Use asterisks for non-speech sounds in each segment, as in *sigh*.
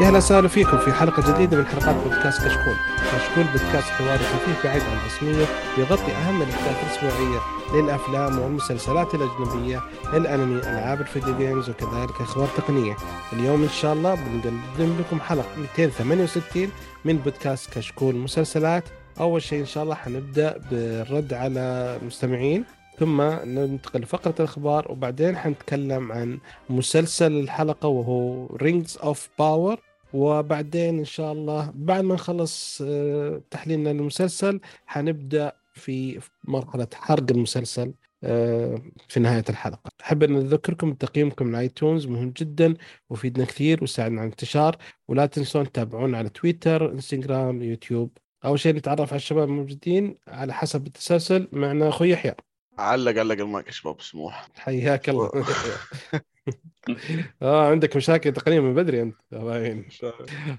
يا أهلا وسهلا فيكم في حلقة جديدة من حلقات بودكاست كشكول. كشكول بودكاست حواري خفيف بعيد عن الرسمية يغطي أهم الاحداث الأسبوعية للأفلام والمسلسلات الأجنبية، الأنمي، ألعاب الفيديو جيمز وكذلك أخبار تقنية. اليوم إن شاء الله بنقدم لكم حلقة 268 من بودكاست كشكول مسلسلات. أول شيء إن شاء الله حنبدأ بالرد على المستمعين ثم ننتقل لفقرة الأخبار وبعدين حنتكلم عن مسلسل الحلقة وهو Rings of Power وبعدين إن شاء الله بعد ما نخلص آه، تحليلنا للمسلسل حنبدأ في مرحلة حرق المسلسل آه، في نهاية الحلقة. أحب أن أذكركم بتقييمكم من iTunes مهم جدا ويفيدنا كثير ويساعدنا على الانتشار. ولا تنسون تتابعونا على تويتر إنستغرام يوتيوب. أول شيء نتعرف على الشباب الموجودين على حسب التسلسل. معنا أخوي يحيى. علق علق المايك يا شباب سموح. حياك الله. *laughs* *laughs* *laughs* آه عندك مشاكل تقنيه من بدري أنت باين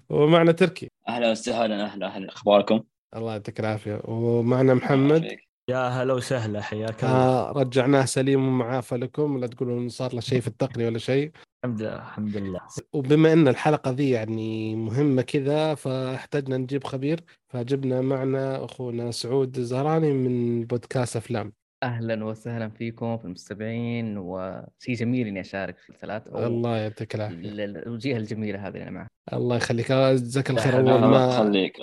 ومعنا تركي. أهلا وسهلا أهلا أهلا. أخباركم؟ الله يعطيك العافية. ومعنا محمد. يا هلا وسهلا حياك الله. آه رجعناه سليم ومعافى لكم. لا تقولون صار له شيء في التقنيه ولا شيء. الحمد لله الحمد لله. وبما إن الحلقة ذي يعني مهمة كذا فاحتجنا نجيب خبير فجبنا معنا أخونا سعود الزهراني من بودكاست أفلام. أهلا وسهلا فيكم في المستمعين وشيء جميل إني أشارك في الثلاث الله يعطيك العافية. الوجيهه الجميلة هذه اللي معه الله يخليك. جزاك الله خير أول ما خليك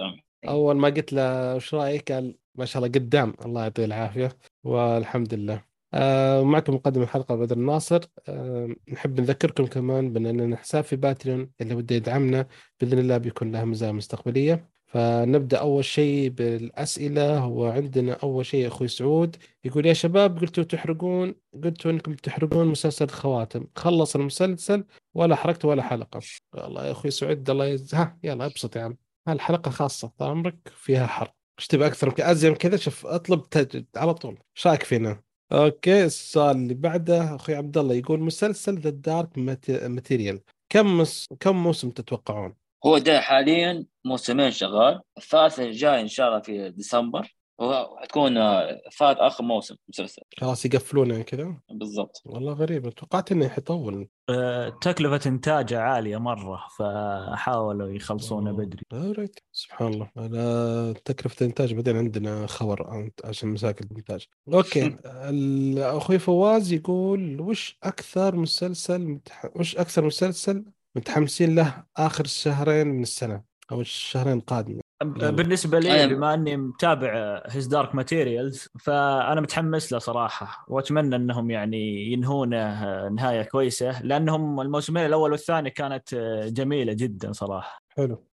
أول ما قلت له وش رأيك قال ما شاء الله قدام. الله يعطيه العافية. والحمد لله. آه معكم مقدم الحلقة بدر الناصر. آه نحب نذكركم كمان بان لنا حساب في باتريون اللي بده يدعمنا بإذن الله بيكون له مزايا مستقبلية. فنبدأ أول شيء بالأسئلة. هو عندنا أول شيء أخوي سعود يقول يا شباب قلتوا تحرقون قلتوا إنكم تحرقون مسلسل الخواتم خلص المسلسل ولا حرقت ولا حلقة. والله يا أخوي سعود الله يز... ها يلا أبسط يا عم. هالحلقة خاصة طال عمرك فيها حرق. إيش تبغى أكثر من كذا؟ شوف أطلب تجد على طول. إيش رأيك فينا؟ okay السؤال اللي بعده أخوي عبد الله يقول مسلسل The Dark Material كم مس... كم موسم تتوقعون؟ هو ده حاليا موسمين شغال. الثالث جاي إن شاء الله في ديسمبر. وحتكون آه، فات آخر موسم مسلسل. خلاص يقفلونه يعني كذا؟ بالضبط. والله غريب. توقعت إنه حيطول أه، تكلفة إنتاجه عالية مرة فحاولوا يخلصونه بدري. right سبحان الله. على تكلفة الإنتاج بعدين عندنا خبر عشان مساكن الإنتاج. okay. *laughs* أخوي فواز يقول وش أكثر مسلسل متح... وش أكثر مسلسل متحمسين له آخر الشهرين من السنة أو الشهرين القادمه بالنسبة لي بما إني متابع هيز دارك ماتيريالز فأنا متحمس له صراحة وأتمنى إنهم يعني ينهونه نهاية كويسة لأنهم الموسمين الأول والثاني كانت جميلة جدا صراحة. حلو.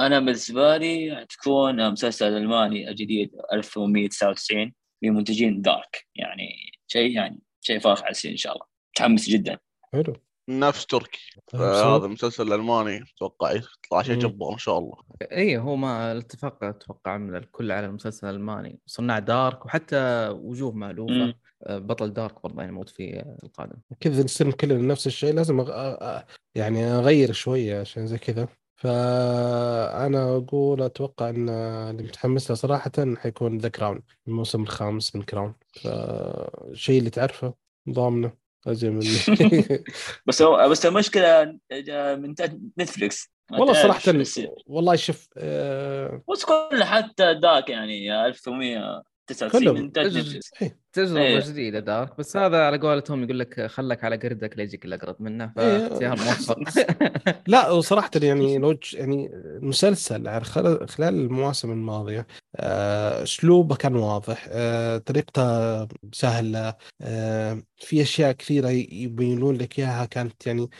أنا بالنسبة لي تكون مسلسل ألماني الجديد 1899 منتجين دارك يعني شيء يعني شيء فاخر على إن شاء الله. متحمس جدا. حلو. نفس تركي. هذا المسلسل الالماني أتوقع يطلع شيء جبار إن شاء الله. إي هو ما الاتفاق أتوقع من الكل على المسلسل الألماني. صناع Dark وحتى وجوه مألوفة. آه، بطل Dark برضه يعني موجود في القادم. كذا نصير كلنا نفس الشيء. لازم أغ... يعني أغير شوية عشان زي كذا. فأنا أقول أتوقع إن اللي متحمس له صراحة حيكون The Crown الموسم الخامس من Crown فشيء اللي تعرفه ضامنه. أجل مني. *laughs* بس هو بس المشكلة من نتفلكس والله صراحة والله شوف آه... بس كل حتى ذاك يعني 1899 انتاج نتفلكس تجربة إيه. جديدة دارك بس هذا على قولتهم يقول لك خلك على قردك ليجيك الأقرب منه فاختيار. موفق *laughs* لا وصراحة يعني لو يعني المسلسل خلال المواسم الماضية آه، أسلوبه كان واضح آه، طريقته سهلة آه، في أشياء كثيرة يبينون لك إياها كانت يعني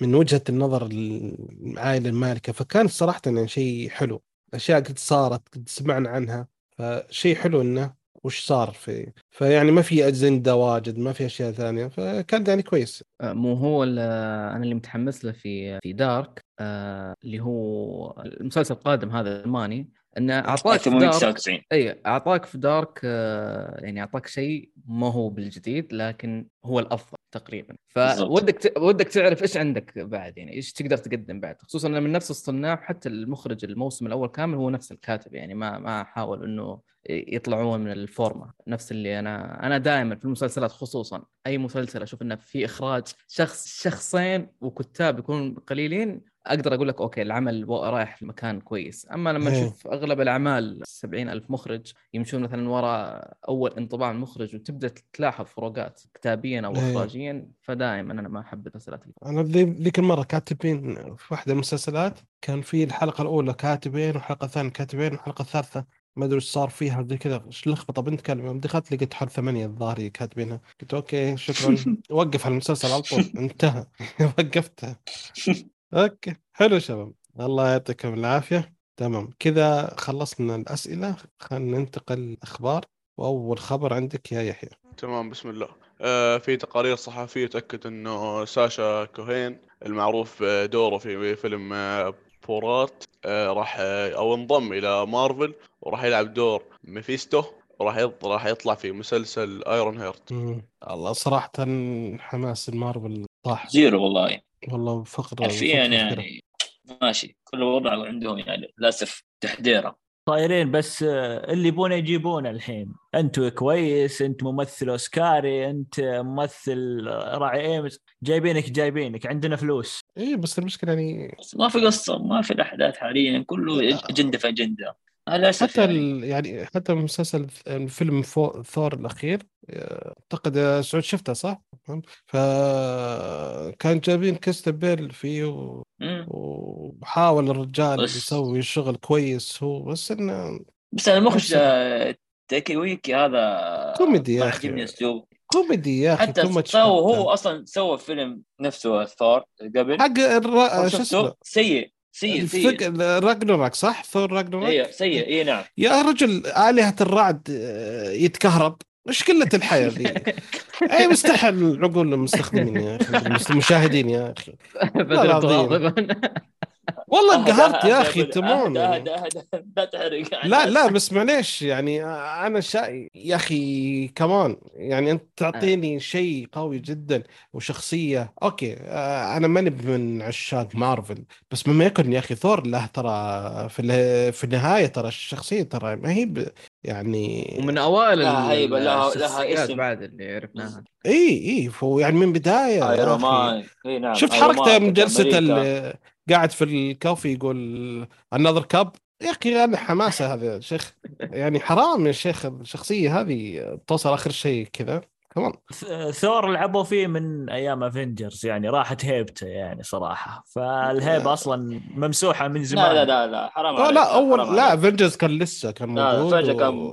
من وجهة النظر العائلة المالكة فكان صراحة يعني شيء حلو أشياء قد صارت قد سمعنا عنها فشيء حلو إنه وش صار في فيعني ما في أجندة واجد ما في أشياء ثانية فكان يعني كويس. آه، مو هو أنا اللي متحمس له في في دارك آه اللي هو المسلسل القادم هذا الالماني إنه أعطاك في دارك إي أعطاك في Dark آه يعني أعطاك شيء ما هو بالجديد لكن هو الأفضل تقريبا. فودك ت... ودك تعرف إيش عندك بعد يعني إيش تقدر تقدم بعد. خصوصا من نفس الصناع حتى المخرج الموسم الأول كامل هو نفس الكاتب يعني ما ما حاول إنه يطلعون من الفورمة. نفس اللي أنا أنا دائما في المسلسلات خصوصا أي مسلسل أشوف إنه في إخراج شخص شخصين وكتاب يكونون قليلين أقدر أقول لك okay العمل رايح في مكان كويس. أما لما أشوف أغلب الأعمال 70 ألف مخرج يمشون مثلا وراء أول انطباع المخرج وتبدأ تلاحظ فروقات كتابيا أو اخراجيا فدائما أنا ما أحب المسلسلات أنا ذيك المرة كاتبين في واحدة من المسلسلات كان في الحلقة الأولى كاتبين والحلقة الثانية كاتبين والحلقة الثالثة ما أدري إيش صار فيها زي كذا إيش لخبطة. بنت كلمه دخلت لقيت حرف ثمانية الظاهر كاتبينها. قلت okay شكرا. *laughs* وقف المسلسل على طول. انتهى. *laughs* وقفتها. *laughs* okay. حلو شباب. الله يعطيكم العافية. تمام. كذا خلصنا الأسئلة. خلينا ننتقل الاخبار وأول خبر عندك يا يحيى. تمام. بسم الله. آه في تقارير صحفية تأكد إنه ساشا كوهين المعروف بدوره في فيلم آه، بورات آه راح أو انضم إلى مارفل وراح يلعب دور ميفيستو. وراح راح يطلع في مسلسل Ironheart الله صراحة حماس المارفل طاح. zero والله. والله فقره حرفيا يعني ماشي كل وضع عندهم يعني للأسف تحديره طايرين بس آه، اللي يبونه يجيبونه الحين. انت كويس أنت ممثل أوسكاري أنت ممثل راعي إيمز. جايبينك جايبينك عندنا فلوس. اي بس المشكلة يعني بس ما في قصة ما في الأحداث حاليا كله أجندة في أجندة. للاسف حتى يعني. يعني حتى مسلسل فيلم ثور الأخير أعتقد سعود شفته صح؟ فكان جايبين كريستن بيل فيه و... وحاول الرجال بس... يسوي شغل كويس هو بس إنه بس المخرج تايكا وايتيتي هذا كوميدي يا أخي. كوميدي يا أخي حتى سوى هو أصلا سوى فيلم نفسه ثور قبل. حق الر... شو اسمه؟ سيء. سيء سيء راجناروك صح؟ ثور راجناروك؟ أيوه سيء اي نعم يا رجل آلهة الرعد آه، يتكهرب إيش قلة الحياة ذي؟ *laughs* أي مستحيل عقول المستخدمين يا أخي المشاهدين يا أخي *laughs* والله انقهرت يا أخي تمام لا تحرق. لا لا بس معليش يعني أنا شا... يا أخي كمان يعني أنت تعطيني شيء قوي جدا وشخصية. أوكي آه، أنا ماني من عشاق مارفل بس مما يكن يا أخي ثور له ترى في في النهاية ترى الشخصية ترى ما هي ب... يعني ومن أوائل لها هيبه لها لها اسم. بعد اللي عرفناها. إي إي يعني من بداية Iron Man إي نعم. شفت حركته من جلسة قاعد في ال coffee يقول another cup يا أخي أنا حماسة هذا شيخ. يعني حرام يا شيخ الشخصية هذه توصل آخر شيء كذا. كمان ثور لعبوا فيه من أيام Avengers يعني راحت هيبته يعني صراحة. فالهيبه أصلا ممسوحة من زمان. لا لا لا حرام عليك لا أول لا Avengers كان لسه كان موجود لا كان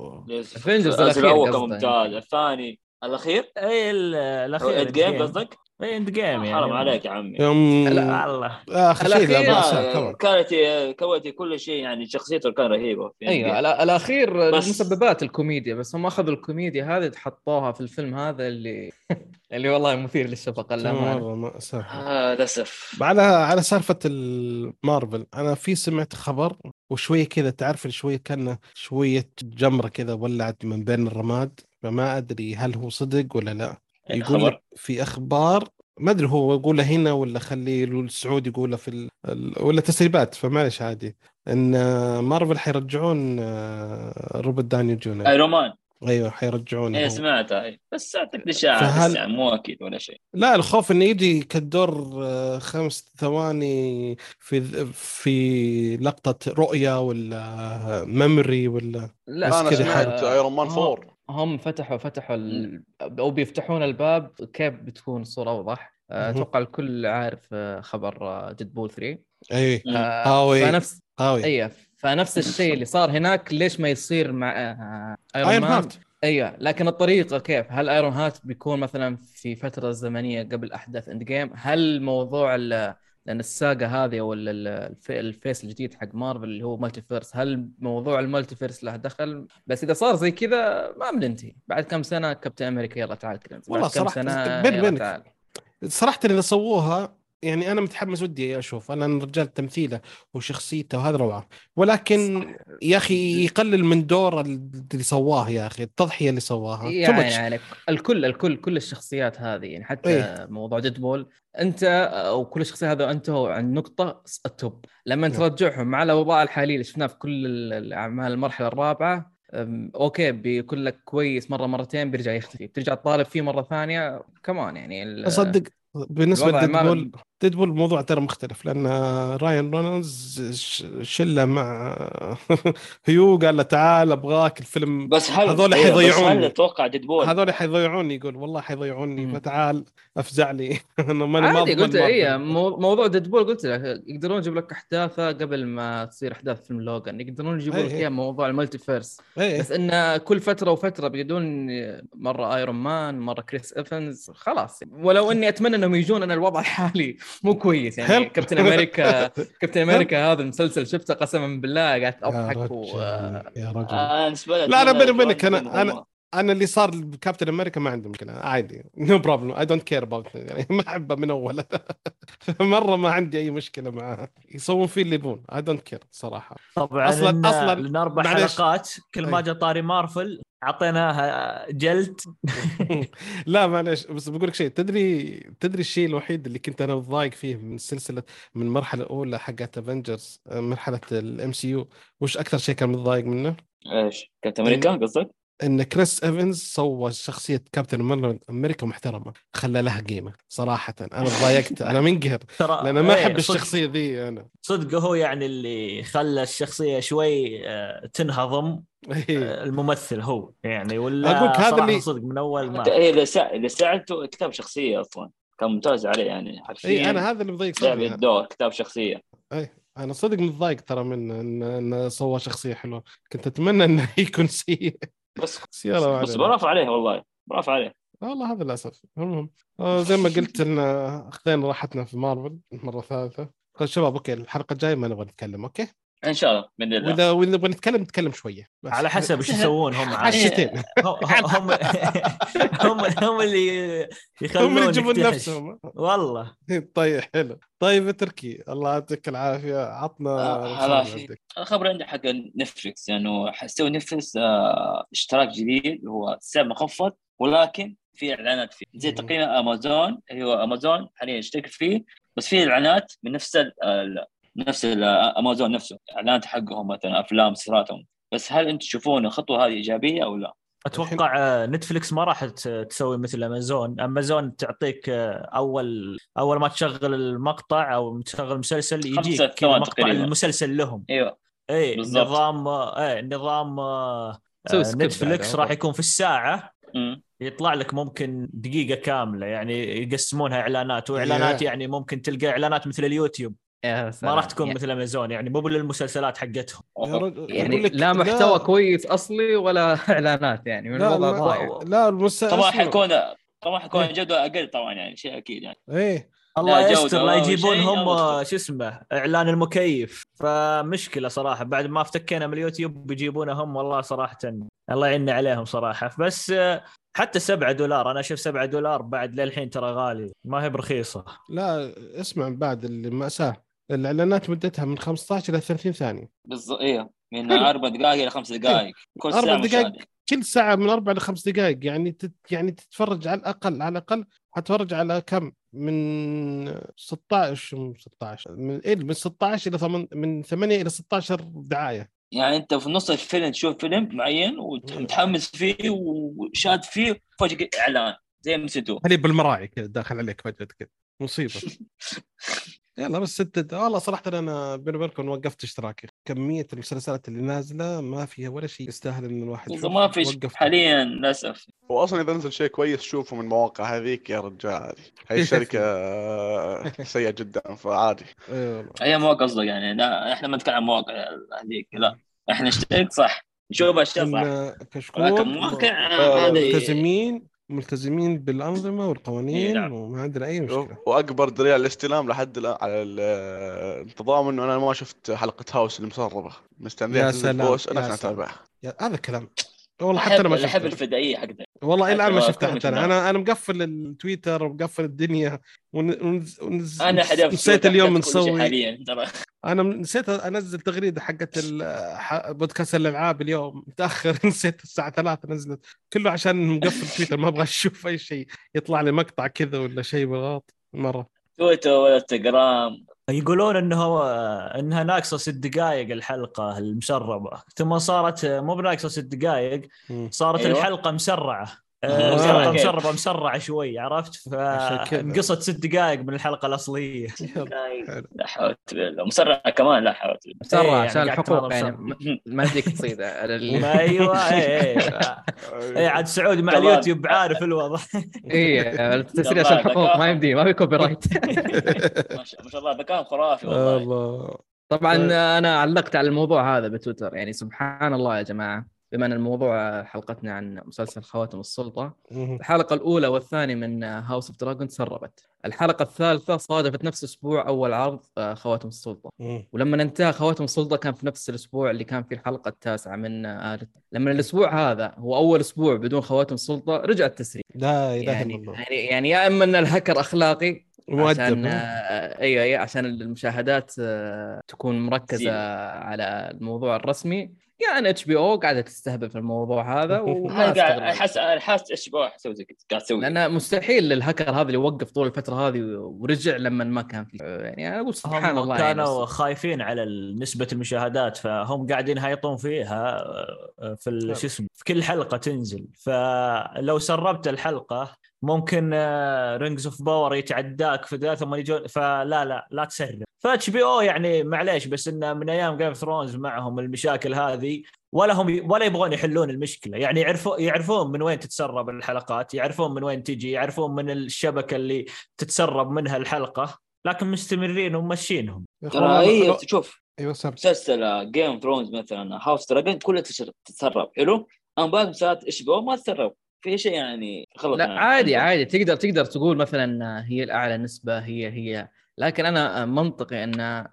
Avengers الأول كان ممتاز الثاني الأخير؟ اي الأخير Game قصدك؟ اي End Game يعني. حرام عليك يا عمي. يوم لا الله. آخر شيء كانت كويتي كل شيء يعني شخصيته كان رهيبة أيوه الأخير بس... مسببات الكوميديا بس هم أخذوا الكوميديا هذه حطوها في الفيلم هذا اللي *laughs* اللي والله مثير للشفقة للأمانة. آه للأسف. على على سالفة المارفل أنا في سمعت خبر وشوية كذا تعرف شوية كان شوية جمرة كذا ولعت من بين الرماد فما أدري هل هو صدق ولا لا. يقول لك في أخبار ما أدري هو يقولها هنا ولا خليه السعودي يقولها في ال... ولا تسريبات فمعلش عادي. إن مارفل حيرجعون آه، روبرت داني جونيور. Iron Man أيوه حيرجعونه اي سمعتها بس أعتقد اشاعه فهل... بس يعني مو أكيد ولا شيء. لا الخوف إنه يجي كدور آه، خمس ثواني في في لقطة رؤية ولا memory ولا لا أنا سمعت Iron Man 4 هم فتحوا فتحوا ال... أو بيفتحون الباب كيف بتكون الصورة أوضح؟ آه، أتوقع الكل عارف آه، خبر Deadpool 3 إي هاوي. فنفس هاوي. إي فنفس الشيء اللي صار هناك. ليش ما يصير مع Ironheart أيوه لكن الطريقة كيف؟ هل Ironheart بيكون مثلا في فترة زمنية قبل أحداث End Game؟ هل موضوع لأن ال saga هذه أو ال phase الجديد حق مارفل اللي هو multiverse هل موضوع ال multiverse له دخل؟ بس إذا صار زي كذا ما بننتهي. بعد كم سنة كابتن أمريكا يلا تعال كذا. والله صراحة سنة بين بينك صراحة اذا سووها يعني أنا متحمس ودي أشوف أنا الرجال تمثيله وشخصيته وهذا روعة. ولكن يا أخي يقلل من دور اللي سواه يا أخي التضحية اللي سواها. يعني, يعني الكل الكل كل الشخصيات هذه يعني حتى إيه؟ موضوع Deadpool أنت أو كل الشخصيات هذا أنت عند نقطة ال top. لما نعم. ترجعهم مع الاوضاع الحاليه اللي شفناها في كل الأعمال المرحلة الرابعة okay بيكون لك كويس مرة مرتين بيرجع يختفي. بترجع تطالب فيه مرة ثانية كمان يعني أصدق بالنسبة ل Deadpool Deadpool الموضوع ترى مختلف لأن راين رونالدز شلة مع *laughs* هيو قال له تعال أبغاك الفيلم بس هل هذول إيه، حيضيعوني هل أتوقع Deadpool؟ هذول حيضيعوني يقول والله حيضيعوني فتعال افزع لي *laughs* أنا ماني عادي قلت اي موضوع Deadpool قلت لك يقدرون يجيب لك أحداثه قبل ما تصير أحداث فيلم لوجان يقدرون يجيبون لك اياها موضوع ال multiverse بس إن كل فترة وفترة بيدون مرة Iron Man مرة كريس ايفنز خلاص. ولو إني أتمنى إنهم يجون أنا الوضع الحالي مو كويس يعني. كابتن أمريكا *laughs* كابتن أمريكا هذا المسلسل شفته قسما بالله قاعد أضحك و... يا رجل. آه لا أنا بيني وبينك أنا أنا أنا اللي صار بكابتن أمريكا ما عندي مشكلة عادي. no problem I don't care about يعني ما أحبه من اول *laughs* مرة ما عندي أي مشكلة معاه يسوون فيه اللي يبون. I don't care صراحة. طبعا أصلا أصلا لنا أربع حلقات كل ما جاء طاري مارفل أعطيناها جلد *laughs* لا معلش بس بقول لك شيء تدري تدري الشيء الوحيد اللي كنت أنا متضايق فيه من سلسلة من المرحلة الأولى حقت Avengers مرحلة ال MCU وش أكثر شيء كان متضايق منه؟ إيش؟ كابتن أمريكا قصدك؟ إن كريس إيفنز سوى شخصية كابتن أمريكا محترمة خلى لها قيمة صراحة. أنا تضايقت أنا منقهر *laughs* لأن ما أحب الشخصية ذي أنا. صدق هو يعني اللي خلى الشخصية شوي آه، تنهضم إيه. آه، الممثل هو يعني. ولا أقول هذا اللي صدق من أول ما إيه، إذا. إذا ساعدته كتاب شخصية أصلا كان ممتاز عليه يعني حرفيا. اي أنا هذا اللي مضايق لعب الدور كتاب شخصية. اي أنا صدق متضايق ترى من انه سوى شخصية حلوة. كنت أتمنى إنه *laughs* يكون سيء بس سيارة بس برافو عليه والله برافو عليه. والله هذا للأسف. المهم آه زي ما قلت إن أخذنا راحتنا في مارفل مرة ثالثة. طيب شباب okay الحلقة الجاية ما نبغى نتكلم okay؟ إن شاء الله بإذن الله. وإذا نبغى نتكلم نتكلم شوية. بس. على حسب إيش يسوون هم *laughs* حشتين هم هم هم اللي يخلون هم اللي يجيبون نفسهم. والله. طيب حلو. طيب تركي الله يعطيك العافية. عطنا آه الخبر عندي حق نتفلكس لأنه يعني حسوي نتفلكس آه اشتراك جديد هو سعر مخفض ولكن في إعلانات فيه. زي تقييم أمازون هو أمازون حاليا اشترك فيه بس في إعلانات من نفس نفس امازون نفسه إعلانات حقهم مثلا أفلام مسلسلاتهم. بس هل أنتم تشوفون الخطوة هذه إيجابية أو لا؟ أتوقع نتفلكس ما راح تسوي مثل امازون، امازون تعطيك أول أول ما تشغل المقطع أو تشغل المسلسل يجيك مقطع المسلسل لهم. أيوه. اي نظام إيه نظام آه، نتفلكس راح يكون في الساعة يطلع لك ممكن دقيقة كاملة يعني يقسمونها إعلانات وإعلانات يعني ممكن تلقى إعلانات مثل اليوتيوب. ما راح تكون يعني. مثل أمازون يعني مو بالمسلسلات حقتهم. يعني لا محتوى لا. كويس أصلي ولا *laughs* إعلانات يعني من لا لا, لا المسلسل طبعا حيكون طبعا حيكون إيه. جوده أقل طبعا يعني شيء أكيد يعني. إيه. الله يستر لا يجيبون هم شو اسمه إعلان المكيف. فمشكلة صراحة بعد ما افتكينا من اليوتيوب بيجيبونه هم والله صراحة الله يعيننا عليهم صراحة. بس حتى 7 دولار أنا أشوف 7 دولار بعد للحين ترى غالي ما هي برخيصة. لا اسمع بعد المأساة الإعلانات مدتها من 15 إلى 30 ثانية. بالضبط أيوه من أربع دقائق إلى خمس دقائق. كل ساعة أربع دقائق كل ساعة من أربع لخمس دقائق. يعني تت يعني تتفرج على الأقل على الأقل حتفرج على كم؟ من 16 من 16 من إيه من 16 إلى 8 من 8 إلى 16 دعايه يعني أنت في نص الفيلم تشوف فيلم معين ومتحمس فيه وشاد فيه فجاه إعلان زي مسدو هذه بالمراعي كذا داخل عليك فجأة كذا. مصيبة. *laughs* يلا بس ستة والله صراحة أنا بيني وبينكم وقفت اشتراكي. كمية المسلسلات اللي نازلة ما فيها ولا شيء يستاهل إن الواحد ما في حاليا للأسف. وأصلا إذا نزل شيء كويس شوفه من المواقع هذيك يا رجال. هاي *laughs* الشركة *laughs* سيئة جدا فعادي. أي مواقع قصدك يعني لا إحنا ما نتكلم عن مواقع هذيك لا. إحنا نشترك صح. نشوف أشياء صح. كشكول مواقع ملتزمين ملتزمين بالأنظمة والقوانين نعم. وما عندنا أي مشكلة. وأكبر دليل على الاستلام لحد الآن على الانتظام إنه أنا ما شفت حلقة هاوس المسربه مستني يا سلام بوس أنا أتابعها. هذا كلام. والله حتى أنا ما شفت احب الفدائية حقتها والله إلى الان ما شفتها حتى أنا. أنا أنا مقفل التويتر ومقفل الدنيا ونز... ونز... أنا نسيت اليوم نسوي. حاليا ترى. أنا نسيت أنزل تغريدة حقت بودكاست الألعاب اليوم. متأخر. *laughs* نسيت الساعة 3 نزلت. كله عشان مقفل تويتر. ما أبغى أشوف أي شيء. يطلع لي مقطع كذا ولا شيء بالغلط. مرة. تويتر ولا انستغرام. يقولون إنه إنها ناقصة ست دقائق الحلقة المسربه ثم صارت مو بناقصة ست دقائق صارت أيوة. الحلقة مسرعة. آه مسربه مسرعه شوي عرفت؟ فانقصت ست دقائق من الحلقة الأصلية. *laughs* *laughs* لا حول ولا مسرعه كمان لا حول. ولا مسرعه إيه، عشان يعني الحقوق يعني ما يمديك تصيد *laughs* أيوه اي اي عاد سعودي مع اليوتيوب عارف الوضع. اي التسريع عشان الحقوق ما يمدي ما في copyright ما شاء الله ذكاء خرافي والله. طبعا أنا علقت على الموضوع هذا بتويتر يعني سبحان الله يا جماعة. بما أن الموضوع حلقتنا عن مسلسل خواتم السلطة الحلقة الأولى والثانية من House of Dragon تسربت الحلقة الثالثة صادفت نفس أسبوع أول عرض آه، خواتم السلطة. ولما انتهى خواتم السلطة كان في نفس الأسبوع اللي كان فيه الحلقة التاسعة من آلة لما الأسبوع هذا هو أول أسبوع بدون خواتم السلطة رجع التسريب. لا إله يعني الله. يعني, يعني يا إما أن الهكر أخلاقي عشان آه أيوه أيوه عشان المشاهدات آه تكون مركزة على الموضوع الرسمي. يعني HBO قاعدة تستهبل في الموضوع هذا *laughs* وما احس احس HBO تسوي زي كذا قاعد تسوي لأن مستحيل الهكر هذا اللي وقف طول الفترة هذه ورجع لما ما كان في. يعني أنا أقول سبحان الله كانوا يعني خايفين على نسبة المشاهدات فهم قاعدين يهيطون فيها آه، في نعم. شو اسمه في كل حلقة تنزل. فلو سربت الحلقة ممكن Rings of Power يتعداك في ذا ثم يجون فلا لا لا تسرب. ف HBO يعني معليش بس انه من أيام Game Thrones معهم المشاكل هذه ولا هم ولا يبغون يحلون المشكلة. يعني يعرفون يعرفون من وين تتسرب الحلقات يعرفون من وين تجي يعرفون من الشبكة اللي تتسرب منها الحلقة لكن مستمرين وماشيينهم. ترى اي شوف أيوه مسلسل Game Thrones مثلا House Dragon كلها تتسرب حلو؟ اما باقي مسلسلات HBO ما تسرب. في شيء يعني خلط لا عادي عادي. تقدر تقدر تقول مثلا هي الأعلى نسبة هي هي لكن أنا منطقي إن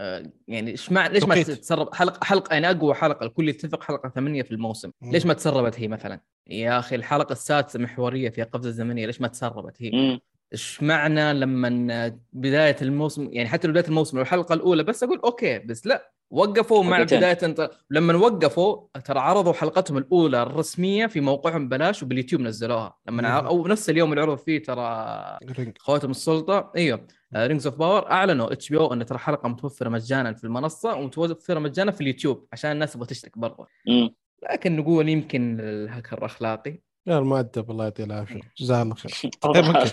آه، يعني إيش مع ليش ما تسرب حلقة حلقة يعني أقوى حلقة الكل يتفق حلقة ثمانية في الموسم. ليش ما تسربت هي مثلا؟ يا أخي الحلقة السادسة محورية في قفزة زمنيه ليش ما تسربت هي؟ إيش معنى لما بداية الموسم يعني حتى بداية الموسم الحلقة الأولى بس أقول okay بس لا وقفوا مع بداية انت لما وقفوا ترى عرضوا حلقتهم الأولى الرسمية في موقعهم ببلاش وباليوتيوب نزلوها. لما أو نفس اليوم اللي عرضوا فيه ترى خواتم السلطة. أيوه. Rings of Power أعلنوا HBO إن ترى حلقة متوفرة مجانا في المنصة ومتوفرة مجانا في اليوتيوب عشان الناس تبغى تشترك برا لكن نقول يمكن الهكر أخلاقي. يا المؤدب الله يعطيه العافية. جزاه الله خير. *laughs* طيب.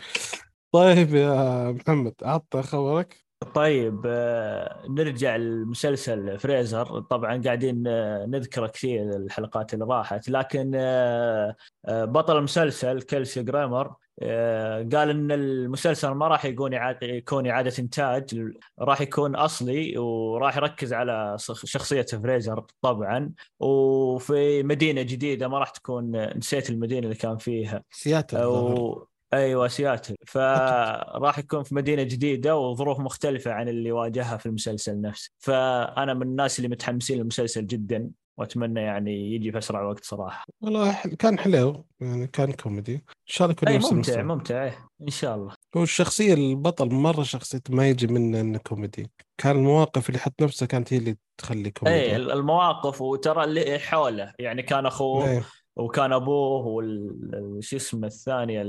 طيب يا محمد عط خبرك. طيب آه، نرجع لمسلسل فريزر طبعا قاعدين آه، نذكره كثير الحلقات اللي راحت لكن آه، بطل المسلسل كيلسي جرامر قال إن المسلسل ما راح يكون اعاده يكون إعادة إنتاج راح يكون أصلي وراح يركز على شخصية فريزر طبعا. وفي مدينة جديدة ما راح تكون نسيت المدينة اللي كان فيها. سياتل أيوه سياتل. فراح يكون في مدينة جديدة وظروف مختلفة عن اللي واجهها في المسلسل نفسه. فأنا من الناس اللي متحمسين للمسلسل جدا. وأتمنى يعني يجي في أسرع وقت صراحة. والله كان حلو يعني كان كوميدي. إن شاء الله يكون ممتع المسلسل. ممتع إن شاء الله. هو الشخصيه البطل مرة شخصيته ما يجي منه إنه كوميدي. كان المواقف اللي حط نفسه كانت هي اللي تخلي كوميدي. إي المواقف وترى اللي حوله. يعني كان أخوه أيه. وكان أبوه شو اسمه الثانية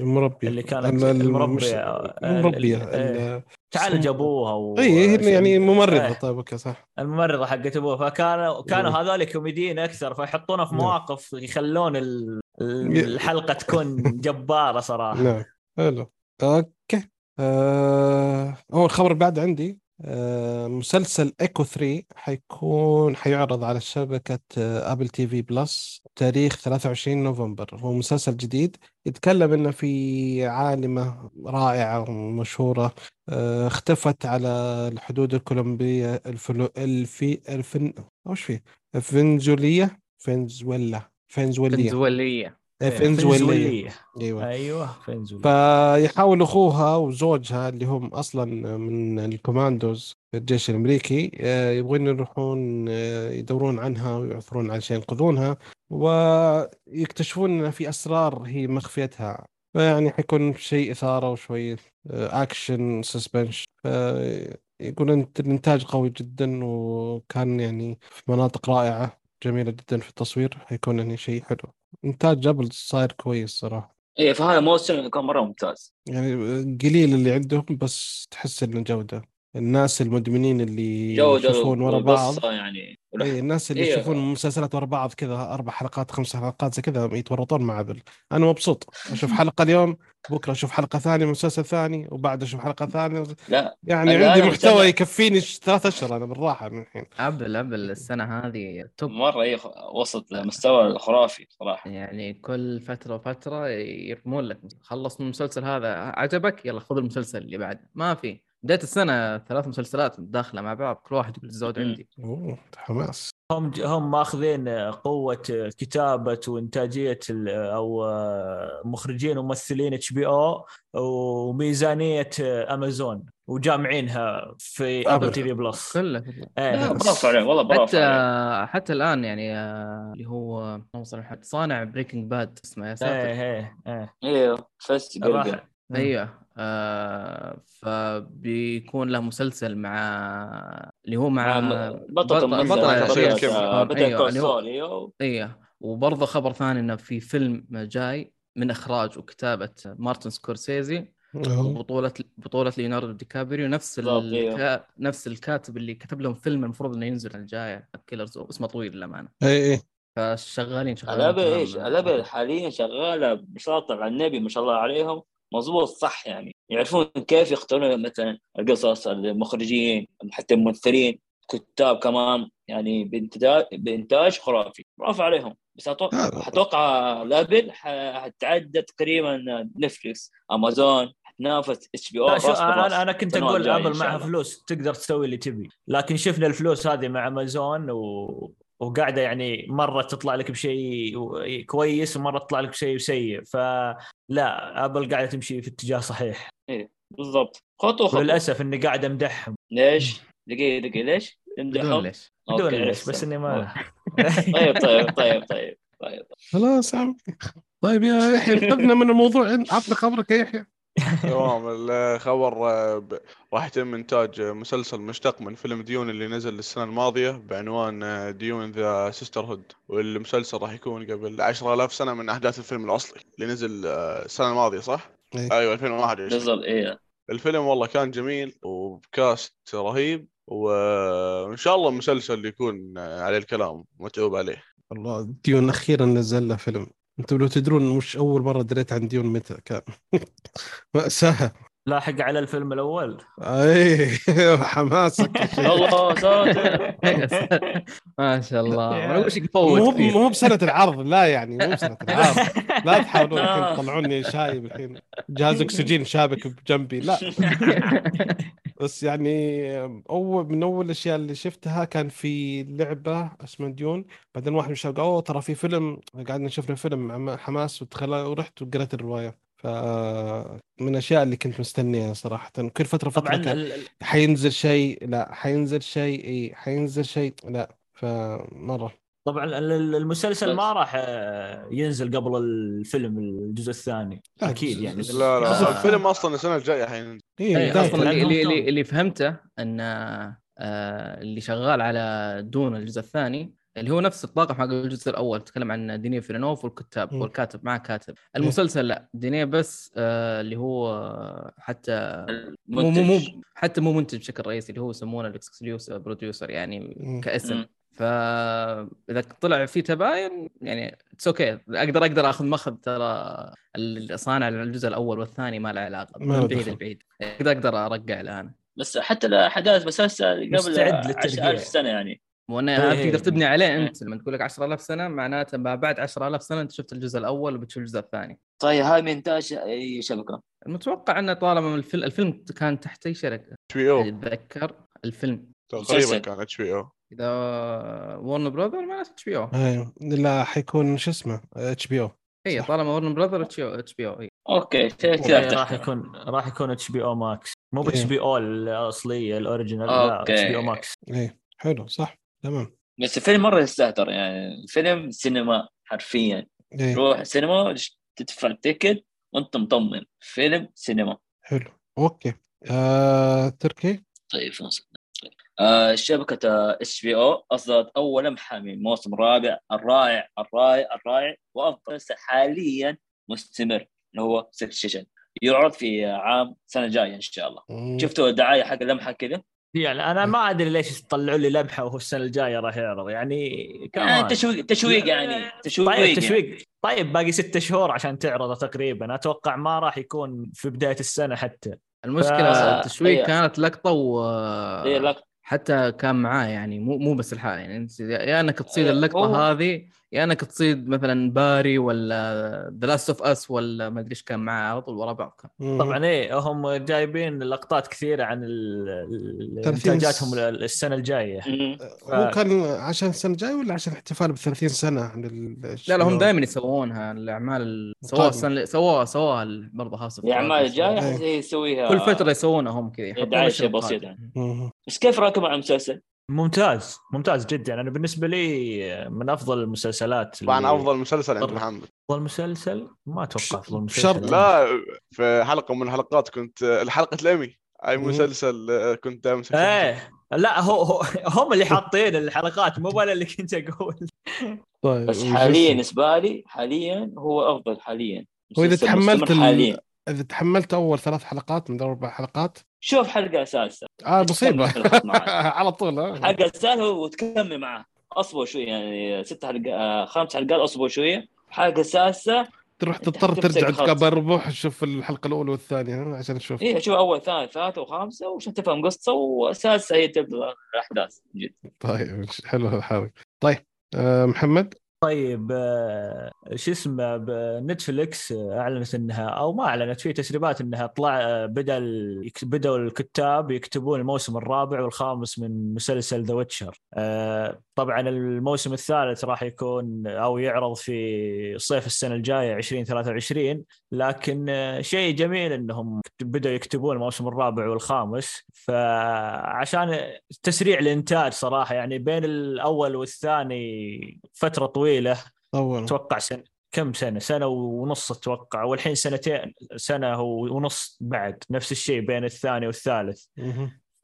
المربي. اللي كانت المربي المربيه تعالج ابوها و... اي يعني ممرضة. إيه. طيب okay صح. الممرضة حقت ابوه فكانوا كانوا هذول كوميديين أكثر فيحطونه في نعم. مواقف يخلون الحلقة تكون *laughs* جبارة صراحة. نعم. حلو. okay. آه... هو الخبر بعد عندي. مسلسل إيكو 3 حيكون حيعرض على شبكة Apple TV Plus تاريخ 23 نوفمبر. هو مسلسل جديد يتكلم إنه في عالمة رائعة ومشهورة آه، اختفت على الحدود الكولومبية الفلو الفي الفن وش فيه فنزولية فنزويلا فنزويلية فنزويلية. إيه، فنزويلية أيوه. أيوه فنزويلية فيحاول أخوها وزوجها اللي هم أصلا من الكوماندوز في الجيش الأمريكي آه، يبغون يروحون آه، يدورون عنها ويعثرون على شيء ينقذونها ويكتشفون ان في أسرار هي مخفيتها. فيعني حيكون شيء إثارة وشوي action suspense يقول الإنتاج قوي جدا وكان يعني في مناطق رائعة جميلة جدا في التصوير حيكون يعني شيء حلو. انتاج Apple صاير كويس صراحة. إيه فهذا موسم كان مرة ممتاز. يعني قليل اللي عندهم بس تحس إنه جوده الناس المدمنين اللي يشوفون ورا بعض. يعني. اي الناس اللي إيه. يشوفون مسلسلات ورا بعض كذا أربع حلقات خمس حلقات زي كذا يتورطون مع Apple. أنا مبسوط. أشوف *laughs* حلقة اليوم بكرة أشوف حلقة ثانية مسلسل ثاني وبعد أشوف حلقة ثانية. لا. يعني عندي محتوى يكفيني ثلاث أشهر أنا بالراحة من الحين. Apple Apple السنة هذه top مرة اي وصلت لمستوى خرافي صراحة. يعني كل فترة وفترة يرمون لك خلص من المسلسل هذا عجبك؟ يلا خذ المسلسل اللي بعده. ما في. بداية السنة ثلاث مسلسلات داخلة مع بعض كل واحد يقول الزود عندي. أوه حماس. هم هم ماخذين قوة كتابة وإنتاجية أو مخرجين وممثلين اتش بي أو وميزانية أمازون وجامعينها في Apple TV Plus كله إيه. برافو عليهم والله برافو حتى عليهم. حتى الآن يعني آه، اللي هو صانع Breaking Bad اسمه يا ساتر. إيه إيه أيوه فست أيوه. آه فبيكون له مسلسل مع اللي هو مع بطل بطل أيوه أيوه أيوه وبرضه خبر ثاني إنه في فيلم جاي من إخراج وكتابة مارتن سكورسيزي بطولة بطولة ليوناردو دي كابريو. نفس الكا... نفس الكاتب اللي كتب لهم فيلم المفروض إنه ينزل الجاية Killers اسمه طويل للأمانة. اي اي فشغالين شغالين ال Apple إيش؟ الابل حاليا شغالة بشاطر على النبي ما شاء الله عليهم. مضبوط صح يعني. يعرفون كيف يختارون مثلا القصص المخرجين حتى الممثلين كتاب كمان يعني بانتاج بإنتاج خرافي. برافو عليهم. بس أتوقع أتوقع ل Apple حتعدى تقريبا Netflix Amazon حتنافس HBO أنا أنا كنت أقول Apple معها فلوس تقدر تسوي اللي تبي. لكن شفنا الفلوس هذه مع أمازون و... وقاعدة يعني مرة تطلع لك بشيء كويس ومرة تطلع لك بشيء سيء. فلا Apple قاعدة تمشي في اتجاه صحيح. إيه بالضبط. خطوة خطوة. للاسف إني قاعد أمدحهم. ليش؟ دقيقة دقيقة. ليش؟ بدون ليش؟ بدون ليش بس إني ما *laughs* طيب طيب طيب طيب طيب. خلاص عم. طيب يا يحيى انقذنا من الموضوع. عطنا خبرك يا يحيى. تمام. الخبر آه، راح يتم إنتاج مسلسل مشتق من فيلم Dune اللي نزل السنة الماضية بعنوان آه، Dune The Sisterhood والمسلسل راح يكون قبل 10000 سنة من أحداث الفيلم الأصلي اللي نزل آه، السنة الماضية صح؟ إيه. أيوه 2021 نزل إيه. الفيلم والله كان جميل وبكاست رهيب وإن شاء الله المسلسل يكون عليه الكلام متعوب عليه. والله ديون أخيرا نزل له فيلم. أنتم لو تدرون مش أول مرة دريت عن ديون متى كان *laughs* مأساة. لاحق على الفيلم الأول؟ اي *laughs* حماسك الله ساتر *laughs* ما شاء الله. وش مو مو بسنة العرض لا يعني مو بسنة *laughs* العرض. لا تحاولون الحين تطلعوني شايب الحين. جهاز أكسجين شابك بجنبي لا. بس يعني أول من أول الأشياء اللي شفتها كان في لعبة اسمها ديون. بعدين واحد من الشباب أوه ترى في فيلم. قعدنا نشوف فيلم حماس ورحت وقريت الرواية. ف من الأشياء اللي كنت مستنيها صراحة. كل فترة فترة طبعا حينزل شيء لا حينزل شيء إي حينزل شيء لا فمرة. طبعا المسلسل ما راح آه، ينزل قبل الفيلم الجزء الثاني. أكيد يعني. لا لا الفيلم أصلا السنة الجاية حينزل. إيه أصلا اللي, اللي, اللي فهمته إن آه اللي شغال على Dune الجزء الثاني اللي هو نفس الطاقم حق الجزء الأول تكلم عن دينيس فيلنوف والكتاب م. والكاتب مع كاتب. المسلسل لا دينيس بس آه اللي هو حتى مو مو مو حتى مو منتج بشكل رئيسي اللي هو يسمونه ال executive producer يعني م. كاسم. م. فاذا طلع في تباين يعني it's okay. أقدر أقدر آخذ مخذ ترى صانع الجزء الأول والثاني ما له علاقة من بعيد لبعيد أقدر أقدر أرجع الآن. بس حتى الاحداث مسلسل قبل 10000 سنة يعني. وأنا إيه. تقدر تبني عليه أنت لما تقول لك 10000 سنة معناته بعد 10000 سنة أنت شفت الجزء الأول وبتشوف الجزء الثاني. طيب هاي من انتاج أي شبكة؟ المتوقع إنه طالما الفيلم الفيلم كان تحت أي شركة؟ HBO. أتذكر الفيلم. تقريبا كان HBO. إذا Warner Brothers معناته HBO. لا حيكون شو اسمه؟ HBO. اي طالما Warner Brothers HBO okay راح يكون راح يكون HBO Max مو HBO الأصلية ال original لا HBO Max اي حلو صح. تمام. بس الفيلم مرة يستهتر يعني الفيلم سينما حرفيا. إيه. روح سينما تدفع ticket وأنت مطمن. فيلم سينما. حلو. okay. آه، تركي؟ طيب طيب آه شبكة HBO أصدرت أول لمحة من الموسم الرابع الرائع الرائع الرائع وأفضل حاليا مستمر اللي هو Succession يعرض في عام سنة جاية إن شاء الله. شفتوا الدعاية حق لمحه كذا؟ يعني أنا ما أدري ليش طلعوا لي لمحة وهو السنة الجاية راح يعرض. يعني كمان آه تشويق تشويق يعني تشويق طيب تشويق. يعني. طيب باقي ست شهور عشان تعرضه تقريبا. أتوقع ما راح يكون في بداية السنة حتى. المشكلة ف... التشويق كانت لقطة و هي لقطة. حتى كان معاه يعني مو مو بس الحال يعني. أنت يا إنك تصيد اللقطة هو... هذه يا إنك تصيد مثلا باري ولا ذا لاست اوف اس ولا ما أدري إيش كان معاه على طول ورا بعض كان. طبعا إيه هم جايبين لقطات كثيرة عن إنتاجاتهم السنة الجاية. ف... هو كان عشان السنة الجاية ولا عشان احتفال ب 30 سنة عن لا لا هم دائما يسوونها الأعمال سووها السنة سووها سووها برضه هاوس الاعمال الجايه يسويها. كل فترة يسوونها هم كذا دعايه بسيطة. بس كيف راكم على المسلسل؟ ممتاز ممتاز جدا. أنا بالنسبة لي من أفضل المسلسلات طبعا اللي... أفضل مسلسل عند محمد. أفضل مسلسل؟ ما أتوقع أفضل مسلسل. لا في حلقة من الحلقات كنت حلقه الأمي. أي مسلسل كنت دائما إيه. لا هو, هو هم اللي حاطين الحلقات مو أنا اللي كنت أقول. طيب بس حاليا بالنسبة لي حاليا هو أفضل حاليا. واذا تحملت حاليا. إذا تحملت أول ثلاث حلقات من أربع حلقات شوف حلقة أساسا آه مصيبه *laughs* على طول آه. حلقة أساسا وتكمل معاه أصبر شوي يعني ست حلقات آه، خمس حلقات أصبر شوية حلقة أساسا تروح تضطر ترجع تقابل ربوح تشوف الحلقة الأولى والثانية عشان تشوف. اي شوف أول ثاني ثالثه وخامسة وعشان تفهم قصة واساسا هي تبدأ الأحداث. جد. طيب حلو هذا طيب أه محمد؟ طيب آه، شو اسمه بنتفلكس آه، أعلنت إنها أو ما أعلنت في تسريبات إنها طلع آه، بدا بدأوا الكتاب يكتبون الموسم الرابع والخامس من مسلسل The Witcher طبعا الموسم الثالث راح يكون أو يعرض في صيف السنة الجاية 2023 لكن شيء جميل إنهم بدأوا يكتبون الموسم الرابع والخامس. فعشان تسريع الإنتاج صراحة يعني بين الأول والثاني فترة طويلة طول أتوقع سنة كم سنة؟ سنة ونص أتوقع والحين سنتين سنة ونص بعد نفس الشيء بين الثاني والثالث.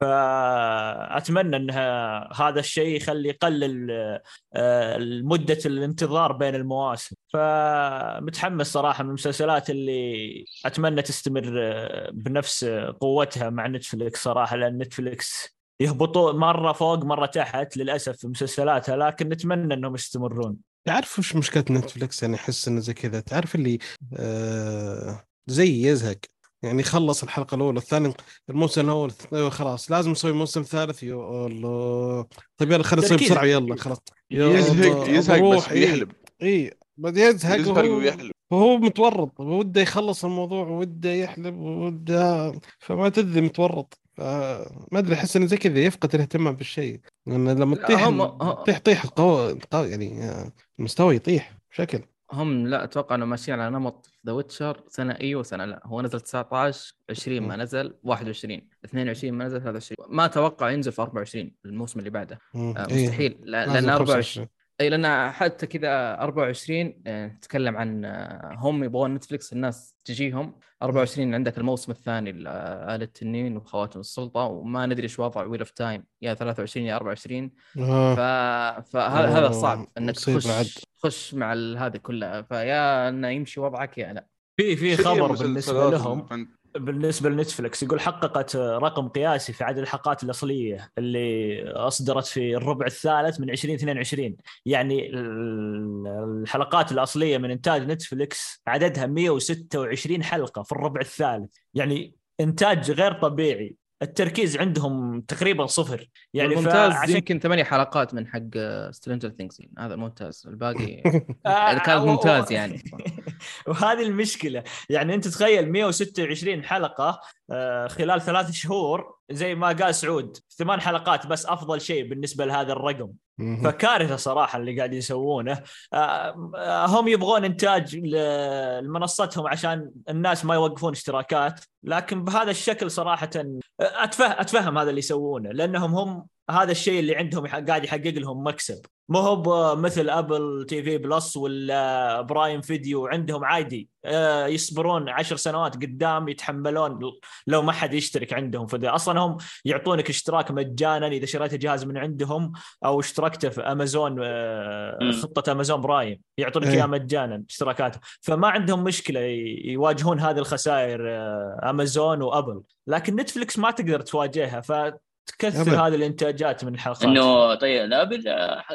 فأتمنى ان هذا الشيء يخلي يقلل آه، مدة الانتظار بين المواسم. فمتحمس صراحة من المسلسلات اللي أتمنى تستمر آه، بنفس قوتها مع نتفلكس صراحة لأن نتفلكس يهبطوا مرة فوق مرة تحت للأسف في مسلسلاتها لكن نتمنى إنهم يستمرون. تعرف وش مشكلة نتفلكس يعني أحس إنه زي كذا. تعرف اللي آه زي يزهق. يعني خلص الحلقة الأولى الثاني الموسم الأول أيوة خلاص لازم نسوي موسم ثالث. يا الله. طيب يلا خلينا نسوي بسرعة. يلا خلاص. يزهق يزهق بس بيحلب إي يزهق يزهق ويحلب. وهو متورط. وده يخلص الموضوع وده يحلب وده فما تدري متورط. ما أدري أحس إنه زي كذا يفقد الاهتمام بالشيء. لأن لما تطيح هم... تطيح طيح قوي يعني المستوى يطيح بشكل. هم لا أتوقع انه ماشيين على نمط The Witcher سنة إي وسنة لا. هو نزل 19 20 ما نزل 21 22 ما نزل 23 ما أتوقع ينزل في 24 الموسم اللي بعده. آه إيه. مستحيل لأن 24 اي لأن حتى كذا 24 نتكلم عن آه، هم يبغون نتفلكس الناس تجيهم. 24 عندك الموسم الثاني لآلة التنين وخواتم السلطة وما ندري إيش وضع Wheel of Time يا 23 يا 24 آه. ف... فهذا هذا صعب إنك تخش تخش مع هذه كلها. فيا إنه يمشي وضعك يا لا. في في خبر بالنسبة لهم. بالنسبة لنتفلكس يقول حققت رقم قياسي في عدد الحلقات الأصلية اللي أصدرت في الربع الثالث من 2022 يعني الحلقات الأصلية من إنتاج نتفلكس عددها 126 حلقة في الربع الثالث. يعني إنتاج غير طبيعي. التركيز عندهم تقريبا صفر. يعني ممتاز فعشان... يمكن ثمانية حلقات من حق Stranger Things هذا الممتاز الباقي *laughs* يعني كان ممتاز يعني. وهذه المشكلة. يعني أنت تخيل 126 حلقة آه، خلال ثلاث شهور زي ما قال سعود ثمان حلقات بس أفضل شيء بالنسبة لهذا الرقم. فكارثة صراحة اللي قاعد يسوونه. آه، آه، هم يبغون إنتاج لمنصتهم عشان الناس ما يوقفون اشتراكات لكن بهذا الشكل صراحة اتفهم أتفهم هذا اللي يسوونه لأنهم هم هذا الشيء اللي عندهم قاعد يحقق لهم مكسب. مو هو مثل Apple TV Plus ولا Prime Video عندهم عادي. آه، يصبرون عشر سنوات قدام يتحملون لو ما حد يشترك عندهم. فذا أصلا هم يعطونك اشتراك مجانا إذا شريت جهاز من عندهم أو اشتركت في امازون آه، خطة Amazon Prime يعطونك اياه مجانا اشتراكات فما عندهم مشكلة يواجهون هذه الخسائر آه، امازون وابل لكن نتفلكس ما تقدر تواجهها. ف تكثر هذه الإنتاجات من الحلقات. إنه طيب الابل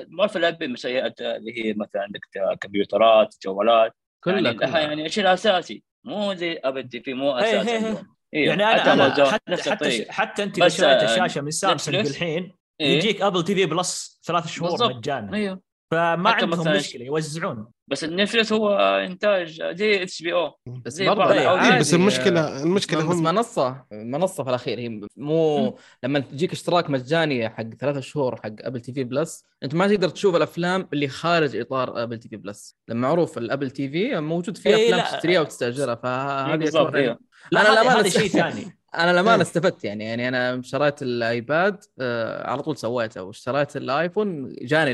ما في الابل مسيئات اللي هي مثلا عندك كمبيوترات جوالات. كلها يعني, يعني الشيء الاساسي مو زي Apple TV مو أساسي هي. هي. إيه يعني أنا, حتى, أنا حتى, حتى, حتى أنت اذا شريت الشاشة من سامسونج الحين إيه؟ يجيك Apple TV Plus ثلاث شهور مجانا. أيوه. فما عندهم مشكلة يوزعون. بس النتفلكس هو إنتاج زي HBO بس زي برضه إيه بس المشكلة المشكلة بس منصة منصة في الأخير هي مو لما تجيك اشتراك مجاني حق ثلاثة شهور حق Apple TV Plus أنت ما تقدر تشوف الأفلام اللي خارج إطار Apple TV Plus لما معروف ال Apple TV موجود فيها إيه أفلام تشتريها وتستأجرها فهذه إيه. لا أنا هذا شيء ثاني. *laughs* أنا لما أنا استفدت يعني يعني أنا شريت الايباد آه على طول سويته واشتريت الايفون جاني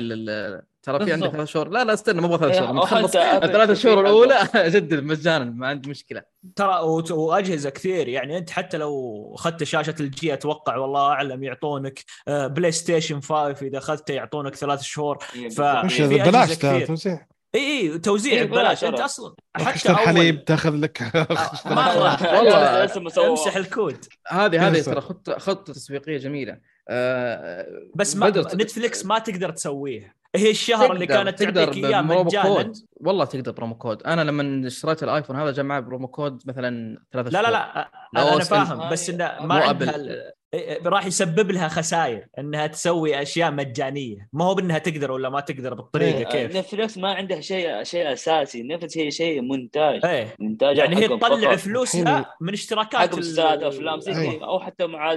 ترى في عندك ثلاث شهور. لا لا استنى مو ثلاث شهور نخلص الثلاث شهور الأولى *laughs* اجدد مجانا ما عندي مشكلة. ترى وأجهزة كثير يعني أنت حتى لو أخذت شاشة LG أتوقع والله أعلم يعطونك PlayStation 5 إذا أخذته يعطونك ثلاث شهور. إيه، في بلاش توزيع. إي إي توزيع إيه ببلاش. أنت أصلا حتى الحليب تأخذ لك. *laughs* والله. امسح الكود. هذه هذه ترى خطة خطة تسويقية جميلة. آه بس ما نتفلكس ما تقدر تسويه. هي الشهر اللي كانت تعطيك إياه مجانا. والله تقدر promo code. أنا لما اشتريت الآيفون هذا جمع promo code مثلا ثلاثة لا لا لا أنا, أنا فاهم بس إنه ما عندها راح يسبب لها خسائر إنها تسوي أشياء مجانية. ما هو بإنها تقدر ولا ما تقدر بالطريقة إيه. كيف. نتفلكس ما عندها شيء شيء أساسي. نتفلكس هي شيء مونتاج. إيه. مونتاج يعني هي تطلع فلوسها من اشتراكات حق أفلام زي إيه. أو حتى مع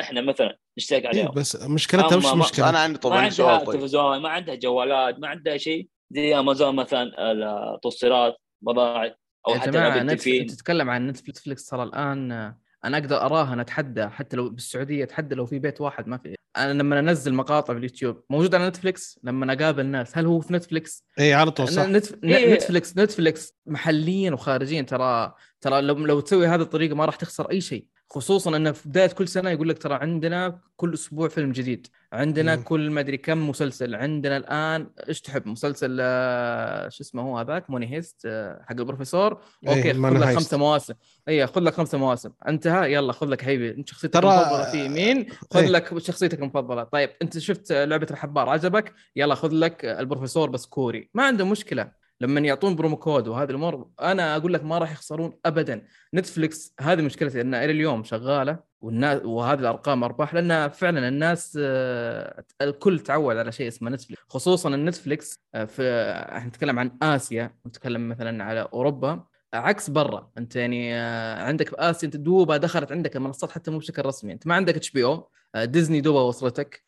إحنا مثلا نشترك عليهم إيه بس مشكلتها وش مشكلة؟ أنا عندي طبعا سؤال طيب. تلفزيون ما عندها جوالات ما عندها شيء. زي امازون مثلا التوصيلات بضائع أو حتى نتفلكس تتكلم عن نتفلكس ترى الآن أنا أقدر أراهن أتحدى حتى لو بالسعودية أتحدى لو في بيت واحد ما في. أنا لما أنزل مقاطع في اليوتيوب موجود على نتفلكس لما أقابل ناس. هل هو في نتفلكس؟ اي على طول صح. نتف... إيه. نتفلكس نتفلكس محليا وخارجيا ترى ترى لو لو تسوي هذه الطريقة ما راح تخسر أي شيء. خصوصا إنه في بداية كل سنة يقول لك ترى عندنا كل أسبوع فيلم جديد عندنا مم. كل ما أدري كم مسلسل عندنا الآن إيش تحب؟ مسلسل آه، شو اسمه هو هذاك؟ Money Heist آه، حق البروفيسور. إيه، أوكي خذ لك خمسة مواسم. اي خذ لك خمسة مواسم. انتهى يلا خذ لك حبيبي. أنت شخصيتك ترى... المفضلة في مين؟ خذ إيه. لك شخصيتك المفضلة. طيب أنت شفت لعبة الحبار عجبك؟ يلا خذ لك البروفيسور بس كوري. ما عنده مشكلة. لما يعطون promo code وهذه الأمور أنا أقول لك ما راح يخسرون ابدا. نتفلكس هذه مشكلتي انها إلى اليوم شغالة والناس وهذه الأرقام أرباح لأن فعلا الناس آه، الكل تعود على شيء اسمه نتفلكس خصوصا النتفلكس آه، في نتكلم عن آسيا نتكلم مثلا على أوروبا. عكس برا. أنت يعني آه، عندك في آسيا أنت دوبها دخلت عندك المنصات حتى مو بشكل رسمي. أنت ما عندك HBO. ديزني دوبها وصلتك.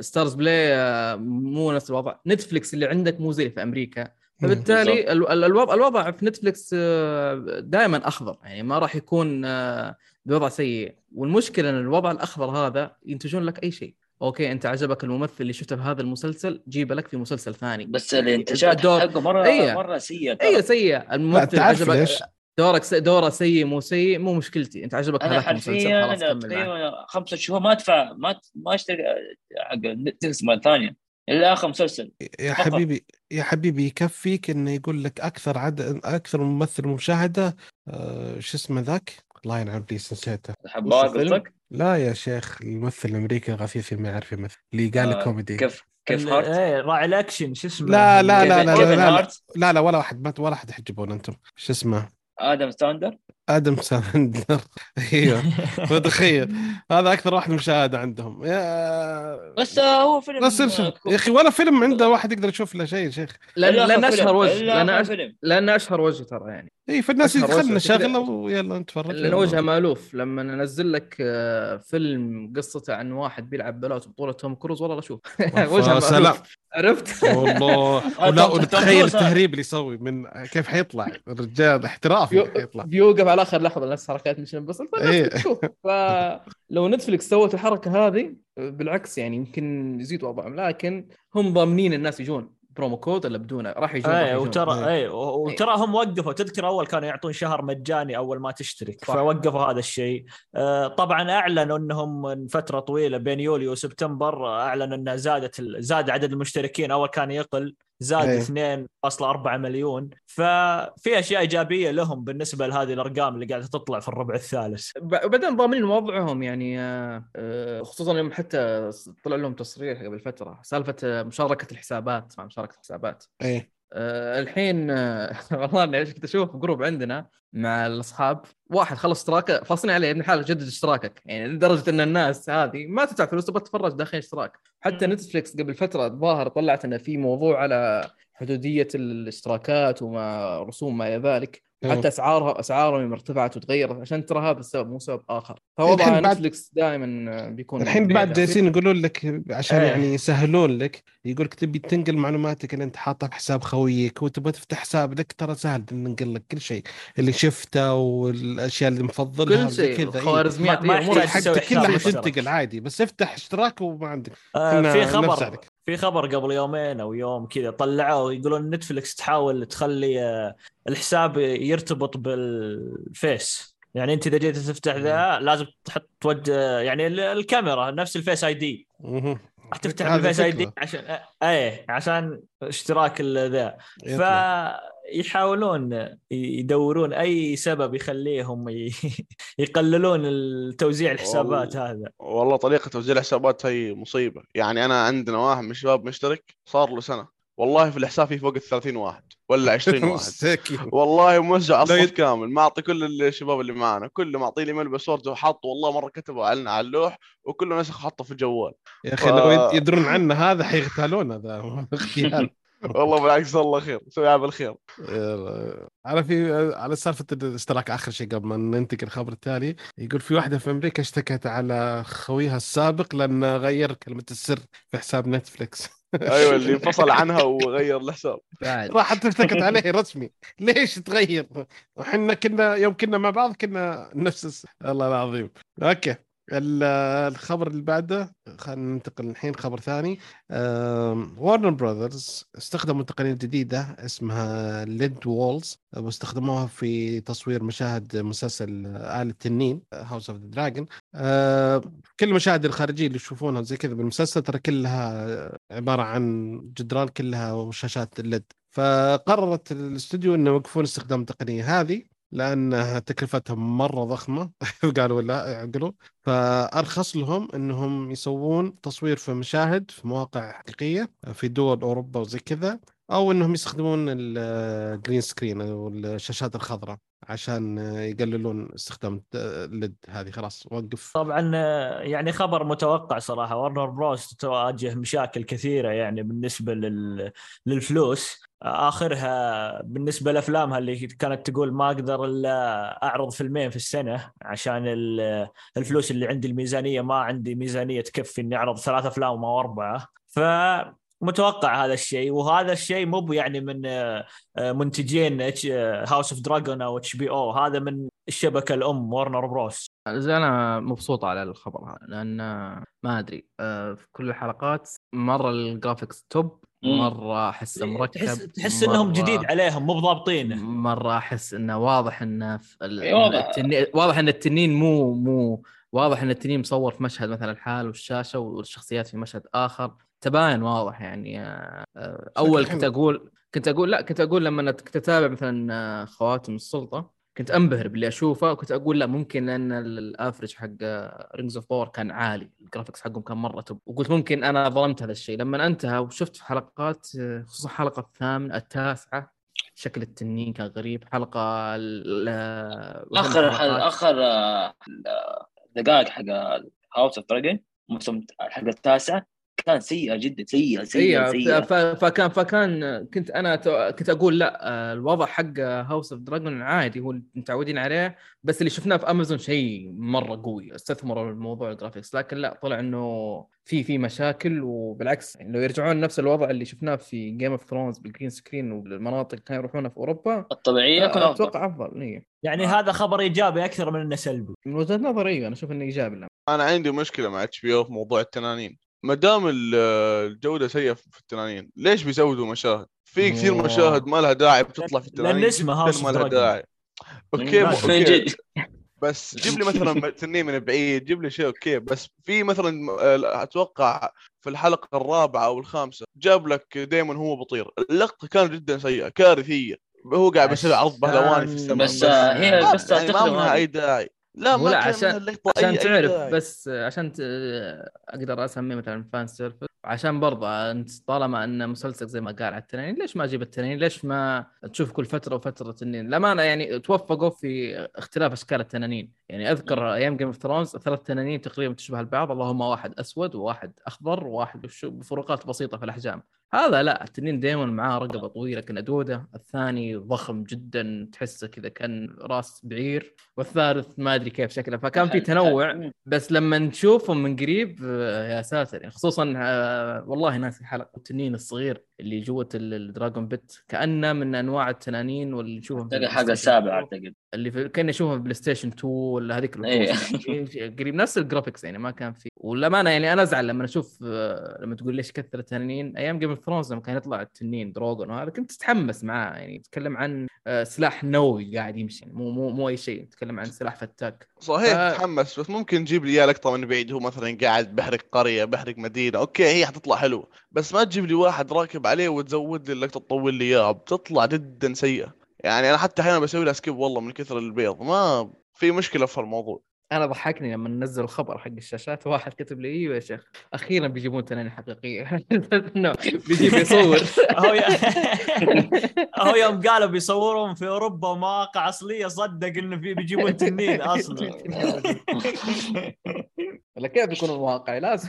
ستارز بلاي مو نفس الوضع. نتفلكس اللي عندك مو زي في أمريكا. فبالتالي الوضع الوضع في نتفلكس دائما أخضر. يعني ما راح يكون بوضع سيء. والمشكلة إن الوضع الأخضر هذا ينتجون لك أي شيء. أوكي أنت عجبك الممثل اللي شفته في هذا المسلسل جيبه لك في مسلسل ثاني. بس الانتاجات حقه مره أيه. مره سيئه أيوه سيء. الممثل عجبك دورك دوره سيء مو سيء مو مشكلتي. أنت عجبك هذا المسلسل خلاص كمل تقريبا خمسة شهور ما ادفع ما ما أشتري حق نتفلكس مرة ثانية. الا آخر مسلسل. يا فقط. حبيبي يا حبيبي يكفيك إنه يقول لك أكثر عدد أكثر ممثل مشاهدة آه شو اسمه ذاك؟ الله ينعم ابليس نسيته. قصدك؟ لا يا شيخ الممثل الامريكي الغثيث ما يعرف يمثل. اللي قال آه كوميدي. كيف كيف هارت؟ إيه راعي الأكشن شو اسمه؟ لا لا لا لا لا لا, لا, لا ولا واحد ولا واحد تحجبون أنتم. شو اسمه؟ آدم ساندلر آدم ساندلر *laughs* أيوه. متخيل. هذا أكثر واحد مشاهده عندهم. يا... بس هو فيلم بس يا أخي ولا فيلم عنده واحد يقدر يشوف له شيء يا شيخ لأن لأن أشهر وجه. لأن أشهر وجه ترى يعني. اي فالناس خلنا نشغله ويلا نتفرج. لأن وجهه مألوف. لما انزل لك آه، فيلم قصته عن واحد بيلعب بلوت بطولة توم كروز والله أشوف *laughs* وجهة سلام. عرفت؟ والله. *laughs* ولا تخيل التهريب اللي يسوي من كيف حيطلع. الرجال احترافي حيطلع. بيوقف على آخر لحظة نفس حركات مش بس. إيه. فلو *laughs* نتفلكس سوت الحركة هذه بالعكس يعني يمكن يزيد وضعهم لكن هم ضامنين الناس يجون. promo code ولا بدونه راح يجون اي وترى اي إيه، وترى هم وقفوا تذكر أول كانوا يعطون شهر مجاني أول ما تشترك صح. فوقفوا هذا الشيء. آه، طبعا أعلنوا إنهم من فترة طويلة بين يوليو وسبتمبر أعلنوا إنه زادت زاد عدد المشتركين أول كان يقل. زاد أيه. 2.4 مليون. ففي أشياء إيجابية لهم بالنسبة لهذه الأرقام اللي قاعدة تطلع في الربع الثالث. وبعدين ضامنين وضعهم يعني آه، آه، خصوصا يوم حتى طلع لهم تصريح قبل فترة سالفة مشاركة الحسابات مع مشاركة الحسابات. إيه. آه الحين آه *laughs* والله إني كنت أشوف جروب عندنا مع الأصحاب واحد خلص اشتراكه فاصلين عليه ابن الحلال جدد اشتراكك يعني لدرجة إن الناس هذه ما تدفع فلوس تبغى تتفرج داخل اشتراك. حتى نتفلكس قبل فترة الظاهر طلعت إنه في موضوع على حدودية الاشتراكات وما رسوم ما إلى ذلك. حتى اسعارها أسعارهم ارتفعت وتغيرت عشان ترى هذا السبب مو سبب آخر. فوضع نتفلكس دائما بيكون الحين بعد جالسين يقولون لك عشان إيه. يعني يسهلون لك يقول لك تبي تنقل معلوماتك اللي أنت حاطها في حساب خويك وتبغى تفتح حساب لك ترى سهل ننقل لك كل شيء اللي شفته والأشياء اللي مفضلها كل شيء كذا. خوارزميات ما, ما يحتاج كلها حتنتقل عادي بس افتح اشتراك وما عندك. آه في خبر. في خبر قبل يومين أو يوم كذا طلعوا يقولون نتفلكس تحاول تخلي آه، الحساب يرتبط بال face. يعني أنت إذا جيت تفتح ذا لازم تحط توجه يعني الكاميرا نفس ال Face ID. راح تفتح بال Face ID عشان إيه عشان اشتراك ذا. فيحاولون يدورون أي سبب يخليهم *laughs* يقللون توزيع الحسابات هذا. والله طريقة توزيع الحسابات هي مصيبة. يعني أنا عندنا واحد من الشباب مشترك صار له سنة. والله في الحساب في فوق ال 30 واحد ولا *laughs* 20 واحد. والله موزع الصف كامل. معطي كل الشباب اللي معنا كله معطي لي password وحط والله مرة كتبوا على على اللوح وكله نسخ حطه في الجوال. يا أخي ف... لو يدرون عنا هذا حيغتالونا ذا. *laughs* *laughs* والله بالعكس الله خير. سوي عمل خير. على في على سالفة الاشتراك آخر شيء قبل ما ننتقل الخبر التالي يقول في واحدة في أمريكا اشتكت على خويها السابق لأنه غير كلمة السر في حساب نتفلكس *laughs* أيوه اللي انفصل عنها وغير الحساب. راحت اشتكت عليه رسمي. ليش تغير؟ وحنا كنا يوم كنا مع بعض كنا نفس الله العظيم. أوكي. الخبر اللي بعده خلينا ننتقل الحين خبر ثاني. وارنر براذرز استخدموا تقنية جديدة اسمها LED walls واستخدموها في تصوير مشاهد مسلسل آل التنين House of the Dragon كل المشاهد الخارجية اللي تشوفونها زي كذا بالمسلسل ترى كلها عبارة عن جدران كلها شاشات LED فقررت الاستوديو إنه يوقفون استخدام التقنية هذه. لأن تكلفتها مرة ضخمة *laughs* قالوا لا اعقلوا فأرخص لهم إنهم يسوون تصوير في مشاهد في مواقع حقيقية في دول أوروبا وزي كذا أو إنهم يستخدمون ال green screen أو الشاشات الخضراء. عشان يقللون استخدام ال LED هذه خلاص وقف. طبعا يعني خبر متوقع صراحة. وارنر بروس تواجه مشاكل كثيرة يعني بالنسبة لل... للفلوس. آخرها بالنسبة لأفلامها اللي كانت تقول ما أقدر إلا أعرض فيلمين في السنة عشان الفلوس اللي عندي الميزانية ما عندي ميزانية تكفي إني أعرض ثلاث أفلام أو أربعة. ف متوقع هذا الشيء وهذا الشيء مو يعني من آه، منتجين House of Dragon أو HBO هذا من الشبكة الأم وارنر بروس أنا مبسوط على الخبر هذا لأن ما أدري آه، في كل الحلقات مرة الجرافيكس توب مرة احسه مركب تحس تحس إنهم جديد عليهم مو بضابطينه مرة أحس إنه واضح إنه التنين واضح إن التنين مو مو واضح إن التنين مصور في مشهد مثلا الحال والشاشة والشخصيات في مشهد آخر. تباين واضح يعني آه، أول كنت أقول كنت أقول لا كنت أقول لما كنت أتابع مثلا آه، خواتم السلطة كنت أنبهر باللي أشوفه وكنت أقول لا ممكن لأن ال average حق Rings of Power كان عالي ال graphics حقهم كان مرة top وقلت ممكن أنا ظلمت هذا الشيء. لما انتهى وشفت حلقات آه، خصوصا الحلقة الثامنة التاسعة شكل التنين كان غريب. حلقة آخر آخر دقائق حق House of Dragon الحلقة التاسعه كان سيئة جدا سيئة سيئة سيئة. فكان فكان كنت أنا كنت أقول لا آه، الوضع حق House of Dragon عادي هو متعودين عليه بس اللي شفناه في امازون شيء مرة قوي استثمروا الموضوع ال graphics لكن لا طلع إنه في في مشاكل وبالعكس يعني لو يرجعون نفس الوضع اللي شفناه في Game of Thrones بال green screen والمناطق كانوا يروحونها في أوروبا. الطبيعية كان أتوقع أفضل إيه. يعني هذا خبر إيجابي أكثر من إنه سلبي. من وجهة نظري أنا أشوف إنه إيجابي أنا عندي مشكلة مع اتش بي أو في موضوع التنانين. ما دام الجودة سيئة في التنانين ليش بيزودوا مشاهد؟ في كثير مشاهد ما لها داعي بتطلع في التنانين لأن اسمها ما لها داعي. okay okay. بس جيب لي مثلا *laughs* تنين من بعيد جيب لي شيء okay. بس في مثلا أتوقع في الحلقة الرابعة أو الخامسة جاب لك دايما هو بطير. اللقطة كانت جدا سيئة كارثية. هو قاعد بيسوي عرض بهلواني في السماء بس, بس هي بس يعني ما لها أي داعي. لا ما عشان عشان تعرف بس عشان أقدر أسميه مثلا fan service عشان برضه أنت طالما أن مسلسل زي ما قال على التنين ليش ما أجيب التنين؟ ليش ما تشوف كل فترة وفترة تنين؟ للأمانة يعني توفقوا في اختلاف أشكال التنانين، يعني أذكر أيام Game of Thrones ثلاث تنانين تقريبا تشبه البعض اللهم واحد أسود وواحد أخضر وواحد بفروقات بسيطة في الأحجام. هذا لا التنين دائما معاه رقبة طويلة كندوده، الثاني ضخم جدا تحسه كذا كأن راس بعير، والثالث ما أدري كيف شكله، فكان في تنوع بس لما نشوفهم من قريب يا ساتر يعني خصوصا والله ناسي الحلقة التنين الصغير اللي جوة ال dragon pit كأنه من أنواع التنانين واللي نشوفهم حق السابع أعتقد. اللي في... كنا نشوفها في PlayStation 2 ولا هذيك إيه. قريب نفس ال graphics يعني ما كان في. والامانه يعني أنا أزعل لما أشوف آه، لما تقول ليش كثر التنانين أيام Game of Thrones لما كان يطلع التنين دروجون وهذا كنت تتحمس معاه يعني. تتكلم عن آه، سلاح نووي قاعد يمشي مو مو مو أي شيء تتكلم عن سلاح فتاك. صحيح ف... تتحمس بس ممكن تجيب لي إياه لقطة من بعيد هو مثلا قاعد بحرق قرية بحرق مدينة okay هي حتطلع حلوة بس ما تجيب لي واحد راكب عليه وتزود لي اللقطة تطول لي إياها بتطلع جدا سيئة. يعني أنا حتى أحيانا بسوي لها skip والله من كثر البيض. ما في مشكلة في الموضوع. أنا ضحكني لما نزل الخبر حق الشاشات. واحد كتب لي إيوه يا شيخ أخيرا بيجيبون تنانين حقيقيه *laughs* إنه بيجيب يصور *laughs* هو *laughs* هو يوم قالوا بيصورون في أوروبا ومواقع أصلية صدق إنه في بيجيبون تنين أصلا. ولا كيف بيكون الواقعي لازم.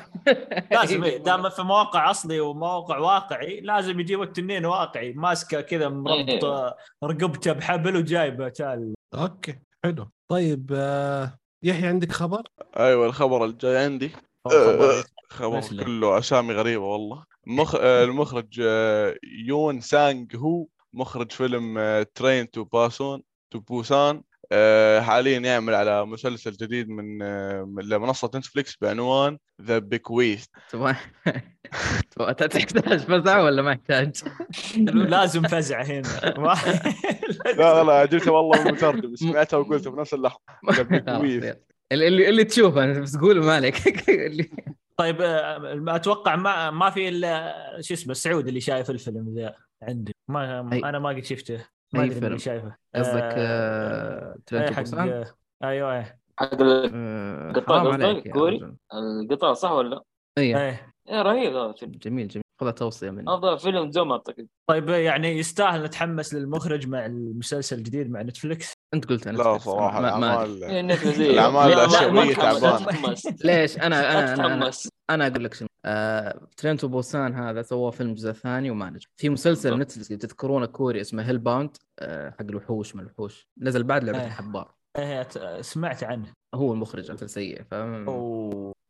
لازم دام في مواقع أصلي وموقع واقعي لازم يجيبوا التنين واقعي. ماسكه كذا مربط إيه. رقبته بحبل وجايبه تال okay حلو. طيب آه يحيى عندك خبر؟ أيوه الخبر الجاي عندي. خبر, خبر كله أسامي غريبة والله. مخ... آه، المخرج يون سانج هو مخرج فيلم Train to Busan to Busan حاليا يعمل على مسلسل جديد من منصه نتفليكس بعنوان ذا بيكويث تحتاج فزع ولا ما يحتاج؟ لازم فزع هنا. *laughs* لا لا جبتها والله من المترجم سمعتها وقلتها بنفس اللحظة. اللي اللي تشوفه أنا بس قول مالك *laughs* طيب آه، أتوقع ما ما في إلا شو اسمه السعود اللي شايف الفيلم ذا عندي. ما أنا ما قد شفته. ما أدري اللي شايفه. قصدك آه... آه... أيوه حق القطار القطار صح ولا؟ أيوه إيه. رهيب هذا الفيلم. جميل جميل. خذها توصية مني. أفضل فيلم زومبي أعتقد. طيب يعني يستاهل نتحمس للمخرج مع المسلسل الجديد مع نتفلكس أنت قلت أنا لا صراحة ما الاعمال إيه، الأعمال الشعبيه تعبانة. ليش؟ أنا أنا أنا, أنا, أنا أقول لك شنو آه Train to Busan هذا سوى فيلم جزء ثاني وما نجح في مسلسل نتفلكس تذكرونه كوري اسمه Hellbound آه حق الوحوش من الوحوش نزل بعد لعبة الحبار. إيه سمعت عنه. هو المخرج مثل سيء ف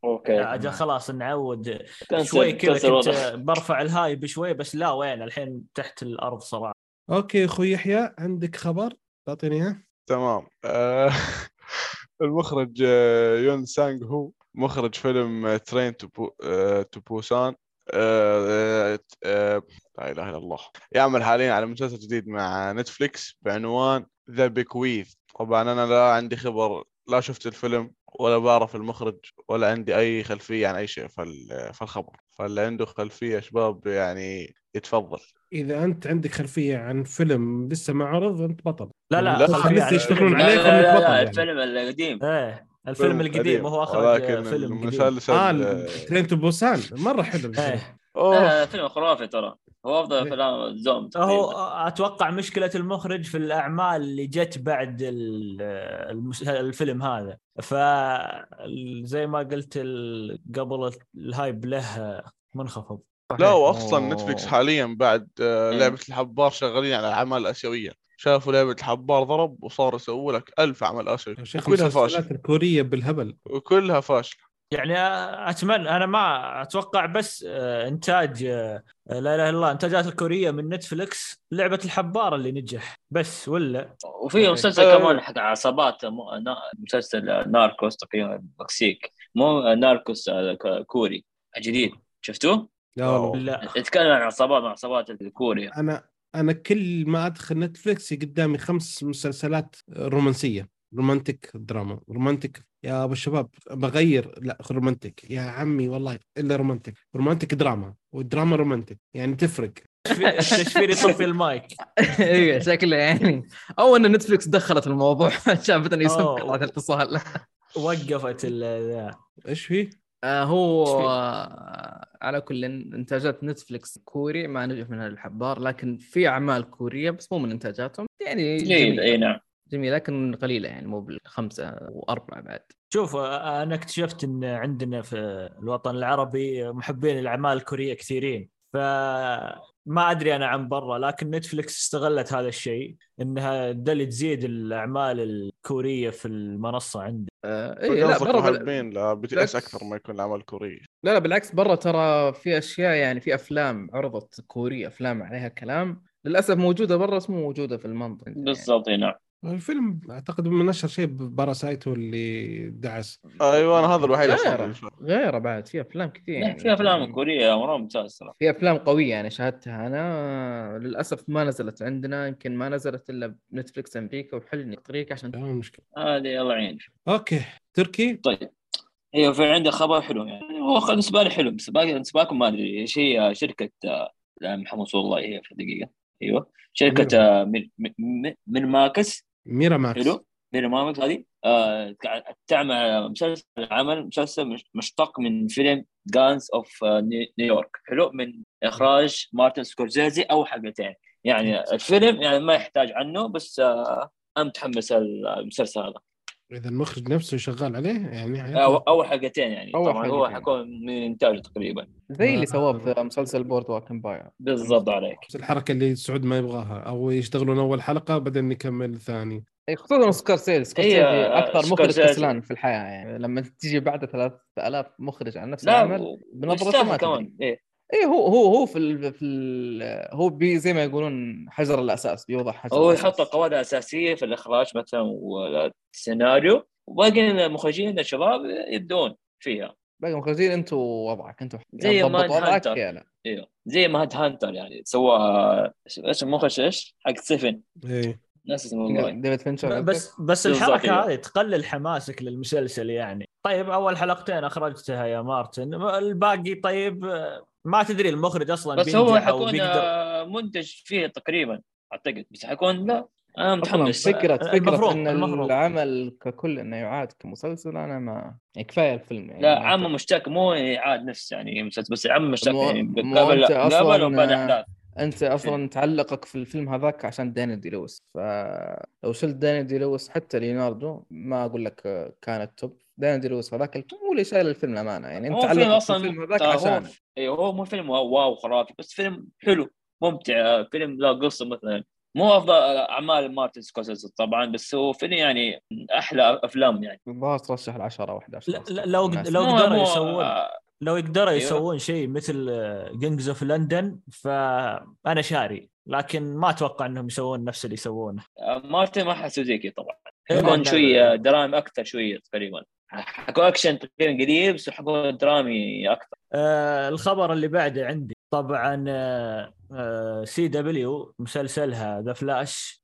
okay. أجل خلاص نعود. شوي كذا كنت برفع ال hype شوي بس لا وين؟ الحين تحت الأرض صراحة. okay أخوي يحيى عندك خبر؟ تعطيني إياه. تمام. آه، *laughs* المخرج آه، يون سانغ هو. مخرج فيلم Train to Busan لا إله إلا الله. يعمل حاليا على مسلسل جديد مع نتفليكس بعنوان The Bequeathed طبعا أنا لا عندي خبر لا شفت الفيلم ولا بعرف المخرج ولا عندي أي خلفية عن أي شيء في الخبر. فاللي عنده خلفية شباب يعني يتفضل. إذا أنت عندك خلفية عن فيلم لسه ما عرض أنت بطل. لا لا, لا لسه يشتغلون عليه لا, لا, لا, يعني. الفيلم القديم. إيه. الفيلم القديم وهو أخرج فيلم المسلسل آه ترين تو بوسان مرة حلو. أوه. فيلم خرافي ترى. هو أفضل إيه. افلام الزوم هو أتوقع مشكلة المخرج في الأعمال اللي جت بعد الفيلم هذا. فزي ما قلت قبل ال hype له منخفض. لا واصلا نتفلكس حاليا بعد آه، لعبة الحبار شغالين على الاعمال الاسيويه شافوا لعبة الحبار ضرب وصار يسووا لك ألف عمل اسيوي كلها فاشلة. الكورية بالهبل. وكلها فاشلة. يعني أتمنى أنا ما أتوقع بس آه، إنتاج آه، لا إله إلا الله إنتاجات الكورية من نتفلكس لعبة الحبار اللي نجح. بس ولا؟ وفي مسلسل كمان حق عصابات مسلسل Narcos تقريبا المكسيك مو Narcos كوري جديد شفتوه؟ لا والله. لا. يتكلم عن عصابات من عصابات الكوريا أنا أنا كل ما أدخل نتفلكس قدامي خمس مسلسلات رومانسية romantic دراما romantic يا أبو الشباب بغير لا romantic يا عمي والله إلا romantic romantic دراما والدراما romantic يعني تفرق. تشفير يطفي المايك. *laughs* أيوه شكله يعني. أو إن نتفلكس دخلت الموضوع. شافت انه يسمع الاتصال. وقفت إيش فيه؟ آه هو آه على كل إنتاجات نتفلكس كوري ما نجح منها الحبار لكن في أعمال كورية بس مو من إنتاجاتهم. يعني جميل إي نعم. جميل لكن قليلة يعني مو بالخمسة وأربعة بعد. شوف أنا اكتشفت إن عندنا في الوطن العربي محبين الأعمال الكورية كثيرين. ف ما أدري أنا عن برا لكن نتفلكس استغلت هذا الشيء إنها دل تزيد الأعمال الكورية في المنصة عندي. آه إيه لا برا محبين لا BTS أكثر ما يكون الأعمال الكورية. لا لا بالعكس برا ترى في أشياء يعني في أفلام عرضت كورية أفلام عليها كلام للأسف موجودة برا بس مو موجودة في المنطقة يعني. بالضبط نعم. الفيلم أعتقد من أشهر شيء Parasite هو اللي دعس. أيوه أنا هذا الوحيد غيره غيره بعد في أفلام كثير. يعني في أفلام كورية مره ممتازه صراحة في أفلام قوية أنا شاهدتها. أنا للأسف ما نزلت عندنا يمكن ما نزلت إلا ب Netflix أمريكا وخلني طريق عشان مشكلة. هذه الله يعينك okay. تركي؟ طيب. أيوه في عندي خبر حلو يعني. هو بالنسبة لي حلو بالنسبة لكم ما أدري. إيش هي؟ شركة آه، محمد صلى الله هي في دقيقة. أيوه. شركة آه، من من ماكس. Miramax. حلو. Miramax هذه. آه تعمل مسلسل عمل مسلسل مشتق من فيلم Gangs of New York حلو. من إخراج مارتن سكورسيزي أو حقتين يعني الفيلم يعني ما يحتاج عنه بس آه أنا متحمس المسلسل هذا. إذا المخرج نفسه شغال عليه يعني أو أو حلقتين يعني. أو طبعا هو حيكون من إنتاجه تقريبا. زي اللي سواه في مسلسل Boardwalk Empire بالضبط عليك. الحركة اللي سعود ما يبغاها أو يشتغلون أول حلقة بعدين نكمل الثاني اي خصوصا سكورسيزي سكورسيزي أكثر مخرج كسلان في الحياة يعني. لما تجي بعد 3000 مخرج على نفس العمل بنظرته ما كمان. إيه. اي هو هو هو في ال في ال هو بي زي ما يقولون حجر الأساس بيوضع حجر هو يحط القواعد الاساسيه في الإخراج مثلا والسيناريو وباقي المخرجين الشباب يبدون فيها. باقي المخرجين أنتم وضعك أنتم زي Mindhunter. أيوه زي Mindhunter يعني سواها إيش المخرج إيش؟ حق Seven. إيه. ناس اسمه والله ديفيد فينشر بس بس الحركة هذه تقلل حماسك للمسلسل يعني. طيب أول حلقتين أخرجتها يا مارتن. الباقي طيب ما تدري المخرج أصلا بس هو حيكون بيقدر... منتج فيه تقريبا أعتقد. بس حيكون لا أنا متحمس. فكره فكرة المفروض إن المفروض. العمل ككل إنه يعاد كمسلسل أنا ما يعني كفاية الفيلم يعني لا عمل مشتق مو اعاد نفس يعني مسلسل بس عمل مشتق يعني قبل قبل وبعد أحداث. أنت أصلا تعلقك في الفيلم هذاك عشان داني دي لويس. فلو شلت داني دي لويس حتى ليوناردو ما أقول لك كانت top. داني دي لويس هذاك هو اللي شايل الفيلم امانه يعني أنت تعلقك في الفيلم هذاك عشان أيوه هو مو فيلم wow خرافي بس فيلم حلو ممتع فيلم له قصه مثلا. مو أفضل أعمال مارتن سكورسيزي طبعا بس هو فيلم يعني أحلى أفلام يعني. الظاهر ترشح ل 10 أو 11 لو لو قدروا يسوون لو يقدروا أيوه. يسوون شيء مثل Gangs of London فأنا شاري لكن ما أتوقع إنهم يسوون نفس اللي يسوونه. مارتن ما حسوا زي كذا طبعا. حيكون شوية دراما أكثر شوية تقريبا. حكون أكشن تقريبا قريب بس حكون درامي أكثر. آه الخبر اللي بعده عندي طبعا CW مسلسلها ذا فلاش آه،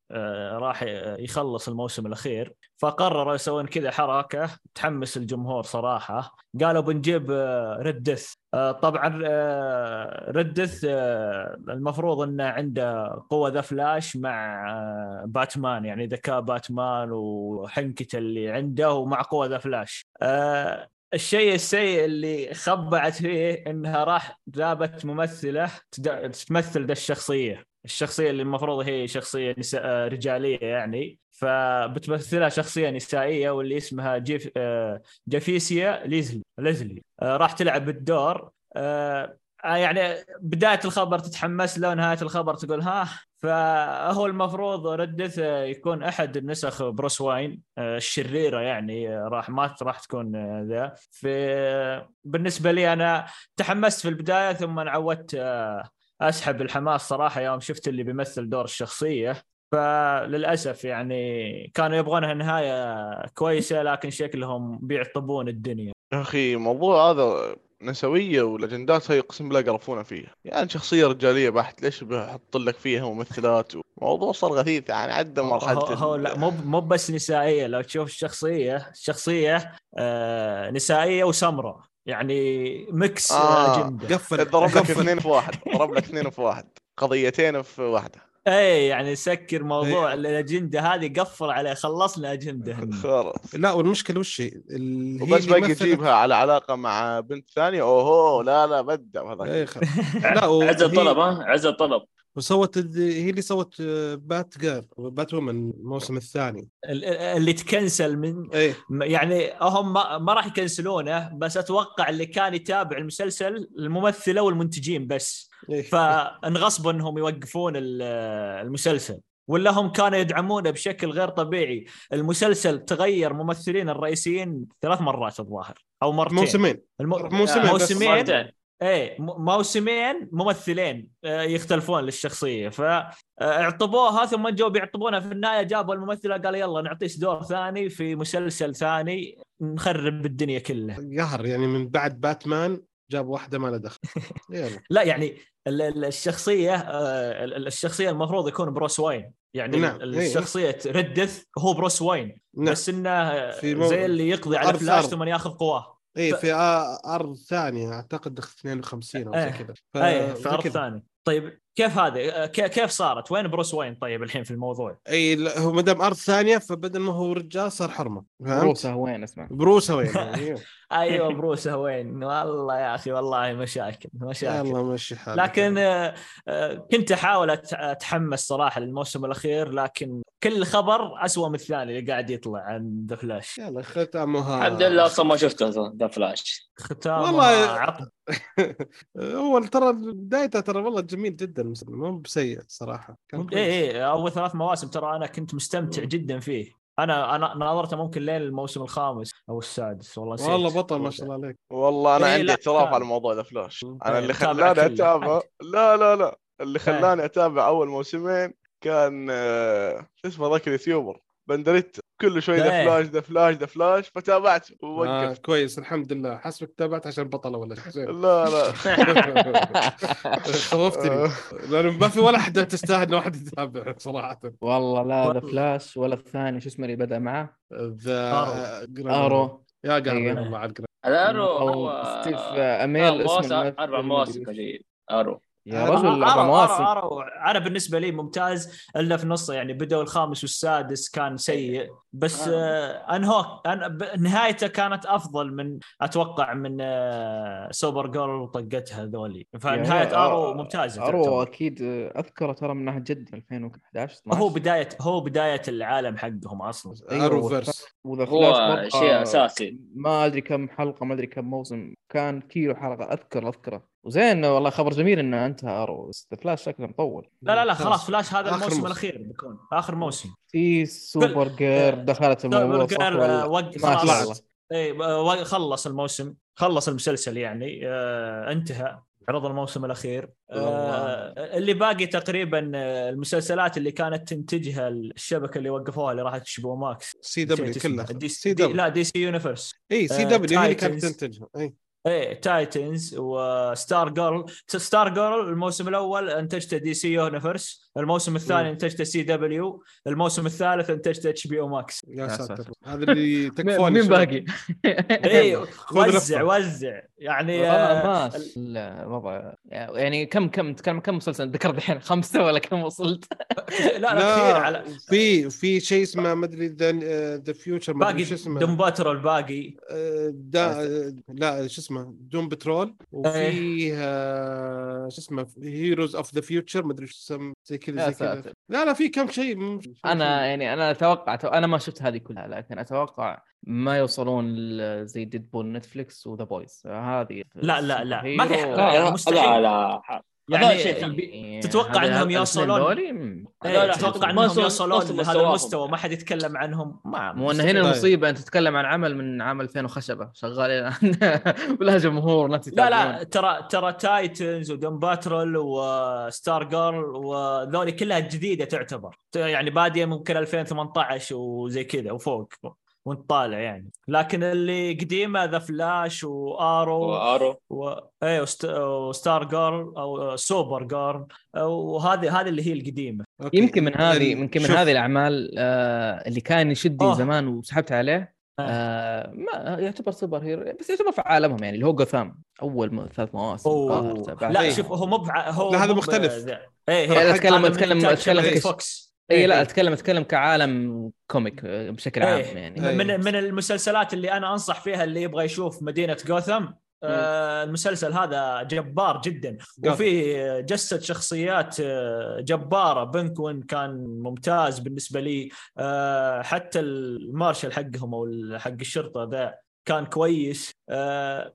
راح يخلص الموسم الأخير. فقرروا يسوون كذا حركة. تحمس الجمهور صراحة. قالوا بنجيب Red Death آه، طبعا Red Death آه، المفروض إنه عنده قوة The Flash مع باتمان. يعني ذكاء باتمان وحنكته اللي عنده ومع قوة The Flash. الشيء السيء اللي خبعت فيه إنها راح جابت ممثلة تمثل ذا الشخصية. الشخصية اللي المفروض هي شخصية نساء رجالية يعني. فبتمثلها شخصية نسائية واللي اسمها جيف آه، جافيسيا ليزلي ليزلي. آه، راح تلعب الدور آه، يعني بداية الخبر تتحمس له ونهايه الخبر تقول ها فهو المفروض ردث يكون أحد النسخ بروس واين آه، الشريرة يعني راح ما راح تكون ذا. في بالنسبة لي أنا تحمست في البداية ثم عودت اسحب الحماس صراحة يوم شفت اللي بيمثل دور الشخصية. فللأسف يعني كانوا يبغونها نهاية كويسة لكن شكلهم بيعطبون الدنيا. يا أخي موضوع هذا نسوية ولجندات هي اقسم بالله قرفونا فيها يعني شخصية رجالية بحت ليش بحط لك فيها ممثلات؟ موضوع صار غثيث يعني عدى مرحلة هو, هو لا مو مو بس نسائية. لو تشوف الشخصية الشخصيه آه نسائية وسمراء. يعني mix آه أجندة. قفل ضرب لك اثنين في واحد ضرب لك اثنين في واحد. قضيتين في واحدة. اي يعني سكر موضوع أي. الأجندة هذه قفل عليه خلصنا أجندة خلاص. لا والمشكلة وش هي؟ وبس باقي يجيبها على علاقة مع بنت ثانية. أوهو لا لا بدع هذا لا عز الطلب ها؟ عز الطلب. وسوت هي اللي سوت Batgirl Batwoman الموسم الثاني. اللي تكنسل من إيه؟ يعني هم ما, ما راح يكنسلونه بس أتوقع اللي كان يتابع المسلسل الممثلة والمنتجين بس. إيه؟ *laughs* فانغصبوا إنهم يوقفون المسلسل. ولا هم كانوا يدعمونه بشكل غير طبيعي. المسلسل تغير ممثلين الرئيسيين ثلاث مرات الظاهر أو مرتين. موسمين. الم... موسمين موسمين. إيه موسمين ممثلين آه، يختلفون للشخصية. فاعطبوها ثم جو بيعطبونها. في النهاية جابوا الممثلة قال يلا نعطيك دور ثاني في مسلسل ثاني نخرب الدنيا كلها. قهر يعني من بعد باتمان جاب واحدة ما لها دخل. *laughs* يلا. لا يعني الشخصية آه، الشخصية المفروض يكون بروس واين يعني نعم. إيه. الشخصية Red Death هو بروس واين نعم. بس إنه زي اللي يقضي على فلاش ثم ياخذ قواه. اي في أرض ثانية أعتقد 52 أو زي إيه. كذا. اي في أرض ثانية. طيب كيف هذا كيف صارت؟ وين بروس وين طيب الحين في الموضوع؟ أي هو ما دام أرض ثانية فبدل ما هو رجال صار حرمة بروسة وين؟ اسمع. بروسة وين؟ *laughs* أيوه. أيوه بروسة وين؟ والله يا أخي والله مشاكل مشاكل. يلا مشي حالك. لكن آه، آه، كنت أحاول أتحمس صراحة للموسم الأخير لكن كل خبر اسوء من الثاني اللي قاعد يطلع عن The Flash. يلا ختامها. الحمد لله أصلا ما شفته The Flash. ختامها والله. *laughs* هو ترى بدايته ترى والله جميل جدا. مو بسيء صراحة. اي اي أول ثلاث مواسم ترى أنا كنت مستمتع جدا فيه. أنا أنا ناظرته ممكن لين الموسم الخامس أو السادس. والله نسيت. والله بطل ما شاء الله عليك. والله أنا إيه عندي اعتراف على الموضوع The Flash. أنا اللي خلاني اتابع لا لا لا. اللي خلاني أتابع أول موسمين كان آه، شو اسمه ذاك ال YouTuber بندريت كل شوي The Flash The Flash The Flash فتابعت ووقفت. آه كويس الحمد لله. حسبك تابعت عشان بطله ولا شيء. لا لا. *laughs* خوفتني. لأنه ما في ولا احد تستاهل إنه واحد يتابع صراحة. والله لا the Flash ولا الثاني. شو اسمه اللي بدأ معه؟ The Arrow. يا قهر والله على ال Arrow هو ستيفن أميل اسمه أربع مواسم قليل. Arrow. يا رجل مواسم أنا بالنسبة لي ممتاز إلا في نصه يعني بدأوا الخامس والسادس كان سيء. بس آه. آه انهوك. نهايته كانت أفضل من أتوقع من آه Supergirl وطقتها ذولي. فنهاية Arrow ممتازة Arrow. أكيد اذكره ترى من ناحيه جد 2011 12 هو بدايه هو بداية العالم حقهم أصلا. Arrowverse. هو شيء أساسي. ما أدري كم حلقة ما أدري كم موسم. كان كيلو حلقة أذكر اذكره وزين والله خبر جميل انه انتهى Arrow بس فلاش شكله مطول. لا لا لا خلاص فلاش هذا الموسم موسم. الأخير بيكون آخر موسم. في Supergirl دخلت الموضوع سوبر وقف خلاص. اي خلص الموسم خلص المسلسل يعني آه انتهى عرض الموسم الأخير. آه اللي باقي تقريبا آه، المسلسلات اللي كانت تنتجها الشبكة اللي وقفوها اللي راحت HBO Max CW كلها. دي سي دبليو لا DC Universe اي CW هي اللي كانت تنتجها. اي إيه Titans و Stargirl Stargirl الموسم الأول انتجته DC Universe الموسم الثاني انتجته CW الموسم الثالث انتجته HBO Max يا ساتر. هذا اللي *laughs* تكفون مين باقي؟ *laughs* اي وزع وزع. يعني آه الوضع. يعني كم كم كم كم مسلسل ذكرت الحين؟ *laughs* خمسة ولا كم وصلت؟ لا لا كثير على في في شيء اسمه ما أدري The Future باقي Doom Patrol باقي. آه، لا شو اسمه؟ اسمه Doom Patrol وفي آه شو اسمه Heroes of the Future ما أدري إيش زي كذا زي كذا. لا لا في كم شيء أنا يعني أنا أتوقع أنا ما شفت هذه كلها لكن أتوقع ما يوصلون زي Deadpool Netflix و The Boys هذه لا لا لا. ما في لا لا. يعني, يعني تتوقع إنهم يوصلون؟ إيه تتوقع إنهم يوصلون لهذا المستوى ما حد يتكلم عنهم. ما مو هنا المصيبه انت تتكلم عن عمل من عام 2000 وخشبة. شغال ولا *laughs* جمهور لا لا ترى ترى Titans و Doom Patrol و Stargirl وذولي كلها جديدة تعتبر. يعني بادية ممكن 2018 وزي كذا وفوق. وانت طالع يعني. لكن اللي قديمه The Flash و Arrow و Arrow و... إيه وست... و Stargirl أو Supergirl. وهذه هذه اللي هي القديمة. okay. يمكن من هذه يمكن من هذه الأعمال آه اللي كان يشدني زمان وسحبت عليه آه. آه ما يعتبر superhero بس يعتبر في عالمهم يعني اللي هو جوثام. أول ثلاث مواسم لا شوف هو مو هو لا هذا مختلف. إيه أتكلم أتكلم أتكلم Fox. اي إيه، لا إيه. اتكلم أتكلم كعالم comic بشكل عام إيه. يعني. من من المسلسلات اللي أنا أنصح فيها اللي يبغى يشوف مدينة جوثم آه المسلسل هذا جبار جدا. وفي جسد شخصيات آه، جبارة. Penguin كان ممتاز بالنسبة لي. آه حتى المارشال حقهم أو حق الشرطة ذا كان كويس. آه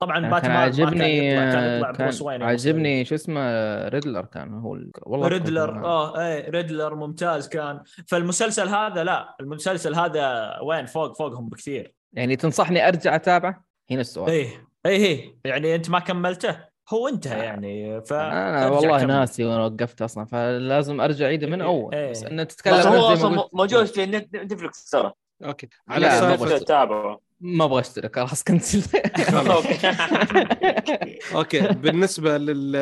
طبعا باتمان عجبني كان يطلع كان وين عجبني شو اسمه Riddler كان هو والله ريدلر آه إيه Riddler ممتاز كان. فالمسلسل هذا لا المسلسل هذا وين؟ فوق فوقهم بكثير. يعني تنصحني أرجع أتابعه؟ هنا السؤال. إيه إيه إيه. يعني أنت ما كملته؟ هو انتهى يعني ف أنا والله ناسي وأنا وقفت أصلا فلازم أرجع اعيده من أول. إيه. بس إنه تتكلم هو أصلا موجود في Netflix ترى. okay. على أساس تتابعه ما أبغى أشترك خلاص cancel. *laughs* okay بالنسبة لل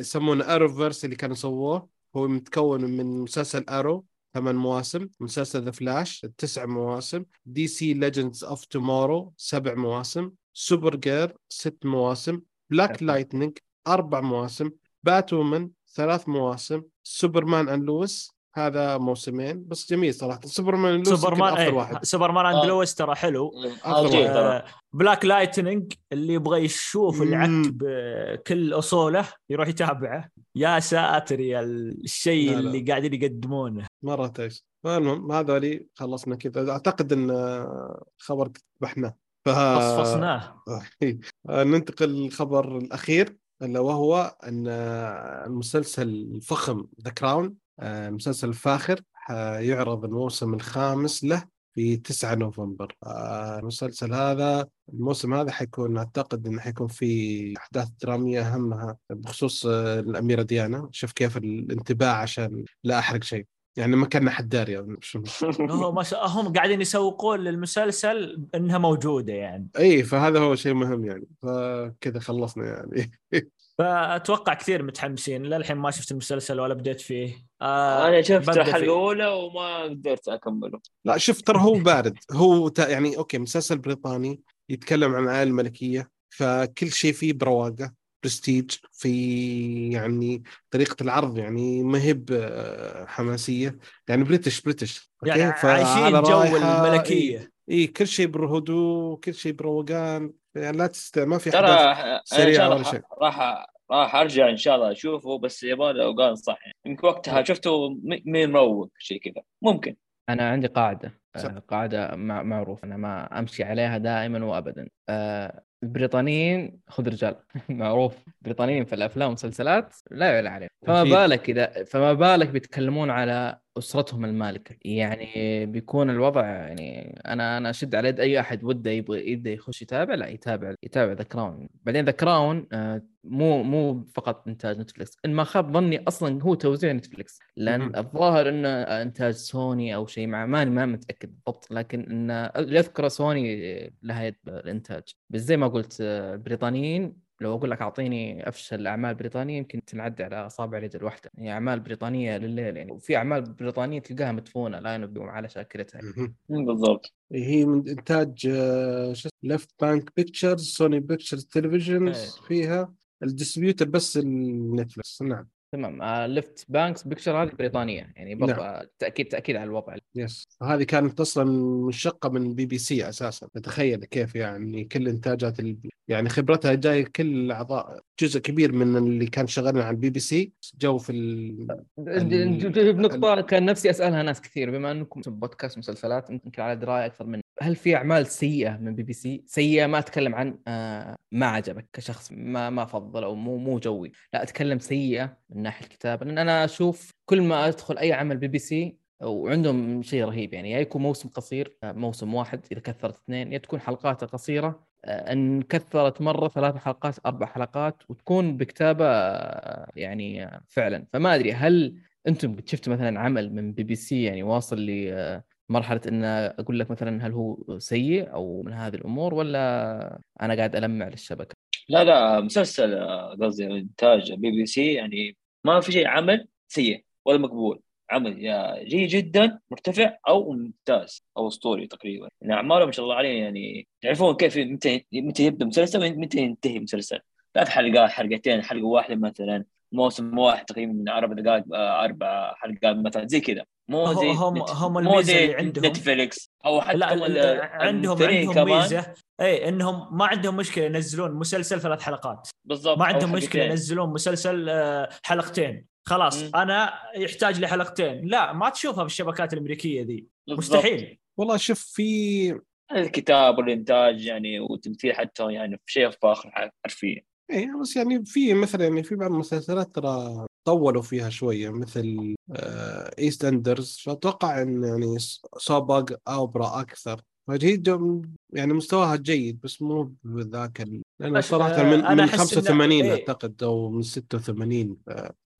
يسمونه Arrowverse اللي كانوا سووه هو متكون من مسلسل Arrow ثمان مواسم مسلسل The Flash تسع مواسم DC Legends of Tomorrow سبع مواسم Supergirl ست مواسم Black Lightning أربع مواسم Batwoman ثلاث مواسم Superman and Lois هذا موسمين بس جميل صراحة. Superman Lois Superman أفضل إيه. واحد. Superman and آه. Lois ترى حلو أفضل آه Black Lightning اللي يبغى يشوف العك بكل أصوله يروح يتابعه. يا ساتر يا الشيء اللي قاعدين يقدمونه. مرة تعيش المهم هذا خلصنا كذا. أعتقد إن خبر ذبحناه. ف... فصفصناه. *laughs* ننتقل للخبر الأخير الا وهو إن المسلسل الفخم The Crown المسلسل الفاخر يعرض الموسم الخامس له في 9 نوفمبر. آه، المسلسل هذا الموسم هذا حيكون أعتقد إنه حيكون في أحداث درامية أهمها بخصوص آه، الأميرة ديانا. شوف كيف الانتباه عشان لا أحرق شيء. يعني ما كان حد داري. *laughs* هم هم قاعدين يسوقون للمسلسل إنها موجودة يعني. اي فهذا هو شيء مهم يعني. فكذا خلصنا يعني. *laughs* فأتوقع كثير متحمسين. للحين ما شفت المسلسل ولا بديت فيه. آه أنا شفت الحلقة الأولى وما قدرت أكمله. لا شوف ترى هو بارد. هو يعني okay مسلسل بريطاني يتكلم عن العائله الملكيه فكل شيء فيه برواقة برستيج في يعني طريقة العرض يعني ما هي حماسية. يعني British British يعني عايشين جو الملكية. إي إيه كل شيء بالهدوء كل شيء بروقان. يعني لا تست ما في ترى سريعة ولا شيء. راح راح أرجع إن شاء الله أشوفه بس يبغى له اوقات صح. يعني يمكن وقتها شفته مين مروق شيء كذا. ممكن. أنا عندي قاعدة. قاعدة معروفة أنا ما أمشي عليها دائما وابدا. آه البريطانيين خذ رجال *laughs* معروف. بريطانيين في الأفلام والمسلسلات لا يعلى عليهم. فما بالك اذا فما بالك بيتكلمون على أسرتهم المالكة؟ يعني بيكون الوضع يعني أنا أنا أشد على يد أي أحد وده يبغى يبدا يخش يتابع؟ لا يتابع يتابع The Crown. بعدين The Crown آه، مو مو فقط إنتاج نتفلكس إن ما خاب ظني أصلا هو توزيع نتفلكس لأن الظاهر إنه إنتاج سوني أو شيء مع ماني ما متأكد. بالضبط لكن إن يذكر سوني لها يد بالانتاج بس زي ما قلت آه، بريطانيين لو أقول لك أعطيني أفشل أعمال بريطانية يمكن تنعد على أصابع اليد الواحده هي أعمال بريطانية لليل يعني. وفي أعمال بريطانية تلقاها مدفونة لا ينبئون على شاكلتها. بالضبط. هي من إنتاج آه، شو Left Bank Pictures Sony Pictures Television فيها. ال distributor بس النتفلكس نعم. تمام. Left Banks Picture هذه بريطانية. يعني برضه نعم. تأكيد تأكيد على الوضع. yes هذه كانت أصلا منشقه من بي بي سي أساسا. تخيل كيف يعني كل إنتاجات البي... يعني خبرتها جاي كل الاعضاء جزء كبير من اللي كان شغالين على البي بي سي جو في ال... بنقطة كان نفسي أسألها ناس كثير. بما أنكم بودكاست مسلسلات يمكن على دراية أكثر من هل في أعمال سيئة من بي بي سي؟ سيئة ما أتكلم عن آه ما عجبك كشخص ما ما فضل أو مو مو جوي، لا أتكلم سيئة من ناحية الكتابة لأن أنا أشوف كل ما أدخل أي عمل بي بي سي وعندهم شيء رهيب يعني يا يكون موسم قصير آه، موسم واحد إذا كثرت اثنين يا تكون حلقاته قصيرة آه، إن كثرت مرة ثلاث حلقات أربع حلقات وتكون بكتابة آه، يعني فعلا فما أدري هل أنتم شفتوا مثلا عمل من بي بي سي يعني واصل لمرحله إن أقول لك مثلا هل هو سيء أو من هذه الأمور ولا أنا قاعد ألمع للشبكة؟ لا لا مسلسل قصدي إنتاج بي بي سي يعني ما في شيء عمل سيء ولا مقبول. عمل يا جيد جدا مرتفع أو ممتاز أو أسطوري تقريبا. يعني اعمالهم ما شاء الله عليه يعني يعرفون كيف متى متى يبدا مسلسل متى ينتهي مسلسل ثلاث حلقات حلقتين حلقة واحدة مثلا. موسم واحد تقريبا من أربع دقائق آه، أربع حلقات مثلا زي كذا. مو زي هم هم الميزة اللي عندهم. نتفليكس أو حتى لا عندهم عندهم ميزة. اي إنهم ما عندهم مشكلة ينزلون مسلسل ثلاث حلقات. بالضبط ما عندهم مشكلة ينزلون مسلسل آه، حلقتين. خلاص م. أنا يحتاج لي حلقتين لا ما تشوفها في الشبكات الأمريكية ذي. مستحيل. والله شوف في الكتاب والإنتاج يعني والتمثيل حتى يعني في شيء فاخر حرفيا. إيه بس يعني في مثلا يعني في بعض المسلسلات ترى طولوا فيها شوية مثل EastEnders فأتوقع إن يعني soap opera أكثر فهي يعني مستواها جيد بس مو بذاك لأنه صراحة من أنا من 85 إيه. أعتقد أو من 86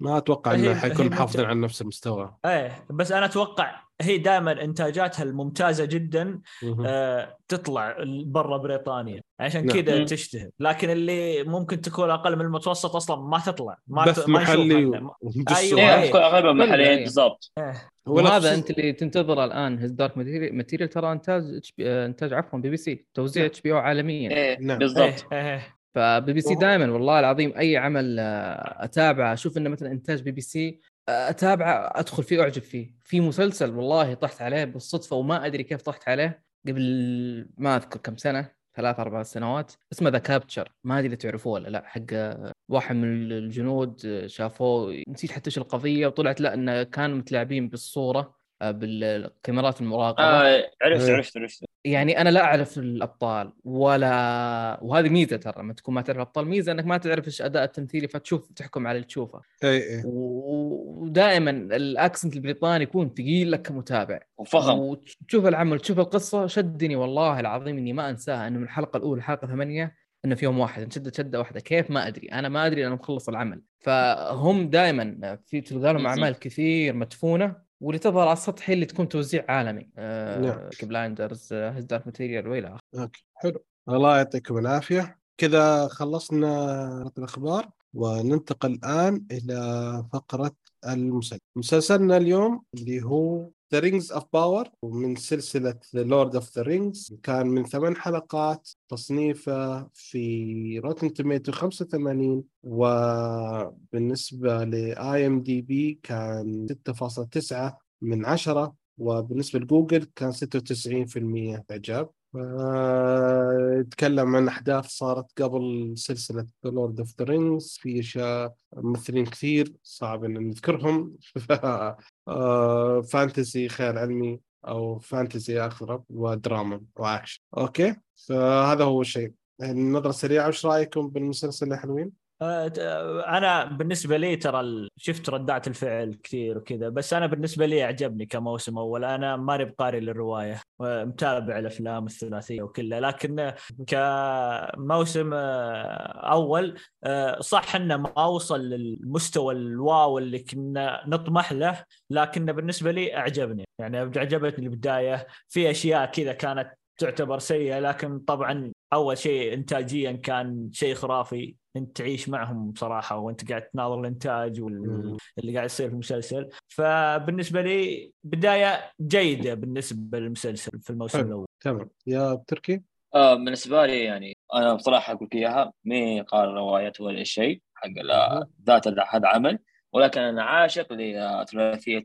ما أتوقع إنه حيكون محافظين على نفس المستوى إيه بس أنا أتوقع هي دائما إنتاجاتها الممتازة جدا آه تطلع برا بريطانيا عشان نعم. كذا تشتهر لكن اللي ممكن تكون أقل من المتوسط أصلا ما تطلع ما بث ت... محلي و... *laughs* أيوه أغلبها محليين بالضبط إيه. وهذا أنت اللي تنتظره الآن His Dark Material ترى إنتاج إنتاج عفوا بي بي سي توزيع HBO عالميا إيه. نعم. بالضبط إيه. إيه. فبي بي سي دائما والله العظيم أي عمل آه، أتابعه أشوف إنه مثلا إنتاج بي بي سي آه، أتابعه أدخل فيه أعجب فيه. في مسلسل والله طحت عليه بالصدفة وما أدري كيف طحت عليه قبل ما أذكر كم سنة ثلاث أربع سنوات اسمه The Capture ما أدري إذا تعرفوه ولا لا حق آه، واحد من الجنود شافوه نسيت حتى إيش القضية وطلعت لا إنه كانوا متلاعبين بالصورة. بالكاميرات المراقبة. آه عرفت عرفت عرفت. يعني أنا لا أعرف الأبطال ولا وهذه ميزة ترى لما تكون ما تعرف الأبطال ميزة إنك ما تعرف إيش أداء التمثيلي فتشوف تحكم على اللي تشوفه. اي اي ودائما ال accent البريطاني يكون ثقيل لك كمتابع. وفخم. وتشوف العمل تشوف القصة شدني والله العظيم إني ما أنساها إنه من الحلقة الأولى الحلقة ثمانية إنه في يوم واحد انشدت شدة واحدة. كيف؟ ما أدري. أنا ما أدري أنا مخلص العمل. فهم دائما في تلقى لهم أعمال كثير مدفونة. واللي تظهر على السطح هي اللي تكون توزيع عالمي. آه نعم. Blinders His Dark Material وإلى آخره. okay حلو. الله يعطيكم العافية. كذا خلصنا الأخبار وننتقل الآن إلى فقرة المسلسل. مسلسلنا اليوم اللي هو The Rings of Power ومن سلسلة The Lord of the Rings كان من ثمان حلقات تصنيفه في Rotten Tomato 85 وبالنسبة ل IMDb كان 6.9 من 10 وبالنسبة لجوجل كان 96% إعجاب يتكلم عن أحداث صارت قبل سلسلة Lord of the Rings في أشياء ممثلين كثير صعب إن نذكرهم. *laughs* fantasy آه، خيال علمي أو fantasy اقرب ودراما وأكشن. okay؟ فهذا هو الشيء. النظره سريعه وش رأيكم بالمسلسل الحلوين؟ آه، أنا بالنسبة لي ترى شفت ردات الفعل كثير وكذا بس أنا بالنسبة لي أعجبني كموسم أول. أنا ماني بقاري للرواية متابع الأفلام الثلاثية وكلها لكن كموسم آه، أول آه، صح إنه ما وصل للمستوى الواو اللي كنا نطمح له لكن بالنسبة لي أعجبني. يعني عجبتني البداية في أشياء كذا كانت تعتبر سيئة لكن طبعا أول شيء انتاجيا كان شيء خرافي أنت تعيش معهم بصراحة وأنت قاعد تناظر الإنتاج واللي قاعد يصير في المسلسل. فبالنسبة لي بداية جيدة بالنسبة للمسلسل في الموسم الأول. تمام. يا تركي؟ آه بالنسبة لي يعني أنا بصراحة أقول لك إياها مي قال روايه ولا شيء حق ذات هذا عمل. ولكن أنا عاشق لثلاثيه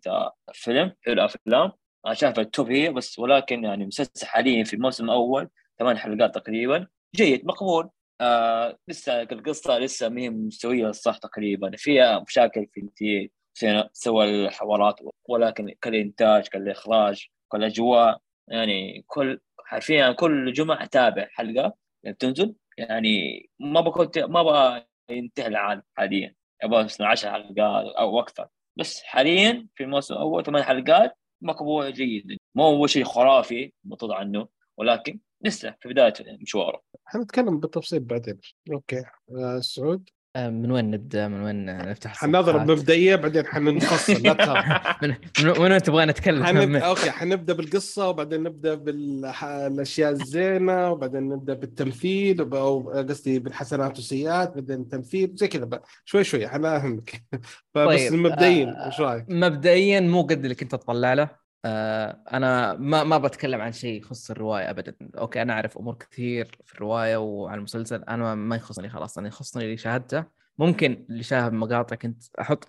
فيلم حلو أفلام. أنا شايف التوب هي بس ولكن يعني مسلسل حاليا في الموسم الأول ثمان حلقات تقريبا. جيد مقبول. آه لسه القصة لسه ما هي مستوية الصح تقريبا. فيها مشاكل في الانتاج سوى الحوارات ولكن كالإنتاج كالإخراج كالأجواء. يعني كل حرفيا كل جمعة أتابع حلقة بتنزل. يعني ما بكون ما أبغى ينتهي العالم حاليا. أبغى 10 حلقات أو أكثر. بس حاليا في الموسم الأول ثمان حلقات مقبول جيد. مو هو شيء خرافي مطلوب عنه ولكن لسه في بداية مشواره حنتكلم بالتفصيل بعدين. أوكي. آه سعود؟ آه، من وين نبدأ؟ من وين نفتح حنضرب مبدئية بعدين حنفصل لا تخاف. *laughs* من, من وين تبغى نتكلم؟ حنب... *laughs* okay حنبدا بالقصة وبعدين نبدأ بالاشياء الزينة وبعدين نبدأ بالتمثيل أو قصدي بالحسنات والسيئات بعدين التمثيل زي كذا شوي شوي حنفهمك *laughs* فبس طيب. مبدئيا آه إيش رأيك؟ مبدئيا مو قد اللي كنت اطلع له. آه أنا ما ما بتكلم عن شيء يخص الرواية ابدا. okay أنا أعرف أمور كثير في الرواية وعن المسلسل. أنا ما يخصني خلاص أنا يخصني اللي شاهدته. ممكن اللي شاهد مقاطع كنت أحط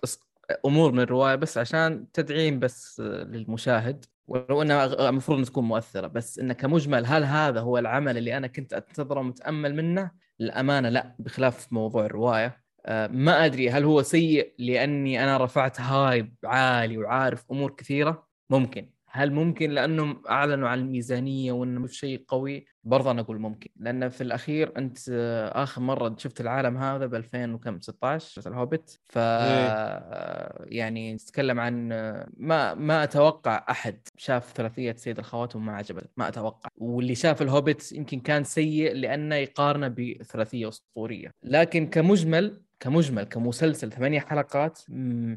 أمور من الرواية بس عشان تدعيم بس للمشاهد. ولو إنها المفروض تكون مؤثرة. بس إنه كمجمل هل هذا هو العمل اللي أنا كنت أنتظره ومتامل منه؟ للأمانة لا بخلاف موضوع الرواية. آه، ما أدري هل هو سيء لأني أنا رفعت هايب عالي وعارف أمور كثيرة. ممكن. هل ممكن؟ لأنهم أعلنوا عن الميزانية وانه مش شيء قوي. برضه أنا أقول ممكن. لأن في الأخير أنت آخر مرة شفت العالم هذا ب 2016 الهوبت ف إيه. يعني نتكلم عن ما ما أتوقع أحد شاف ثلاثية سيد الخواتم ما عجبه. ما أتوقع. واللي شاف الهوبت يمكن كان سيء لأنه يقارنه بثلاثية أسطورية. لكن كمجمل كمجمل كمسلسل ثمانية حلقات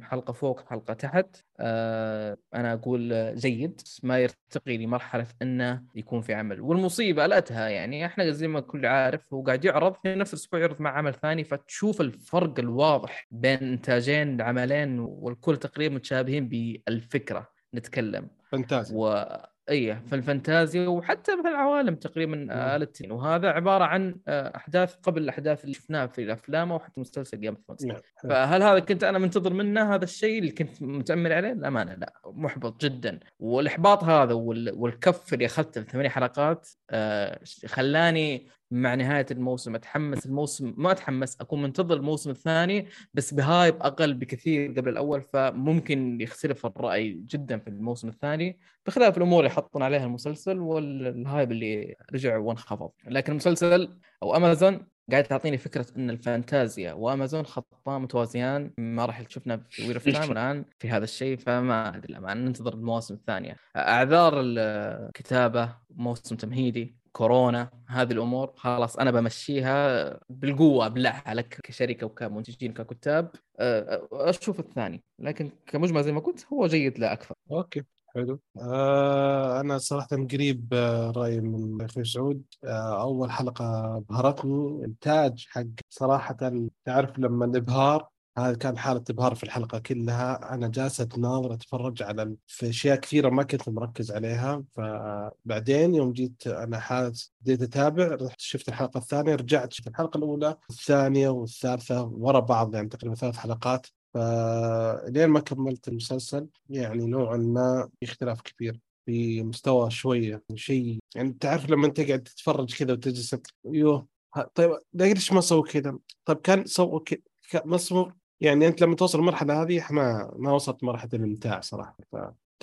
حلقة فوق حلقة تحت. آه أنا أقول جيد. ما يرتقي لمرحلة أنه يكون في عمل. والمصيبة لأتها يعني. إحنا زي ما الكل عارف هو قاعد يعرض في نفس الأسبوع يعرض مع عمل ثاني. فتشوف الفرق الواضح بين إنتاجين عملين والكل تقريبا متشابهين بالفكرة. نتكلم. fantasy. و... اي في الفانتازيا وحتى في العوالم تقريبا التين وهذا عبارة عن آه، أحداث قبل الأحداث اللي شفناها في الأفلام أو حتى مسلسل Game of Thrones. فهل هذا كنت أنا منتظر منه هذا الشيء اللي كنت متأمل عليه؟ الامانه لا محبط جدا والإحباط هذا والكف اللي أخذته في ثمانية حلقات آه، خلاني مع نهاية الموسم. أتحمس الموسم ما أتحمس أكون منتظر الموسم الثاني بس ب hype أقل بكثير قبل الأول فممكن يختلف الرأي جدا في الموسم الثاني بخلاف الأمور اللي حطوا عليها المسلسل وال hype اللي رجع وانخفض. لكن المسلسل أو أمازون قاعد تعطيني فكرة إن الفانتازيا وأمازون خطان متوازيان. ما راح شفنا في Wheel of Time الآن في هذا الشيء فما أدري ننتظر المواسم الثانية. أعذار الكتابه موسم تمهيدي. كورونا هذه الأمور خلاص أنا بمشيها بالقوة ابلعها لك كشركة وكمنتجين ككتاب أشوف الثاني لكن كمجمل زي ما قلت هو جيد لا أكثر. okay حلو. آه أنا صراحة قريب آه رايي من أخوي سعود. آه أول حلقة بهرتني إنتاج حق صراحة تعرف لما الابهار هذا كان حالة إبهار في الحلقة كلها. أنا جالس أتناظر أتفرج على في أشياء كثيرة ما كنت مركز عليها. فبعدين يوم جيت أنا حاس بديت أتابع رحت شفت الحلقة الثانية رجعت شفت الحلقة الأولى الثانية والثالثة ورا بعض يعني تقريبا ثلاث حلقات. فلين ما كملت المسلسل يعني نوعا ما في اختلاف كبير في مستوى شوية شيء. يعني تعرف لما أنت قاعد تتفرج كذا وتجلس أيوه طيب ليش ما سووا كذا؟ طيب كان سووا كذا مصمم يعني أنت لما توصل المرحلة هذه ما ما وصلت مرحلة الإمتاع صراحة. ف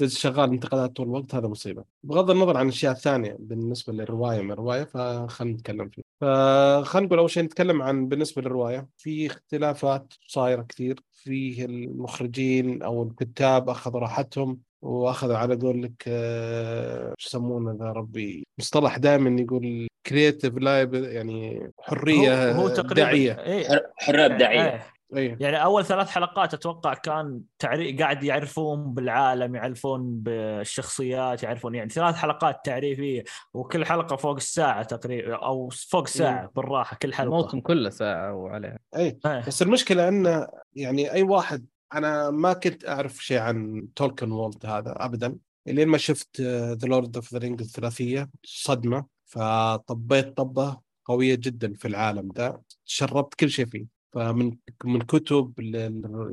شغال انتقادات طول الوقت هذا مصيبة. بغض النظر عن الاشياء الثانية بالنسبة للرواية من الرواية فخلينا نتكلم فيه. فخلينا نقول أول شيء نتكلم عن بالنسبة للرواية في اختلافات صايرة كثير. في المخرجين أو الكتاب أخذوا راحتهم وأخذوا على قولك آه، شو يسمونه ذا ربي مصطلح دائما يقول creative liberty يعني حرية هو, هو تقريبا ابداعيه إيه. حرية ابداعيه إيه. أيه. يعني أول ثلاث حلقات أتوقع كان تعريف قاعد يعرفون بالعالم يعرفون بالشخصيات يعرفون يعني ثلاث حلقات تعريفيه وكل حلقة فوق الساعة تقريبا أو فوق ساعة بالراحة كل حلقة. الموسم كله ساعة وعليها اي أيه. بس المشكلة انه يعني أي واحد أنا ما كنت أعرف شيء عن تولكن world هذا ابدا. لين ما شفت The Lord of the Rings الثلاثية صدمة فطبيت طبة قوية جدا في العالم ذا شربت كل شيء فيه. فمن من كتب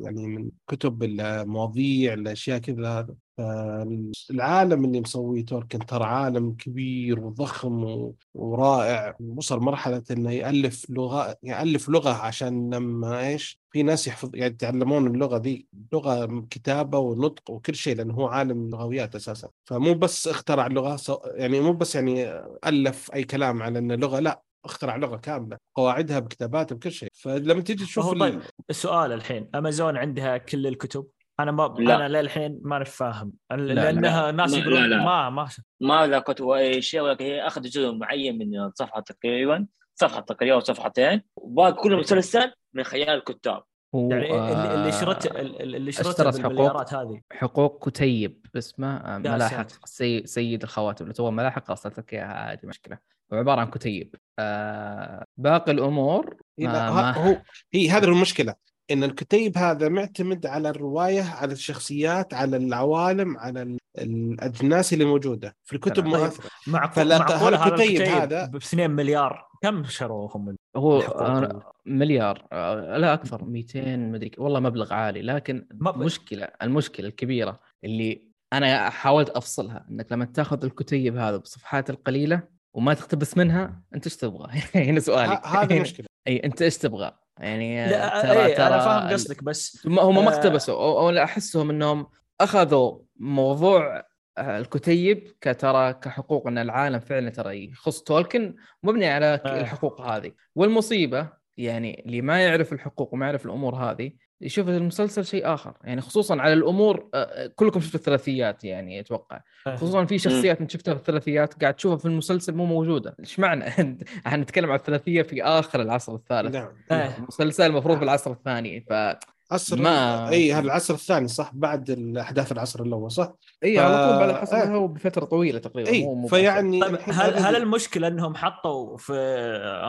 يعني من كتب المواضيع الأشياء كذا العالم اللي مسويه تولكن ترى عالم كبير وضخم ورائع وصل مرحلة إنه يألف لغة يألف لغة عشان لما إيش في ناس يحفظ يعني يتعلمون اللغة ذي لغة كتابة ونطق وكل شيء لأنه هو عالم لغويات أساسا. فمو بس اخترع لغة يعني مو بس يعني ألف أي كلام على أنه لغة لا. اخترع لغة كاملة قواعدها بكتاباتها بكل شيء. فلما تيجي تشوف طيب السؤال الحين أمازون عندها كل الكتب؟ أنا ما لا. أنا للحين ماني فاهم. لأنها لا. ناس يقولون ما ما ما لا كتب اي شيء ولكن هي أخذ جزء معين من صفحة تقريبا صفحة تقريبا صفحتين وباقي كل مسلسل من خيال الكتاب. يعني اللي شرت اللي شرت بالمليارات هذه. حقوق كتيب اسمه ملاحق. سي... سيد الخواتم لو تبغى ملاحق ارسلت لك إياها عادي مشكلة. هو عبارة عن كتيب. آه باقي الأمور ما ما... هو هي هذه المشكلة إن الكتيب هذا معتمد على الرواية على الشخصيات على العوالم على الأجناس اللي موجودة في الكتب طيب. مؤثره معقول هذا الكتيب هذا ب 2 مليار كم شروهم هو مليار آه، لا أكثر 200 مدري والله مبلغ عالي. لكن المشكلة المشكلة الكبيرة اللي أنا حاولت أفصلها إنك لما تأخذ الكتيب هذا بالصفحات القليلة وما تقتبس منها أنت إيش تبغى؟ *laughs* هنا سؤالي هذه *laughs* المشكلة أي أنت إيش تبغى؟ يعني لا ترى إيه ترى أنا فاهم قصدك بس هم ما آه، اقتبسوا أو أحسهم إنهم أخذوا موضوع آه، الكتيب كترى كحقوق إن العالم فعلا ترى يخص تولكن مبني على آه. الحقوق هذه والمصيبة يعني اللي ما يعرف الحقوق وما يعرف الأمور هذه يشوف المسلسل شيء آخر. يعني خصوصا على الأمور آه، آه، كلكم شفتوا الثلاثيات يعني أتوقع. خصوصا في شخصيات انت شفتها في الثلاثيات قاعد تشوفها في المسلسل مو موجودة. إيش معنى؟ *laughs* إحنا نتكلم عن الثلاثية في آخر العصر الثالث. نعم. المسلسل المفروض في العصر الثاني ف عصر ما اي هذا العصر الثاني صح بعد الأحداث العصر الأول صح؟ اي ف... على طول بعد العصر آه. بفترة طويلة تقريبا اي مو فيعني طيب هل هل المشكلة إنهم حطوا في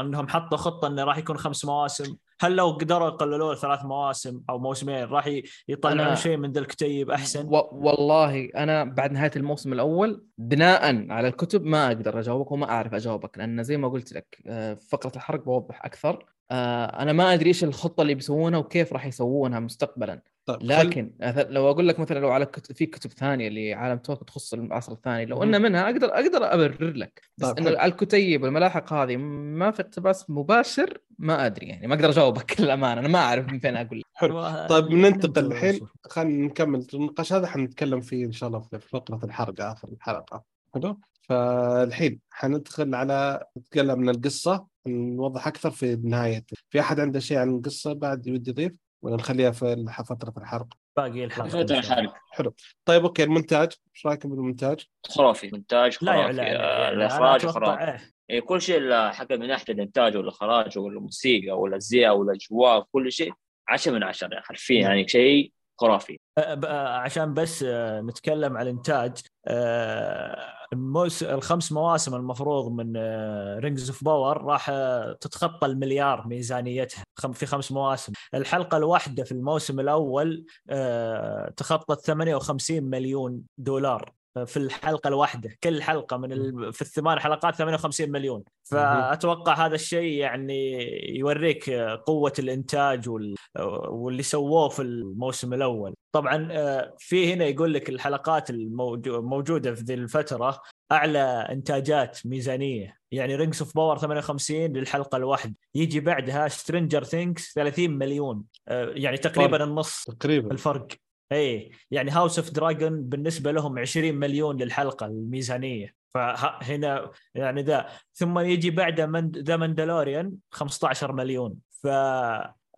إنهم حطوا خطة إنه راح يكون خمس مواسم هل لو قدروا يقللوه ثلاث مواسم أو موسمين راح يطلعون شيء من ذا الكتيب أحسن؟ و... والله أنا بعد نهاية الموسم الأول بناء على الكتب ما أقدر أجاوبك وما أعرف أجاوبك لأن زي ما قلت لك آه، فقرة الحرق بوضح أكثر أنا ما أدري إيش الخطة اللي بيسوونها وكيف راح يسوونها مستقبلا. طيب لكن خل... لو أقول لك مثلا لو على كتب في كتب ثانية لعالم توك تخص العصر الثاني لو إن منها أقدر أقدر أبرر لك. بس طيب ان الكتيب والملاحق هذه ما في اقتباس مباشر ما أدري يعني ما أقدر أجاوبك *laughs* للأمانة أنا ما أعرف من فين أقول لك. حلو. طيب ننتقل الحين. خلينا نكمل النقاش هذا حنتكلم فيه إن شاء الله في فقرة الحرق آخر الحلقة. حلو؟ فالحين حندخل على نتكلم من القصة. نوضح أكثر في نهايه في أحد عنده شيء عن القصة بعد يودي يضيف؟ ولا نخليها في فترة الحرق؟ باقي الحرق. فترة الحرق. حلو. طيب okay. المونتاج. إيش رأيكم بالمونتاج؟ خرافي. مونتاج خرافي. آه، الاخراج خرافي. إيه. إيه كل شيء حق من ناحية الإنتاج والاخراج والموسيقى والازياء والاجواء كل شيء 10 من 10 يعني حرفيا يعني شيء خرافي. عشان بس نتكلم عن الإنتاج الموس... الخمس مواسم المفروض من Rings of Power راح تتخطى المليار ميزانيتها. في خمس مواسم. الحلقة الواحدة في الموسم الأول تخطت 58 مليون دولار. في الحلقة الواحدة كل حلقة من ال... في الثمان حلقات 58 مليون. فأتوقع هذا الشيء يعني يوريك قوة الإنتاج وال... واللي سووه في الموسم الأول. طبعا آه، في هنا يقول لك الحلقات الموجوده في ذي الفترة أعلى إنتاجات ميزانية. يعني Rings of Power 58 للحلقة الواحدة. يجي بعدها Stranger Things 30 مليون. آه، يعني تقريبا النص تقريبا. الفرق. اي يعني House of Dragon بالنسبة لهم 20 مليون للحلقة الميزانية. فهنا يعني ذا ثم يجي بعده من The Mandalorian 15 مليون. ف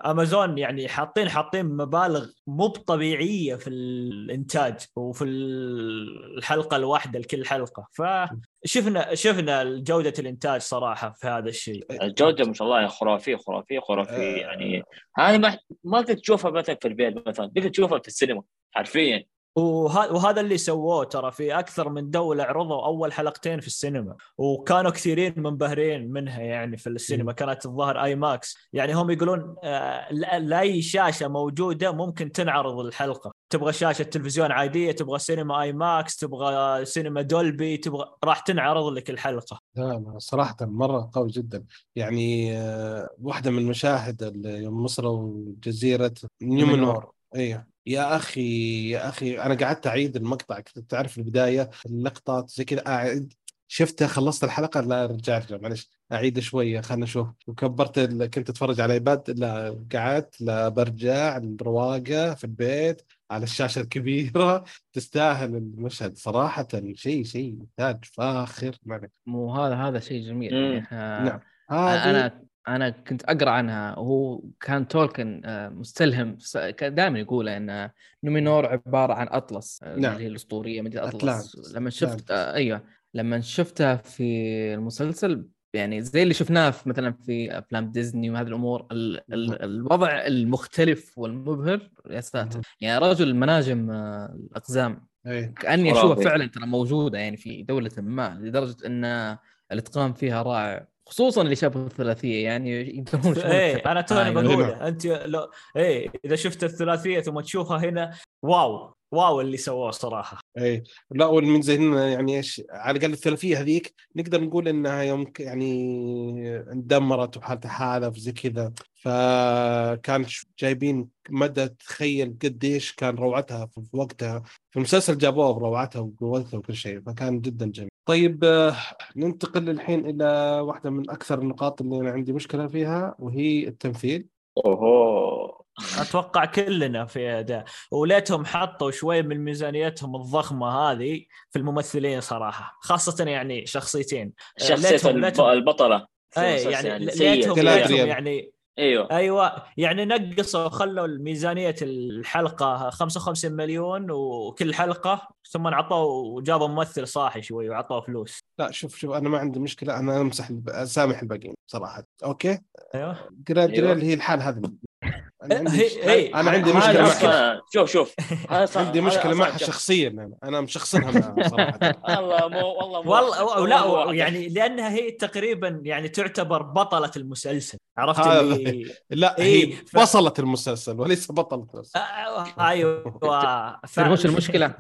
امازون يعني حاطين حاطين مبالغ مو طبيعيه في الإنتاج وفي الحلقة الواحدة لكل حلقة. فشفنا شفنا جودة الإنتاج صراحة في هذا الشيء. الجوده ما شاء الله خرافيه خرافيه خرافيه يعني هذه ما ما تشوفها مثلا في البيت مثلا تقدر تشوفها في السينما حرفيا. وهذا اللي سووه ترى في أكثر من دولة عرضوا أول حلقتين في السينما وكانوا كثيرين منبهرين منها يعني في السينما كانت الظاهر IMAX يعني هم يقولون آه، لاي شاشة موجودة ممكن تنعرض الحلقة. تبغى شاشة تلفزيون عادية تبغى سينما IMAX تبغى سينما دولبي تبغى راح تنعرض لك الحلقة. لا صراحة مرة قوي جدا. يعني آه، واحدة من المشاهد يوم مصر وجزيرة نيومنور. أيوه يا أخي يا أخي أنا قعدت أعيد المقطع كنت تعرف البداية اللقطات زي كذا أعيد شفتها خلصت الحلقة لا رجع ارجع معلش أعيد شوية خلنا نشوف. وكبرت كنت أتفرج على ايباد لا قعدت لا برجع الرواقة في البيت على الشاشة الكبيرة. *laughs* تستاهل المشهد صراحة شيء شيء تاج فاخر مو هذا هذا شيء جميل يعني. نعم. أنا أنا كنت أقرأ عنها. وهو كان تولكن آه، مستلهم دائما يقول إن نومينور عبارة عن أطلس آه، نعم. اللي هي الأسطورية مدينه أطلس. أتلانس. لما شفت آه أيوه. لما شفتها في المسلسل يعني زي اللي شفناه في مثلا في أفلام ديزني وهذه الأمور ال ال الوضع المختلف والمبهر. يا ساتر. يعني رجل مناجم آه، الأقزام. أيه. كأني أشوفها فعلا ترى موجودة يعني في دولة ما لدرجة إن الإتقان فيها رائع. خصوصا اللي شافوا الثلاثية يعني يقدرون *laughs* إيه أنا توني بقول أنت لو إيه إذا شفت الثلاثية ثم تشوفها هنا wow. wow اللي سووه صراحة. اي لا والميزه هنا يعني إيش على الأقل الثلاثيه هذيك نقدر نقول إنها يوم يعني اندمرت وحالتها حاله زي كذا. فكان جايبين مدى تخيل قديش كان روعتها في وقتها. في المسلسل جابوها بروعتها وقوتها وكل شيء فكان جدا جميل. طيب آه، ننتقل الحين إلى واحدة من أكثر النقاط اللي أنا عندي مشكلة فيها وهي التمثيل. اوه أتوقع كلنا في اداء وليتهم حطوا شوي من ميزانيتهم الضخمة هذه في الممثلين صراحة خاصة يعني شخصيتين. شخصية البطلة. اي يعني, يعني ليتهم, ليتهم يعني أيوه. أيوه يعني نقصوا خلوا ميزانية الحلقة 55 مليون وكل حلقة ثم عطوا وجابوا ممثل صاحي شوي وعطوه فلوس. لا شوف شوف أنا ما عندي مشكلة أنا أمسح اسامح الباقيين صراحة. أوكي؟ أيوه. جريل أيوة. هي الحال هذه أنا عندي, هي أنا عندي مشكلة معها شوف شوف. عندي مشكلة معها شخصيا أنا أنا مشخصنها معها صراحة. والله مو والله مو والله لا يعني لأنها هي تقريبا يعني تعتبر بطلة المسلسل. عرفت اللي لا هي بصلت المسلسل وليس بطلة المسلسل. أيوه. وش المشكلة؟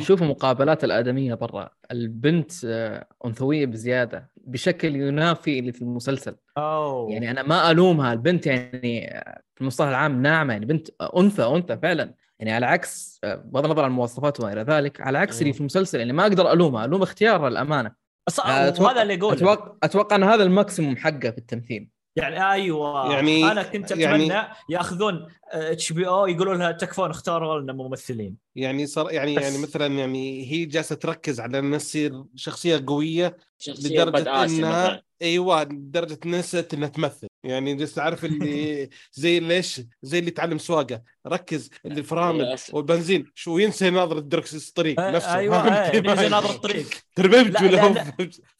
شوفوا مقابلات الآدمية برا. البنت آه، أنثوية بزيادة. بشكل ينافي اللي في المسلسل. أوه. يعني أنا ما ألومها البنت يعني في المصطلح العام ناعمة يعني بنت أنثى أنثى فعلا. يعني على عكس بغض النظر عن المواصفات وما إلى ذلك على عكس اللي في المسلسل يعني ما أقدر ألومها ألوم اختيارها الأمانة. أتوقع... هذا اللي يقول أتوقع أتوقع إن هذا الماكسيموم حقه في التمثيل. يعني أيوه يعني أنا كنت أتمنى يعني يأخذون HBO يقولوا لها تكفون اختاروا لنا ممثلين. يعني صار يعني يعني مثلا يعني هي جالسة تركز على إنها تصير شخصية قوية شخصية لدرجة إنها إيوه لدرجة نسيت إنها تمثل. يعني جالس تعرف اللي *laughs* زي ليش زي اللي تعلم سواقة. ركز اللي الفرامل والبنزين. شو ينسى ناظر دركس الطريق آه، نفسه. أيوه *laughs* آه، ينسى ناظر الطريق. تربيت في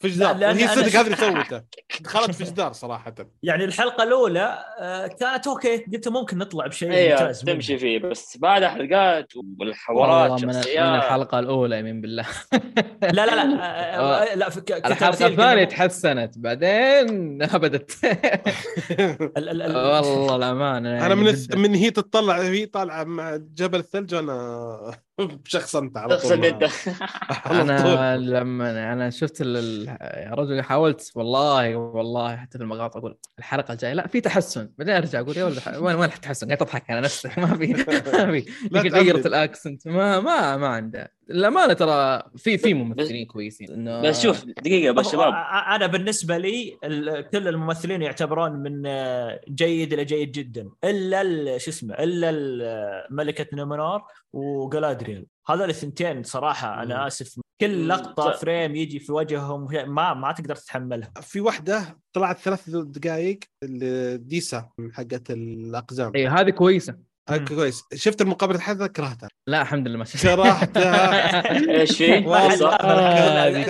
جدار وهي صدق هذا اللي سوته دخلت في جدار صراحة. يعني الحلقة الأولى آه، كانت أوكي قلت ممكن نطلع بشيء أيوة ممتاز تمشي فيه. بس بعد حلقات والحوارات من, من الحلقة الأولى يمين بالله. لا لا لا *laughs* لا الحلقة الثانية تحسنت بعدين *laughs* هبدت والله الأمانة يعني أنا من من هي تطلع هي طالعة مع جبل الثلج *laughs* وأنا بشخصنت على طول *laughs* أنا لما أنا شفت يا رجل حاولت والله والله حتى في المقاطع أقول الحلقة الجاية لا في تحسن. بعدين أرجع أقول يا ولد وين وين التحسن؟ قاعد تضحك على نفسك ما في ما في. *laughs* غيرت الأكسنت. ما ما ما عنده. الامانه ترى في في ممثلين كويسين. إنه بس شوف دقيقة بس شباب. أنا بالنسبة لي كل الممثلين يعتبرون من جيد إلى جيد جدا. إلا شو اسمه إلا ملكة نومنور وجلادريال هذول الثنتين صراحة أنا آسف. كل لقطة فريم يجي في وجههم ما ما تقدر تتحملها. في واحدة طلعت ثلاث دقائق ديسا حقت الأقزام. اي هذه كويسة. كويس. شفت المقابلة الحلقة كرهتها. لا الحمد لله ما شفت. كرهتها. *laughs* إيش في؟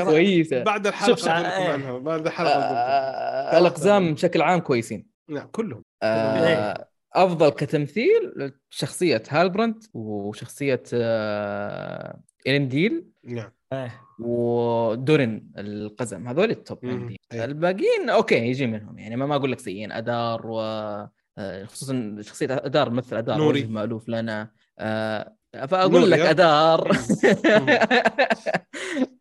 كويسة. بعد الحلقة عنها. بعد الحلقة آه، الأقزام بشكل عام كويسين. نعم كلهم. آه أفضل كتمثيل شخصية هالبراند وشخصية آه ديل نعم. إيه. ودورين القزم. هذول ال top عندي. إيه. الباقيين okay يجي منهم. يعني ما ما أقول لك سيئين. أدار و آه، خصوصا شخصية أدار مثل أدار نوري. مألوف لنا. آه فأقول لك؟ أدار مم. *laughs*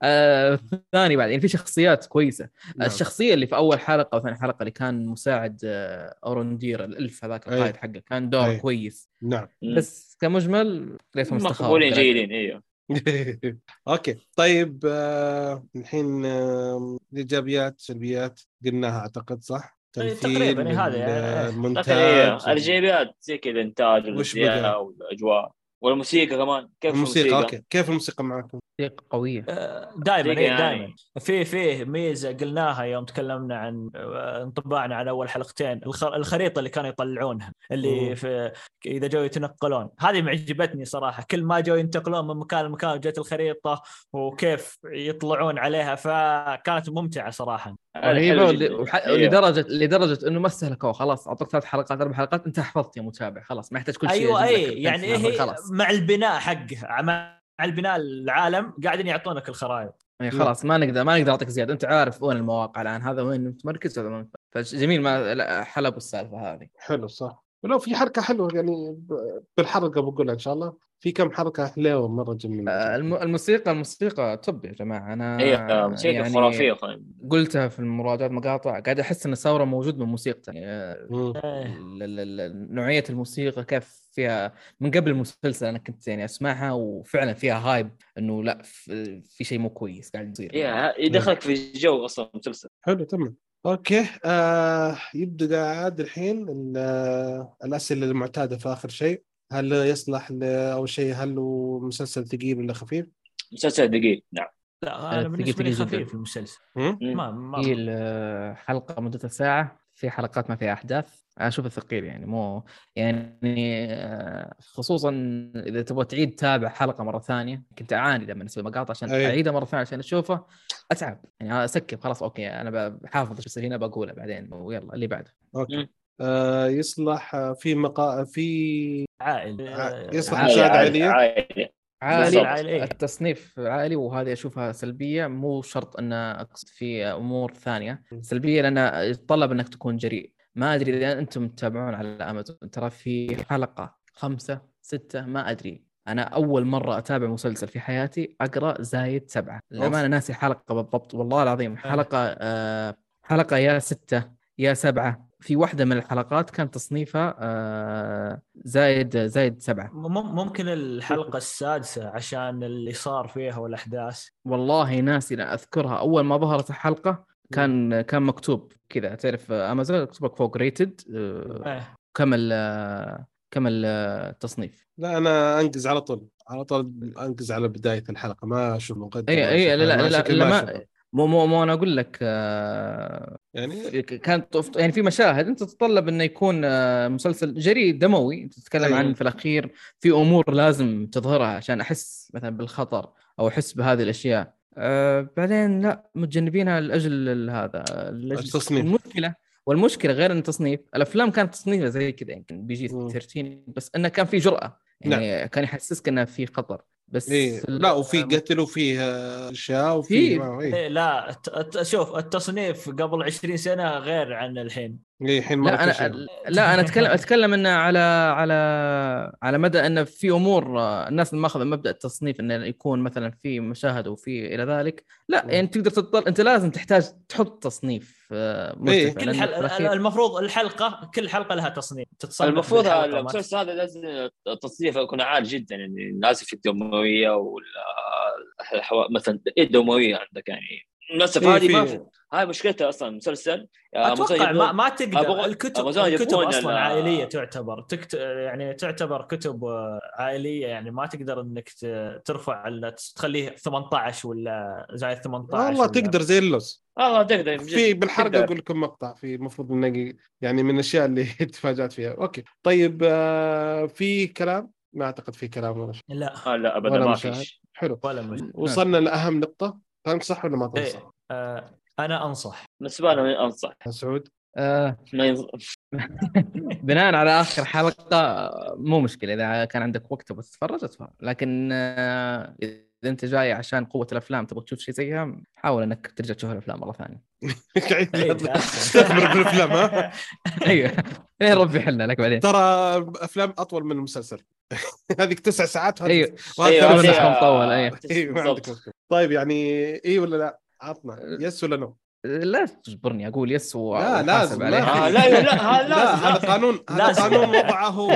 آه، ثاني بعد يعني في شخصيات كويسة نعم. الشخصية اللي في أول حلقة أو ثاني حلقة اللي كان مساعد آه، أروندير ال elf هذاك أي. القائد حقه كان دور أي. كويس نعم بس كمجمل ليس مقبولين جيدين إيوه *laughs* okay طيب آه، الحين آه، الإيجابيات سلبيات قلناها أعتقد صح؟ إيه، تمثيل تقريباً، إيه، هذا يعني، إيه. المونتاج الجيبيات زي كذا بقى؟ والأجواء والموسيقى كمان. كيف الموسيقى okay. كيف الموسيقى معكم؟ موسيقى قوية. دائما دقيقة اي يعني. دائما في في ميزة قلناها يوم تكلمنا عن آه، انطباعنا عن أول حلقتين. الخ- الخريطة اللي كانوا يطلعونها اللي. في إذا جو يتنقلون. هذه معجبتني صراحة. كل ما جو ينتقلون من مكان لمكان جت الخريطة وكيف يطلعون عليها فكانت ممتعة صراحة. رهيبة إيه. لدرجه لدرجة إنه ما استهلكوا خلاص أعطوك ثلاث حلقات أربع حلقات أنت حفظت يا متابع خلاص ما يحتاج كل شيء أيوه اي يعني هي خلاص. مع البناء حقها مع مع البناء العالم قاعدين يعطونك الخرائط. يعني خلاص ما نقدر ما نقدر نعطيك زيادة. أنت عارف وين المواقع الآن هذا وين متمركز هذا وين فجميل ما لا، حلبوا السالفة هذه. حلو صح. ولو في حركة حلوة يعني ب- بالحلقة بقولها إن شاء الله. في كم حركة حلوة مرة جميلة. آه، الم- الموسيقى الموسيقى top يا جماعة. أنا إيه موسيقى يعني خرافية خ- قلتها في المراجعات مقاطع. قاعد أحس إن ثوره موجود من موسيقته. يعني آه، نوعية الموسيقى كيف فيها من قبل المسلسل أنا كنت يعني أسمعها وفعلا فيها hype إنه لا في في شيء مو كويس قاعد يصير. يدخلك في جو أصلا المسلسل. حلو تمام. okay آه يبدا قاعد الحين ال- آه، الأسئلة المعتادة في آخر شيء هل يصلح أول شيء هل هو مسلسل ثقيل ولا خفيف؟ مسلسل دقيق نعم لا آه، أنا بالنسبة لي ثقيل. خفيف المسلسل. ما ما في الحلقة مدتها ساعة في حلقات ما فيها أحداث. أنا أشوفه ثقيل يعني مو يعني آه، خصوصا إذا تبغى تعيد تابع حلقة مرة ثانية كنت أعاني لما أسوي مقاطع عشان أي. اعيدها مرة ثانية عشان أشوفه أتعب. يعني أ skip خلاص okay أنا بحافظ إيش هنا بقوله بعدين ويلا اللي بعده. okay. آه يصلح آه، في مقا في عائل. ع- يصلح عائلي، مشاهدة عائلي عائلي. التصنيف عالي وهذه أشوفها سلبية. مو شرط أن أقصد في أمور ثانية. سلبية لأن يتطلب أنك تكون جريء. ما أدري إذا أنتم تتابعون على أمازون. ترى في حلقة خمسة ستة ما أدري. أنا أول مرة أتابع مسلسل في حياتي أقرأ زايد سبعة. للأمانة ناسي حلقة بالضبط والله العظيم. حلقة آه حلقة يا ستة يا سبعة. في واحدة من الحلقات كان تصنيفها آه زايد زايد سبعة. مم- ممكن الحلقة السادسة عشان اللي صار فيها والأحداث. والله ناسي لا أذكرها. أول ما ظهرت الحلقة كان كان مكتوب كذا. تعرف أمازون مكتوب لك فوق ريتد. كم ال كم التصنيف لا أنا أنقز على طول. على طول أنقز على بداية الحلقة. ما أشوف مقدمة اي اي أشوف- لا لا لا, شكل لا ما. مو مو مو أنا أقول لك آه، يعني كانت يعني في مشاهد. أنت تتطلب إنه يكون آه، مسلسل جريء دموي. انت تتكلم أيوة. عن في الأخير في أمور لازم تظهرها عشان أحس مثلا بالخطر أو أحس بهذه الأشياء. أه بعدين لا متجنبينها لأجل هذا لأجل التصنيف. المشكلة. والمشكلة غير إن التصنيف الأفلام كانت تصنيفها زي كذا يمكن بي جي مم. 13 بس إنه كان في جرأة. يعني كان يحسسك إنه في خطر. بس إيه لا وفي قتل وفي آه، أشياء وفي في- آه، إيه. إيه لا شوف التصنيف قبل 20 سنة غير عن الحين إيه الحين لا أنا شيء. لا أنا أتكلم أتكلم إنه على على على مدى انه في أمور آه، الناس اللي ماخذ مبدأ التصنيف إنه يكون مثلا في مشاهد وفي إلى ذلك لا. يعني تقدر تطل... أنت لازم تحتاج تحط تصنيف آه،. مرتفع كل لأن حل... المفروض الحلقة كل حلقة لها تصنيف تتصنف المفروض المسلسل هذا لازم التصنيف يكون عالي جدا يعني لازم في الدموية الحوا- مثلا إيه الدموية عندك يعني؟ للاسف إيه، هذه ما هاي مشكلتها أصلا المسلسل آه، أتوقع ما, ما تقدر. الكتب أبغى الكتب يبغون أصلا ال- عائلية تعتبر. تكت... يعني تعتبر كتب آه، عائلية يعني ما تقدر إنك ت- ترفع ال- تخليه 18 ولا زائد 18 والله ولا- تقدر زي اللوز. آه تقدر. في بالحلقة تقدر. أقول لكم مقطع في المفروض إنه يعني من الأشياء اللي *laughs* تفاجأت فيها. أوكي. طيب آه في كلام؟ ما أعتقد في كلام ولا شيء. لا. آه لا ابدا ما. فيش. حلو. ولا مش... وصلنا لأهم نقطة. تنصح ولا ما تنصح؟ إيه. آه أنا أنصح. بالنسبة لي أنصح. سعود آه ما *laughs* بناء على آخر حلقة مو مشكلة. إذا كان عندك وقت تبغى تتفرج اتفرج. لكن آه، إذا أنت جاي عشان قوة الأفلام تبغى تشوف شيء زيها حاول إنك ترجع تشوف الأفلام مرة ثانية. *laughs* تستثمر *laughs* بالأفلام ها؟ أيوه. إيه ربي حلنا لك بعدين. ترى أفلام أطول من المسلسل. هذيك تسع ساعات أيوه. أيوه مطول أيوه. أيوه ما عندك مشكلة. طيب يعني اي ولا لا؟ عطنا. يس ولا نو لا تجبرني أقول يس و لا لازم لا لا لا لا هذا قانون هذا قانون وضعه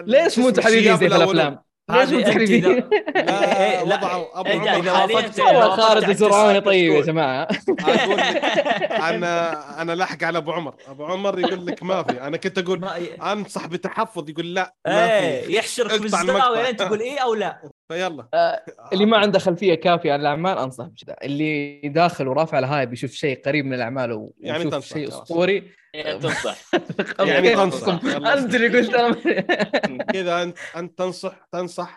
*laughs* ليش مو أنتم حبيبين زي في الأفلام؟ ليش؟ لا وضعوا ابو عمر خالد الزرعوني طيب يا جماعة. أقول لك *laughs* أنا أنا لاحق على أبو عمر. أبو عمر يقول لك ما في. أنا كنت أقول أنصح بتحفظ يقول لا ما في. يحشرك في الزاويه انت تقول إيه أو لا. فيلا. آه اللي ما عنده خلفية كافية عن الأعمال أنصح بكذا. اللي داخل ورافع الهايب يشوف شيء قريب من الأعمال ويشوف يعني شيء أسطوري. يعني تنصح. *laughs* يعني تنصح. أنت اللي قلت أنا. *laughs* كذا أنت أنت تنصح تنصح.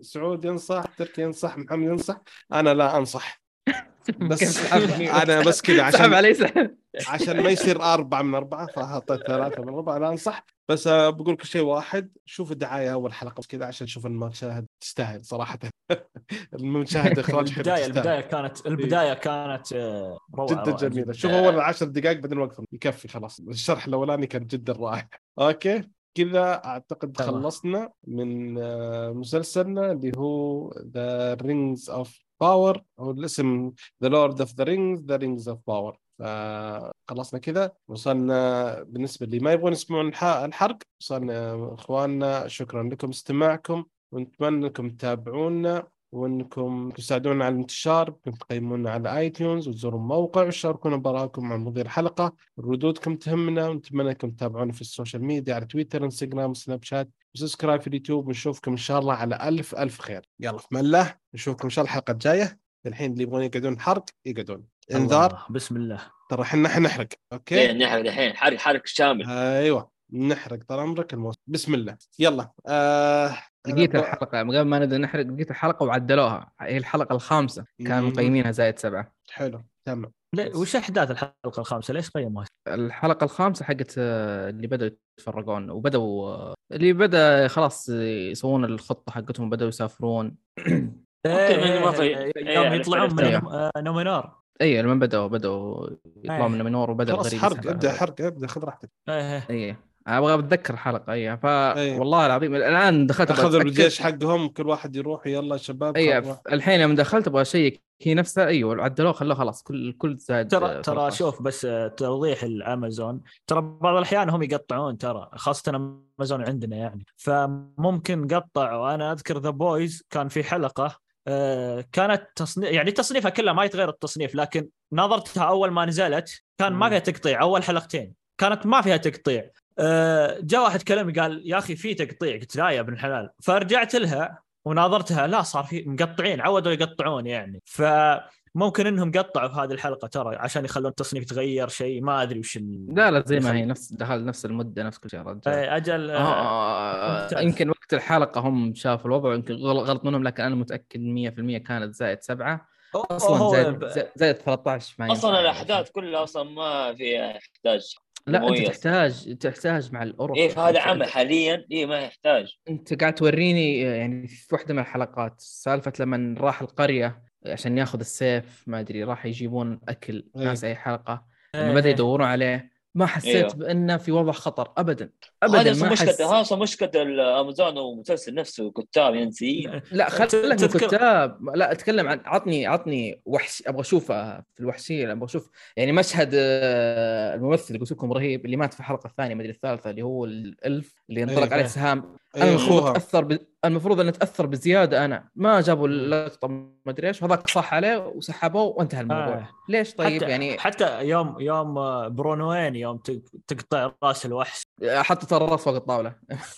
سعود ينصح تركي ينصح محمد ينصح. أنا لا أنصح. *laughs* بس أنا بس كذا عشان علي عشان ما يصير أربعة من أربعة فحطيت ثلاثة من أربعة لا أنصح. بس بقول لك شيء واحد شوف الدعاية أول حلقة كذا عشان تشوف المشاهد تستاهل صراحة. *laughs* المشاهد إخراج البداية البداية كانت البداية كانت آه، روعة جدا جميلة. شوف أول عشر دقائق بعدين وقف يكفي خلاص. الشرح الأولاني كان جدا رائع. *laughs* أوكي. كذا أعتقد خلصنا من آه، مسلسلنا اللي هو The Rings of Power أو الاسم The Lord of the Rings The Rings of Power فخلصنا كذا. وصلنا بالنسبة اللي ما يبغون يسمعون الحرق وصلنا أخواننا شكرا لكم استماعكم ونتمنى انكم تتابعونا وأنكم تساعدونا على الانتشار تقيمونا على iTunes وتزوروا الموقع وتشاركونا بآرائكم مع مدير الحلقة. ردودكم تهمنا ونتمنى انكم تتابعونا في السوشيال ميديا على تويتر إنستغرام سناب شات. و subscribe في اليوتيوب ونشوفكم إن شاء الله على ألف ألف خير. يلا في الله. نشوفكم إن شاء الله الحلقة الجاية. الحين اللي يبغون يقعدون حرق يقعدون. انذار. بسم الله. ترى إحنا حنحرق okay؟ إيه نحرق الحين. حرق حرق شامل. أيوه نحرق طال عمرك الموسم بسم الله. يلا آه لقيت الحلقة. قبل ما نبدأ نحرق لقيت الحلقة وعدلوها. هي الحلقة الخامسة. كانوا مقيمينها زايد سبعة. حلو تمام. وش أحداث الحلقة الخامسة؟ ليش قيموها؟ الحلقة الخامسة حقت آه، اللي بدأوا يتفرقون. وبدأوا آه، اللي بدأ خلاص يسوون الخطة حقتهم بدأوا يسافرون. *clears throat* إيه، يوم يطلعون من آه، نومينور اي لما بدأوا بدأوا يطلعون من نومينور وبدأ الغريب حرق ابدأ حرق ابدأ خذ راحتك. اي أبغى أتذكر الحلقة اي ف والله العظيم الآن دخلت اخذوا الجيش حقهم كل واحد يروح يلا شباب اي الحين يوم دخلت أبغى اشيك هي نفسها أيوه عدلوه خلوه خلاص كل كل زاد ترى ترى شوف بس توضيح الأمازون ترى بعض الأحيان هم يقطعون ترى خاصة أمازون عندنا يعني. فممكن قطعوا أنا أذكر The Boys كان في حلقة آه، كانت تصنيف يعني تصنيفها كلها ما يتغير التصنيف لكن نظرتها أول ما نزلت كان ما فيها تقطيع أول حلقتين كانت ما فيها تقطيع. آه، جاء واحد كلمني قال يا أخي في تقطيع. قلت لا يا ابن الحلال. فرجعت لها وناظرتها لا صار في مقطعين عودوا يقطعون يعني. فممكن إنهم قطعوا في هذه الحلقة ترى عشان يخلون التصنيف يتغير شيء ما أدري وش لا لا زي ما هي نفس دخل نفس المدة نفس كل شيء رجال إيه، أجل آه آه, آه، يمكن وقت الحلقة هم شافوا الوضع يمكن غلط منهم لكن أنا متأكد 100% كانت زائد سبعة. أصلا زائد, زائد 13 ما أصلا الأحداث كلها أصلا ما فيها إحتاج لا أنت تحتاج تحتاج مع الاوروبا إيه فهذا عمل حاليا إيه ما يحتاج. أنت قاعد توريني يعني في واحدة من الحلقات سالفة لما راح القرية. عشان ياخذ السيف ما أدري راح يجيبون أكل إيه. ناس أي حلقة. لما بدا يدورون عليه. ما حسيت أيوه. بأنه في وضع خطر ابدا. ابدا هذا مشكلة هذا مشكلة الأمازون والمسلسل نفسه كتاب ينسي لا خليك من الكتاب لا أتكلم عن عطني عطني وحش أبغى أشوفه في الوحشية أبغى أشوف يعني مشهد آه، الممثل اللي قلت لكم رهيب اللي مات في الحلقة الثانية ما أدري الثالثة اللي هو الألف اللي انطلق أيه عليه سهام. أنا المفروض أتأثر ب... المفروض أن أتأثر بزيادة. أنا ما جابوا اللقطة ما أدري إيش وهذاك صح عليه وسحبوه وانتهى الموضوع. آه. ليش طيب حتى يعني؟ حتى يوم يوم برونوين يوم تقطع رأس الوحش. حطت الراس فوق الطاولة.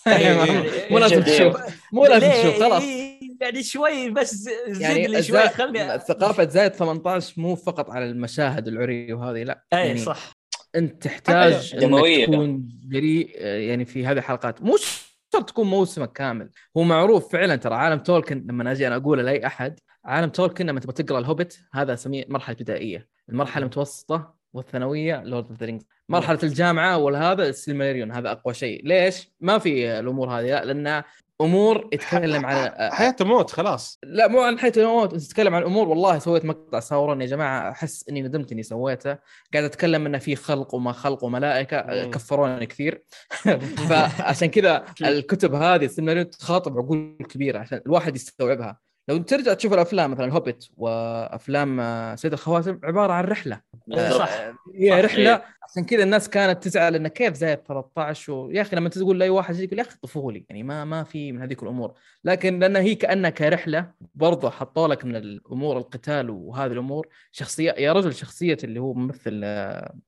*laughs* *laughs* مو لازم تشوف. مو لازم تشوف خلاص. يعني شوي بس زد يعني لي شوي خلني ثقافة زايد 18 مو فقط على المشاهد العري وهذه لا. اي يعني صح. أنت تحتاج إنك تكون جريء يعني في هذه الحلقات. مش شرط تكون موسمك كامل. هو معروف فعلا ترى عالم تولكن لما أجي أنا أقوله لأي أحد عالم تولكن لما تبغى تقرأ الهوبت هذا اسميه مرحلة بدائية. المرحلة المتوسطة والثانوية Lord of the Rings مرحلة الجامعة وهذا السيلماريليون هذا أقوى شيء. ليش؟ ما في الأمور هذه لا لأن أمور يتكلم عن حياة موت خلاص. لا مو عن حياة موت انت تتكلم عن أمور. والله سويت مقطع ساورون يا جماعة أحس إني ندمت إني سويته. قاعد أتكلم إنه في خلق وما خلق وملائكة. كفروني كثير. *laughs* *laughs* فعشان كذا الكتب هذه السيناريو تخاطب عقول كبيرة عشان الواحد يستوعبها. لو ترجع تشوف الأفلام مثلا هوبيت وأفلام سيد الخواتم عبارة عن رحلة. صح. هي رحلة عشان كذا الناس كانت تزعل انه كيف زايد 13 ويا أخي لما تقول لأي واحد يقول يا أخي طفولي يعني ما ما في من هذيك الأمور. لكن لأن هي كأنها كرحلة برضه حطوا لك من الأمور القتال وهذه الأمور. شخصية يا رجل شخصية اللي هو ممثل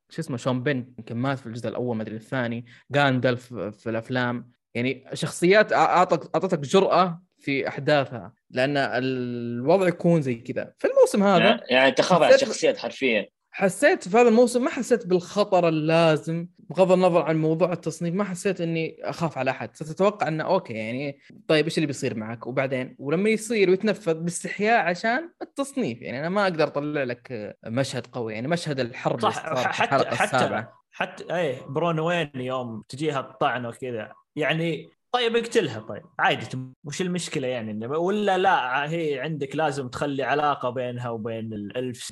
شو اسمه شون بن يمكن مات في الجزء الأول ما أدري الثاني. جاندلف في الأفلام. يعني شخصيات اعطتك أعطتك جرأة في أحداثها لأن الوضع يكون زي كذا. في الموسم هذا يعني, يعني تخاف على الشخصيات حرفيا. حسيت في هذا الموسم ما حسيت بالخطر اللازم بغض النظر عن موضوع التصنيف ما حسيت إني أخاف على أحد. ستتوقع إنه أوكي يعني طيب إيش اللي بيصير معك؟ وبعدين؟ ولما يصير ويتنفذ باستحياء عشان التصنيف يعني أنا ما أقدر أطلع لك مشهد قوي يعني مشهد الحرب صح حتى حتى حتى اي برون وين يوم تجيها الطعنة وكذا. يعني طيب اقتلها طيب. عادي وش المشكلة يعني؟ ولا لا هي عندك لازم تخلي علاقة بينها وبين الألف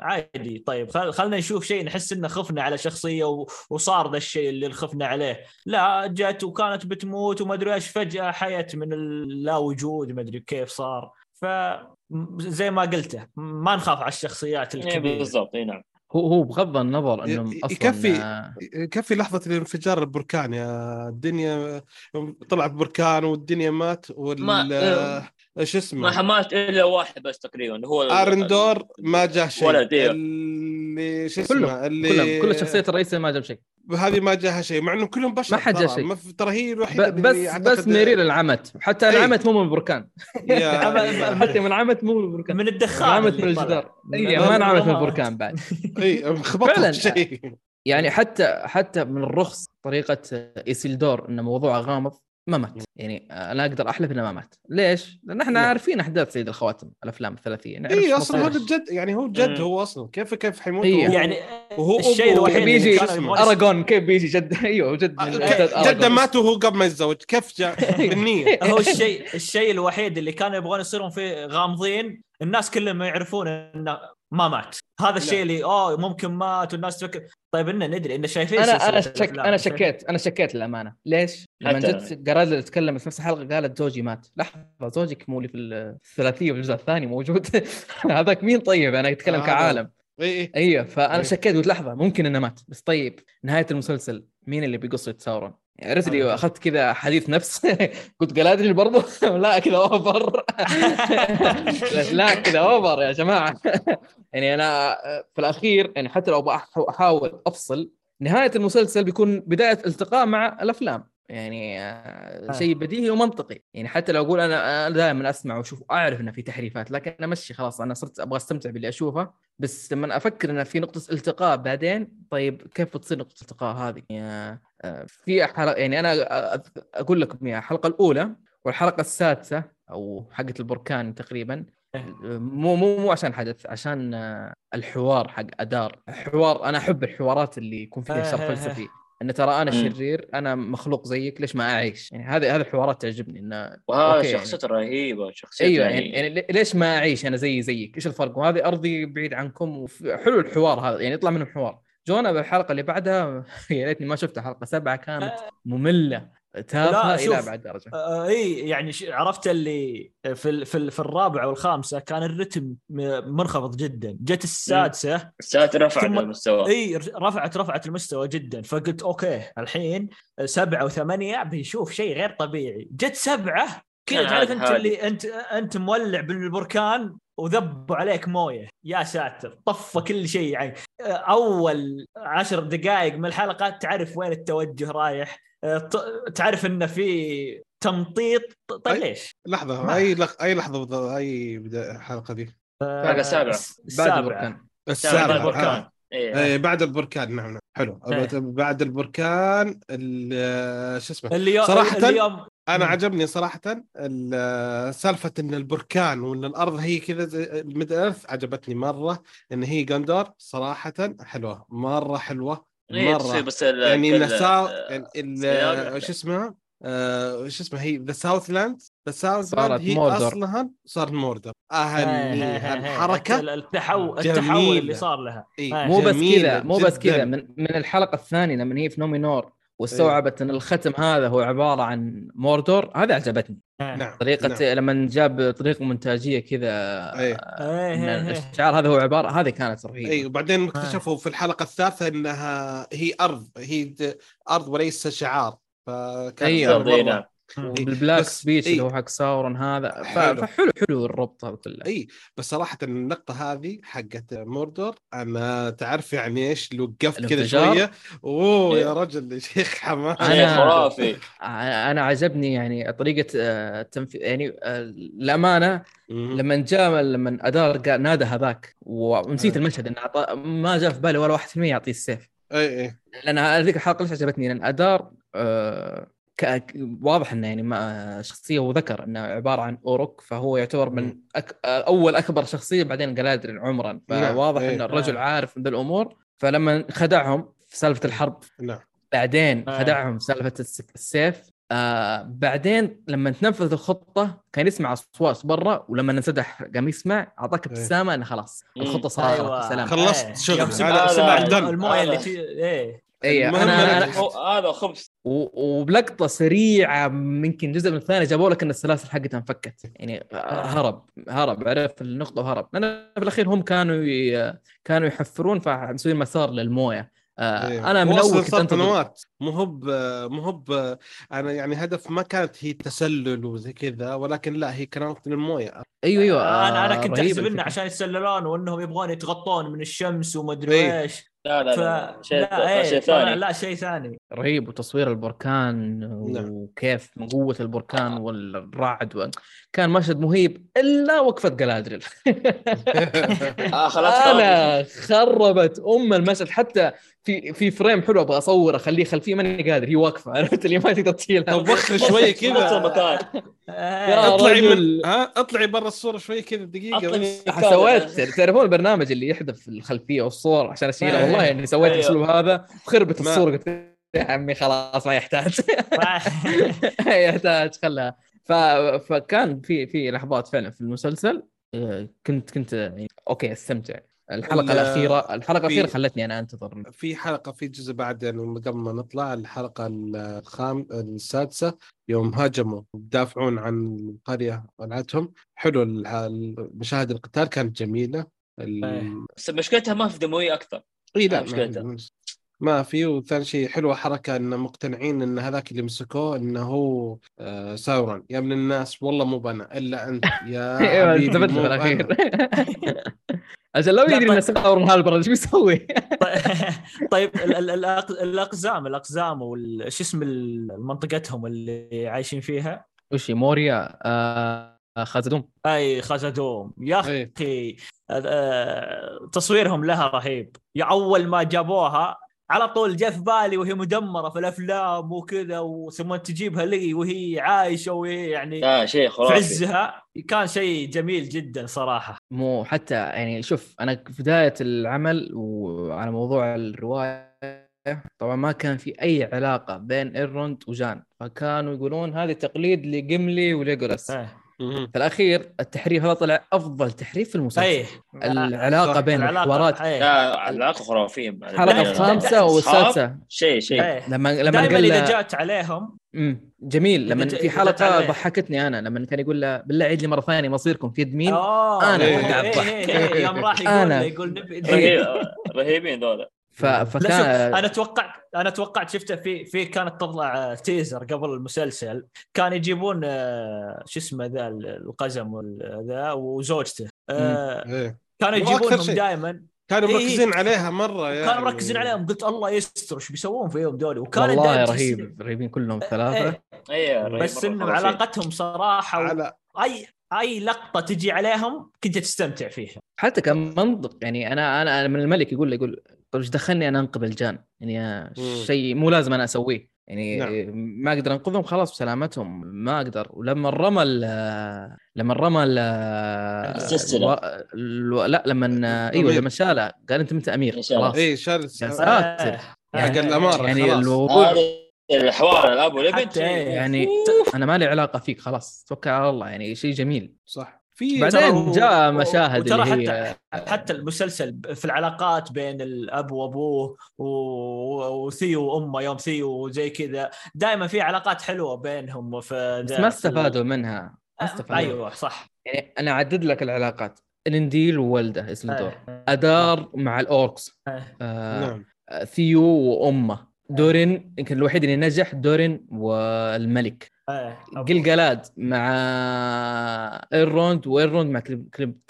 عادي. طيب خلنا نشوف شيء نحس إنه خفنا على شخصية وصار ذا الشيء اللي خفنا عليه. لا جت وكانت بتموت وما أدري إيش فجأة حيت من اللا وجود ما أدري كيف صار. ف زي ما قلته ما نخاف على الشخصيات إيه، الكبيرة. بالضبط إي نعم. هو هو بغض النظر إنه أصلا يكفي يكفي لحظة الانفجار البركان يا الدنيا طلع بركان والدنيا مات وال إيش اسمه؟ ما مات إلا واحد بس تقريبا هو أرندور ما جاه شيء. ولد إيه. اللي شو اسمه؟ اللي كلهم كل الشخصيات الرئيسية ما جاب شيء. هذه ما جاها شيء مع انهم كلهم بشر ما حد جا شيء. ترى هي الوحيدة بس بس ميريل انعمت حتى انعمت مو من البركان *laughs* *laughs* حتى من انعمت مو من البركان من الدخان انعمت من الجدار. اي ما انعمت من البركان بعد. اي خبطت شيء يعني حتى حتى من الرخص طريقة إيسيلدور انه موضوع غامض. ما مات. يعني أنا أقدر أحلف إنه ما مات. ليش؟ لأن إحنا لا. عارفين أحداث سيد الخواتم الأفلام الثلاثية. اي أصلا هذا الجد يعني هو جد هو أصلا كيف كيف حيموت؟ إيه. يعني وهو الشيء الوحيد بيجي اراجورن كيف بيجي جد؟ *laughs* أيوه جد جده مات وهو قبل ما يتزوج. كيف جاء *laughs* بالنيه هو الشيء الشيء الوحيد اللي كانوا يبغون يصيرون فيه غامضين الناس كلهم ما يعرفون إنه ما مات. هذا الشيء اللي اوه ممكن مات والناس تفكر طيب إنه ندري إنه شايفين أنا أنا شك أنا شكيت أنا شكيت للأمانة. ليش؟ لما جت قراد تتكلم في نفس الحلقة قالت زوجي مات. لحظة زوجك مو اللي في الثلاثيه في الجزء الثاني موجود. *laughs* هذاك مين طيب؟ أنا أتكلم آه كعالم. إي إي. أيوه فأنا شكيت قلت لحظة ممكن إنه مات. بس طيب نهاية المسلسل مين اللي بيقص يتساورون؟ عرفت لي أخذت كذا حديث نفس. *laughs* قلت جلادريل برضو؟ *laughs* لا كذا أوفر. *laughs* لا كذا أوفر يا جماعة. يعني أنا في الأخير يعني حتى لو أحاول أفصل نهاية المسلسل بيكون بداية التقاء مع الأفلام. يعني آه. شيء بديهي ومنطقي. يعني حتى لو أقول أنا دائما أسمع وأشوف اعرف إنه في تحريفات لكن أمشي خلاص. أنا صرت أبغى أستمتع باللي أشوفه. بس لما أفكر إنه في نقطة التقاء بعدين طيب كيف بتصير نقطة التقاء هذه؟ يعني في حلقة يعني أنا أقول لكم إياها. الحلقة الأولى والحلقة السادسة أو حقه البركان تقريبا مو مو مو عشان حدث عشان الحوار حق أدار. حوار أنا أحب الحوارات اللي يكون فيها شر فلسفي. إن ترى أنا شرير أنا مخلوق زيك ليش ما أعيش؟ يعني هذه هذه الحوارات تعجبني. انه وهذا شخصيته يعني... رهيبة شخصيته أيوه يعني... يعني ليش ما أعيش أنا زي زيك؟ إيش الفرق؟ وهذه أرضي بعيد عنكم حلو الحوار هذا يعني يطلع منه حوار. جونا بالحلقة اللي بعدها *laughs* يا ريتني ما شفتها حلقة سبعة كانت آه. مملة تافهة إلى ابعد درجة. آه إي يعني عرفت اللي في في, في الرابعة والخامسة كان الرتم منخفض جدا. جت السادسة السادسة رفعت المستوى. إي رفعت رفعت المستوى جدا. فقلت okay الحين سبعة وثمانية بيشوف شيء غير طبيعي. جت سبعة كذا تعرف انت اللي انت انت مولع بالبركان وذبوا عليك مويه. يا ساتر طفى كل شيء يعني. اول عشر دقائق من الحلقة تعرف وين التوجه رايح. تعرف انه في تمطيط. طيب ليش؟ لحظة أي لح... أي لحظة أي الحلقة دي؟ الحلقة السابعه بعد البركان. السابعة. بعد البركان. إيه. إيه بعد البركان. نعم نعم. حلو. إيه. بعد البركان شو اسمه؟ اليوم صراحة اليوم أنا مم. عجبني صراحة سالفة إن البركان وإن الأرض هي كذا الميدل ايرث عجبتني مرة إن هي جندور صراحة حلوة مرة حلوة إيه، مرة. بس يعني النساء يعني شو اسمها؟ آه شو اسمه هي the Southlands the Southlands هي موردور. اصلها صار موردور اهني الحركة التحول التحول اللي صار لها. إيه؟ مو بس كذا مو بس كذا من, من الحلقة الثانية لما هي في نومينور. واستوعبت إن الختم هذا هو عبارة عن موردور هذا عجبتني نعم. طريقة نعم. لما جاب طريقة مونتاجيه كذا أيه. الشعار هذا هو عبارة هذه كانت رهيبة. اي وبعدين اكتشفوا في الحلقة الثالثة إنها هي أرض هي أرض وليس شعار فكان أيوه بال Black Speech اللي هو حق ساورون هذا فحلو حلو الربط هذا كله. إي بس صراحة النقطة هذه حقت موردور أنا تعرف يعني إيش لو وقفت كذا شوية. أوه يا رجل يا شيخ حماس. أنا خرافي. أنا عجبني يعني طريقة التنفيذ آه، يعني آه، الأمانة لما جاء لما ادار نادى هذاك ونسيت. المشهد إنه ما جاء في بالي ولا 1% يعطيه السيف. إي إي. لأن هذيك الحلقة ليش عجبتني؟ لأن ادار آه. واضح إنه يعني ما شخصية وذكر إنه عبارة عن أوروك فهو يعتبر من أك... أول أكبر شخصية بعدين جلادرين عمرا. نعم، فواضح إن إيه. الرجل نعم. عارف من ذا الأمور. فلما خدعهم في سالفة الحرب نعم. بعدين آه. خدعهم في سالفة السيف آه بعدين لما تنفذ الخطة كان يسمع أصوات برا ولما انسدح قام يسمع أعطاك إيه. ابتسامة إنه خلاص الخطة صارت أيوة. سلام. خلصت شغل سمع الموية اللي إيه. اي أنا, أنا هذا خبز وبلقطة سريعة يمكن جزء من الثاني جابوا لك ان السلاسل حقتها انفكت. يعني هرب هرب عرف النقطة وهرب. لأن في الأخير هم كانوا كانوا يحفرون فمسويين مسار للموية. آه إيه. أنا من أول كنت سنوات. مو هو مو هو أنا يعني هدف ما كانت هي تسلل وزي كذا ولكن لا هي كانت للموية. أيوه أيوه. آه أنا أنا كنت أحسب إنه عشان يتسللون وإنهم يبغون يتغطون من الشمس وما أدري إيه. إيش لا لا. لا شيء لا, إيه ثاني لا شيء ثاني رهيب وتصوير البركان نعم. وكيف من قوة البركان والرعد و... كان مشهد مهيب إلا وقفة جلادريل. *laughs* آه خلاص أنا خربت أم المشهد حتى في في frame حلو أبغى اصوره أخليه خلفيه ماني قادر هي واقفة *laughs* عرفت اللي ما تقدر تشيلها. طب وخر شوي كذا. *laughs* اطلعي من ها اطلعي برا الصورة شوي كذا دقيقه سويت تعرفون البرنامج اللي يحذف الخلفية والصور عشان أشيلها؟ والله يعني سويت أيوه. الأسلوب هذا خربت الصورة قلت يا عمي خلاص ما يحتاج. *laughs* *laughs* يحتاج خلها. ف... فكان في في لحظات فعلا في المسلسل آه، كنت كنت يعني أوكي استمتع. الحلقة الأخيرة الحلقة الأخيرة خلتني أنا أنتظر. في حلقة في جزء بعد يعني قبل ما نطلع الحلقة الخام السادسة يوم هاجموا يدافعون عن القرية ولعتهم. حلو مشاهد القتال كانت جميلة. ال... بس مشكلتها ما في دموية أكثر. اي لا مشكلتها؟ ما في وثاني شيء حلوة حركة إن مقتنعين إن هذاك اللي مسكوه إنه هو آه ساورون يا ابن الناس والله مو بنا إلا أنت. *laughs* يا حبيبي مو في الأخير. *laughs* عشان لو يدري ان ساورون هالبرد إيش بيسوي؟ *laughs* طيب الأقزام الأقزام وش اسم منطقتهم اللي عايشين فيها؟ وش موريا آه خازدوم أي خازدوم يا أخي آه تصويرهم لها رهيب. يا أول ما جابوها على طول جاء في بالي وهي مدمرة في الأفلام وكذا ثم تجيبها لي وهي عايشة وهي يعني لا شيء خرافي. في عزها. كان شيء جميل جدا صراحة. مو حتى يعني شوف أنا في بداية العمل وعلى موضوع الرواية طبعا ما كان في أي علاقة بين ايلروند ودورين. فكانوا يقولون هذه تقليد لجيملي وليجولاس آه. في الاخير التحريف هذا طلع أفضل تحريف في المسلسل. أيه. العلاقة بين الحوارات. لا العلاقة خرافية. الحلقة الخامسه والسادسة. شيء شيء. لما لما دائما إذا جات عليهم. امم جميل. لما في حلقة ضحكتني أنا. لما كان يقول له بالله عيد لي مرة ثانية مصيركم في يد مين؟ أنا إيه قاعد إيه إيه يوم راح يقول. يقول نبي. رهيبين ذولا. ف... فكان أنا توقعت أنا توقعت شفته في في كانت تطلع تيزر قبل المسلسل. كان يجيبون آه، شو اسمه ذا القزم ذا وزوجته. آه، إيه. كانوا يجيبونهم دائما كانوا إيه، مركزين إيه عليها مرة يعني. كانوا مركزين عليهم. قلت الله يستر إيش بيسوون فيهم دول وكان والله رهيب رهيبين كلهم ثلاثة. إيه. بس إنه علاقتهم صراحة على... أي أي لقطة تجي عليهم كنت تستمتع فيها. حتى كان منطق يعني أنا أنا من الملك يقول يقول طيب إيش دخلني أنا أنقذ الجان؟ يعني شيء مو لازم أنا أسويه. يعني نعم. ما أقدر أنقذهم خلاص بسلامتهم ما أقدر. ولما رمى لما رمى السلسلة. و... لا لما أيوه لما شاله قال أنت انت أمير؟ خلاص. اي شال ساتر. يعني الأمارة يعني الموضوع الحوار الأب والابن. يعني أنا ما لي علاقة فيك خلاص. توكل على الله يعني شيء جميل. صح. في بعدين جاء مشاهد وترى اللي هي... حتى حتى المسلسل في العلاقات بين الأب وأبوه وثيو وأمه يوم ثيو وزي كذا دائما في علاقات حلوة بينهم في بس ما استفادوا منها. ما آه، استفادوا. أيوه صح. يعني أنا أعدد لك العلاقات. ايلينديل وولده إيسيلدور آه. أدار مع الأوركس. آه. آه. نعم. ثيو وأمه. دورين يمكن الوحيد اللي نجح دورين والملك. قلقلاد إيه، مع ايلروند وايلروند مع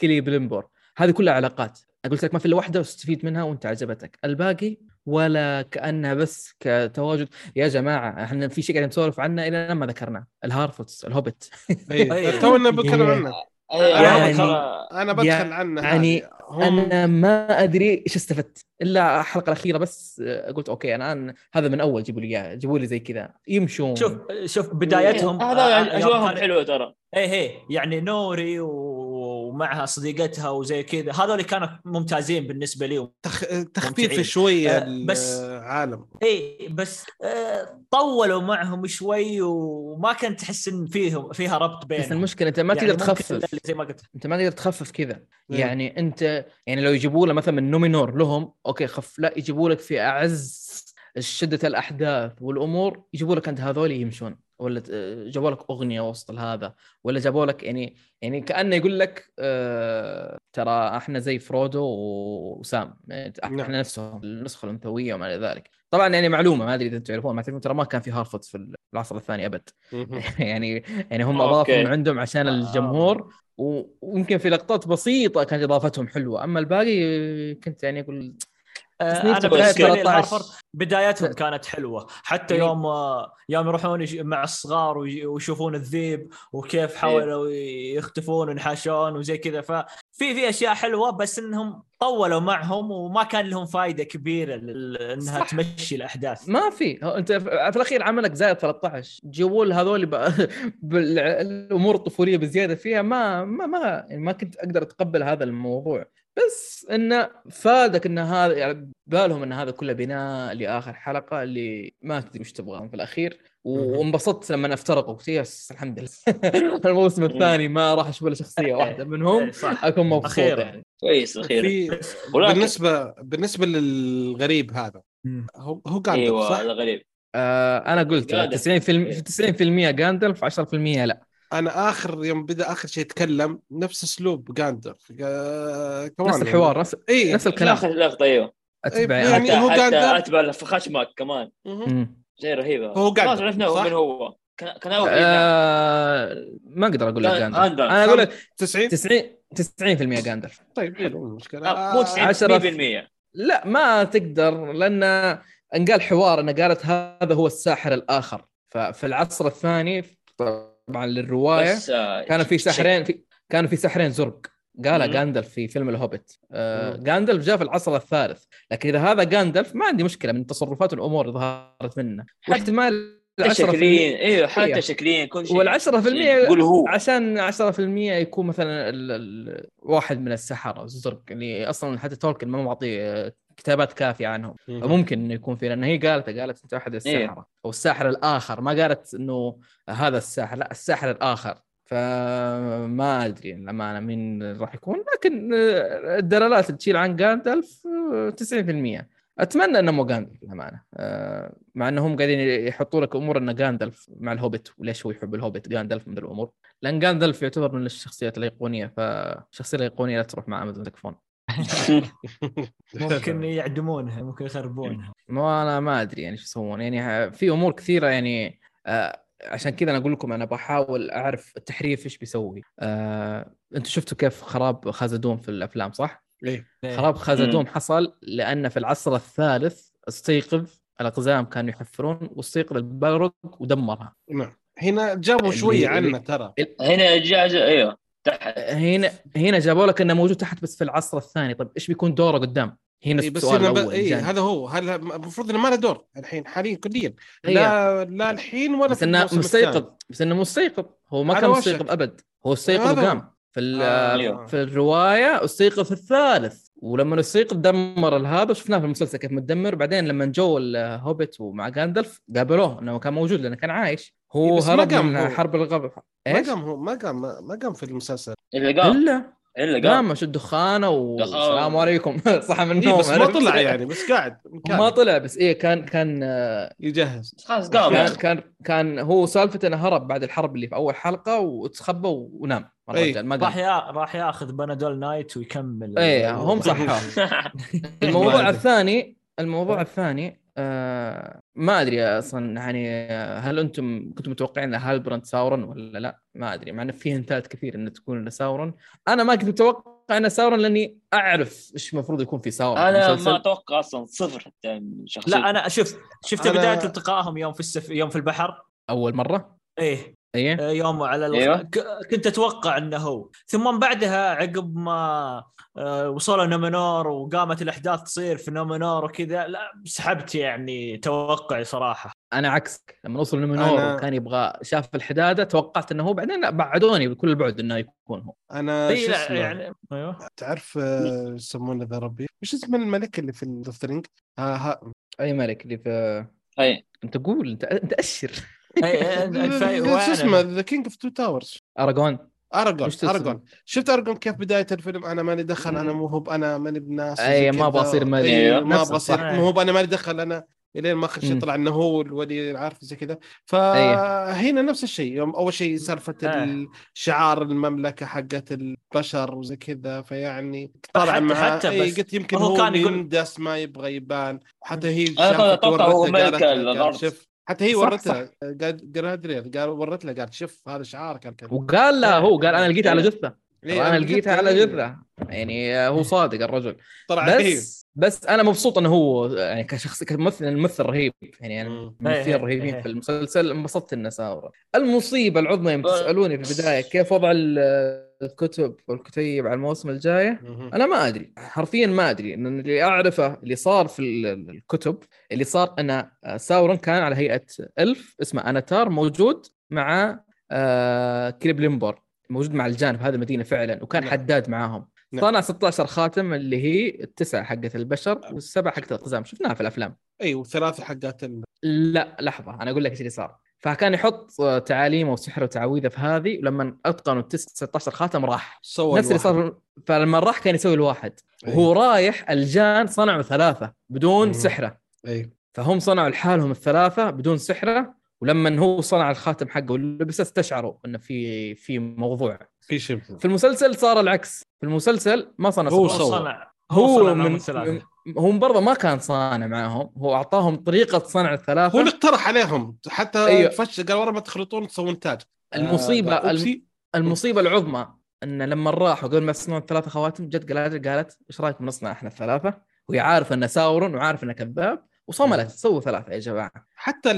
كليبريمبور هذه كلها علاقات. قلت لك ما في إلا واحدة واستفيد منها وأنت عجبتك. الباقي ولا كأنها بس كتواجد. يا جماعة إحنا في شيء قاعدين نسولف عنه إلى ما ذكرناه. الهارفوتس الهوبت إيه، تونا بنتكلم عنه. يعني أنا بدخل يعني عنه يعني هم... أنا ما أدري إيش استفدت. إلا الحلقة الأخيرة بس قلت okay الان هذا من أول جيبوا لي إياه جيبوا لي زي كذا. يمشون. شوف شوف بدايتهم هذا أجواءهم حلوة ترى. إيه إيه يعني نوري ومعها صديقتها وزي كذا. هذول كانوا ممتازين بالنسبة لي تخ... تخفيف شوية آه بس العالم. إي بس آه طولوا معهم شوي وما كنت تحس إن فيهم فيها ربط بينهم. بس المشكلة أنت ما يعني تقدر تخفف. زي ما قلت. أنت ما تقدر تخفف كذا. يعني أنت يعني لو يجيبوا له مثلا من نومينور لهم okay خف لا يجيبوا لك في أعز شدة الأحداث والأمور يجيبوا لك أنت هذول يمشون. ولا جابوا لك أغنية وسط هذا ولا جابوا لك يعني يعني كأنه يقول لك آه ترى إحنا زي فرودو وسام يعني إحنا نعم. نفسهم النسخة الأنثوية وما إلى ذلك. طبعا يعني معلومة ما أدري إذا تعرفون ما تعرفون ترى ما كان في هارفوت في العصر الثاني أبد. *laughs* يعني يعني هم أضافوا من عندهم عشان الجمهور ويمكن في لقطات بسيطة كانت إضافتهم حلوة. أما الباقي كنت يعني أقول آه، أنا بالنسبة لي بدايتهم كانت حلوة حتى إيه. يوم يوم يروحون مع الصغار ويشوفون الذيب وكيف إيه. حاولوا يختفون وينحاشون وزي كذا ففي في أشياء حلوة بس إنهم طولوا معهم وما كان لهم فائده كبيرة إنها صح. تمشي الأحداث ما في أنت في الأخير عملك زائد 13 جوول هذول بالامور *laughs* الطفولية بزيادة فيها ما ما ما, يعني ما كنت أقدر أتقبل هذا الموضوع بس انه فادك إن هذا يعني بالهم إن هذا كله بناء لآخر حلقة اللي ما تدري وش تبغى في الأخير. وانبسطت لما افترقوا يس الحمد لله *laughs* الموسم الثاني ما راح أشوف إلا شخصية واحدة منهم. إيه، أكون مبسوط يعني. كويس أخيرا. بالنسبة بالنسبة للغريب هذا هو هو قاعد أيوه هذا غريب آه أنا قلت 90% 90% جاندلف 10% لا. أنا آخر يوم بدأ آخر شيء يتكلم نفس أسلوب جاندلف كمان نفس الحوار يعني. نفس إيه؟ نفس الكلام. اخر لقطة أيوه. اتبع يعني حتى, هو حتى أتبع خشمك كمان. زي رهيبه هو جاندلف خلاص عرفنا من هو. كان كان آه ما أقدر أقول لك جاندلف أنا أقول لك 90 90 90% جاندلف طيب حلو المشكلة مو 90% لا ما تقدر لأن أنقال حوار أنه قالت هذا هو الساحر الآخر. ففي العصر الثاني طبعا للرواية. آه، كانوا في سحرين في كانوا في سحرين زرق. قالها جاندلف في فيلم الهوبت آه جاندلف جاء في العصر الثالث. لكن إذا هذا جاندلف ما عندي مشكلة من تصرفات الأمور اللي ظهرت منه. واحتمال شكليا إيوه حتى إيه. شكليا كل شيء وال 10% يقول هو. عشان 10% يكون مثلا ال ال واحد من السحرة الزرق اللي أصلا حتى تولكن ما معطي آه، كتابات كافية عنهم. فممكن إنه يكون في لأن هي قالت قالت إنت احد السحره إيه؟ أو الساحر الآخر. ما قالت إنه هذا الساحر لا الساحر الآخر. فما أدري للأمانة مين راح يكون. لكن آه، الدلالات تشيل عن جاندلف 90% آه، أتمنى إنه مو جاندلف للأمانة. آه، مع إنهم قاعدين يحطوا لك أمور انه جاندلف مع الهوبت وليش هو يحب الهوبت جاندلف من الأمور. لأن جاندلف يعتبر من الشخصيات الأيقونية. فالشخصية الأيقونية لا تروح مع أمازون تكفون. *laughs* ممكن *laughs* يعدمونها ممكن يخربونها. ما أنا ما أدري يعني شو يسوون. يعني في أمور كثيرة يعني آه عشان كذا أنا أقول لكم أنا بحاول أعرف التحريف إيش بيسوي. آه أنتم شفتوا كيف خراب خازدوم في الأفلام صح؟ إيه. خراب خازدوم حصل لأن في العصر الثالث استيقظ الأقزام كانوا يحفرون واستيقظ البلرق ودمرها. نعم. هنا جابوا شوية عنه ترى. هنا جاء أيوه. تحت. هنا هنا جابوا لك إنه موجود تحت بس في العصر الثاني. طيب إيش بيكون دوره قدام؟ هي نفس السؤال الأول إيه هذا هو. هذا المفروض إنه ما له دور الحين حاليا كليا. لا لا الحين ولا بس إنه مستيقظ. بس إنه مستيقظ. هو ما كان مستيقظ أبد. هو استيقظ وقام. في آه. في الرواية استيقظ في الثالث. ولما استيقظ دمر هذا شفناه في المسلسل كيف متدمر. بعدين لما جو الهوبت ومع جاندلف قابلوه إنه كان موجود لأنه كان عايش. هو إيه، هرب من حرب الغابه ما قام هو ما قام ما قام في المسلسل. إلا قام. إلا؟ إلا قام. شد دخانه والسلام عليكم. *laughs* صح من النوم إيه بس ما طلع يعني بس قاعد ما طلع بس إيه كان كان يجهز. خلاص قام. كان, كان كان هو سالفة إنه هرب بعد الحرب اللي في أول حلقة وتخبى ونام. أيه. ما راح يا... راح ياخذ بنادول نايت ويكمل. إيه هم *laughs* صح *laughs* الموضوع الثاني الموضوع الثاني آه ما أدري أصلا يعني هل أنتم كنتم متوقعين ان هالبراند ساورن ولا لا؟ ما أدري مع انه في هنتات كثير انه تكون إنه ساورن أنا ما كنت متوقع إنه ساورن لأني أعرف إيش المفروض يكون في ساورن أنا مسلسل. ما أتوقع أصلا صفر حتى شخصيا لا أنا شفت شفت أنا... بداية التقائهم يوم في السف... يوم في البحر أول مرة؟ إيه إيه؟ آه، يوم على الخ... أيوه. كنت أتوقع إنه هو. ثم بعدها عقب ما آه، وصلوا نومينور وقامت الأحداث تصير في نومينور وكذا لا سحبت يعني توقعي صراحة. أنا عكسك. لما وصل نومينور أنا... وكان يبغى شاف الحدادة توقعت إنه هو بعدين لا بعدوني بكل البعد إنه يكون هو. أنا شو يعني أيوه. تعرف آه، يسمونه ذا ربي؟ وش اسم الملك اللي في الدفترينج؟ ها ها. أي ملك اللي في أي. أنت قول أنت أنت أشر. *laughs* شو اسمه؟ ذا كينج اوف تو تاورز اراجون اراجون اراجون شفت اراجون كيف بداية الفيلم؟ أنا مالي دخل أنا مو هو أنا ماني بناس اي ما بصير مالي إيه، ما بصير. مو هو أنا مالي دخل أنا إلين ما اخر شيء طلع إنه هو الولي العارف زي كذا. فهنا نفس الشيء. يوم أول شيء سالفة آه. شعار المملكة حقت البشر وزي كذا. فيعني طلع معاه حتى بس قلت يمكن هو, هو كان يندس ما يبغى يبان. حتى هي أتوقع هو ملك الأرض حتى هي ورتها قال قال ورت له قال شوف هذا شعارك كان وقال لا هو قال أنا لقيتها على جثة. إيه أنا لقيتها على جثة. يعني هو صادق الرجل. طلع بس إيه. بس أنا مبسوط إنه هو يعني كشخص كممثل الممثل رهيب. يعني أنا الممثلين إيه، رهيبين إيه. في المسلسل. انبسطت إنه ساورة. المصيبة العظمى يوم تسألوني في البداية كيف وضع الكتب والكتيب على الموسم الجايه أنا ما أدري حرفيا ما أدري إن اللي أعرفه اللي صار في الكتب اللي صار أن ساورون كان على هيئة إلف اسمه أناتار موجود مع آه موجود مع الجان في هذه المدينة فعلا وكان نعم. حداد معاهم نعم. صنع 16 خاتم اللي هي التسعة حقت البشر. والسبعة حقت القزام شفناها في الأفلام إي وثلاثه حقات ال... لا لحظة أنا أقول لك إيش اللي صار فكان يحط تعاليمه وسحره وتعويذه في هذه ولما اتقنوا 16 خاتم راح. سوى نفس اللي صار فلما راح كان يسوي الواحد. وهو رايح الجان صنعوا ثلاثة بدون سحرة. اي فهم صنعوا لحالهم الثلاثة بدون سحرة ولما هو صنع الخاتم حقه ولبسه استشعروا انه في في موضوع. في شيء. في المسلسل صار العكس. في المسلسل ما صنع هو صنع. هو, هو من, من هو برضه ما كان صانع معهم هو أعطاهم طريقة صنع الثلاثة. هو اللي اقترح عليهم. حتى أيوه. فش قال ورا ما تخلطون تسوون تاج. المصيبة آه المصيبة العظمى إن لما راحوا قبل ما يصنعون الثلاثة خواتم جت قالت قالت إيش رايكم نصنع إحنا الثلاثة؟ وهي عارفة إنه ساورون وعارف إنه كذاب وصملت. سووا ثلاثة يا جماعة. حتى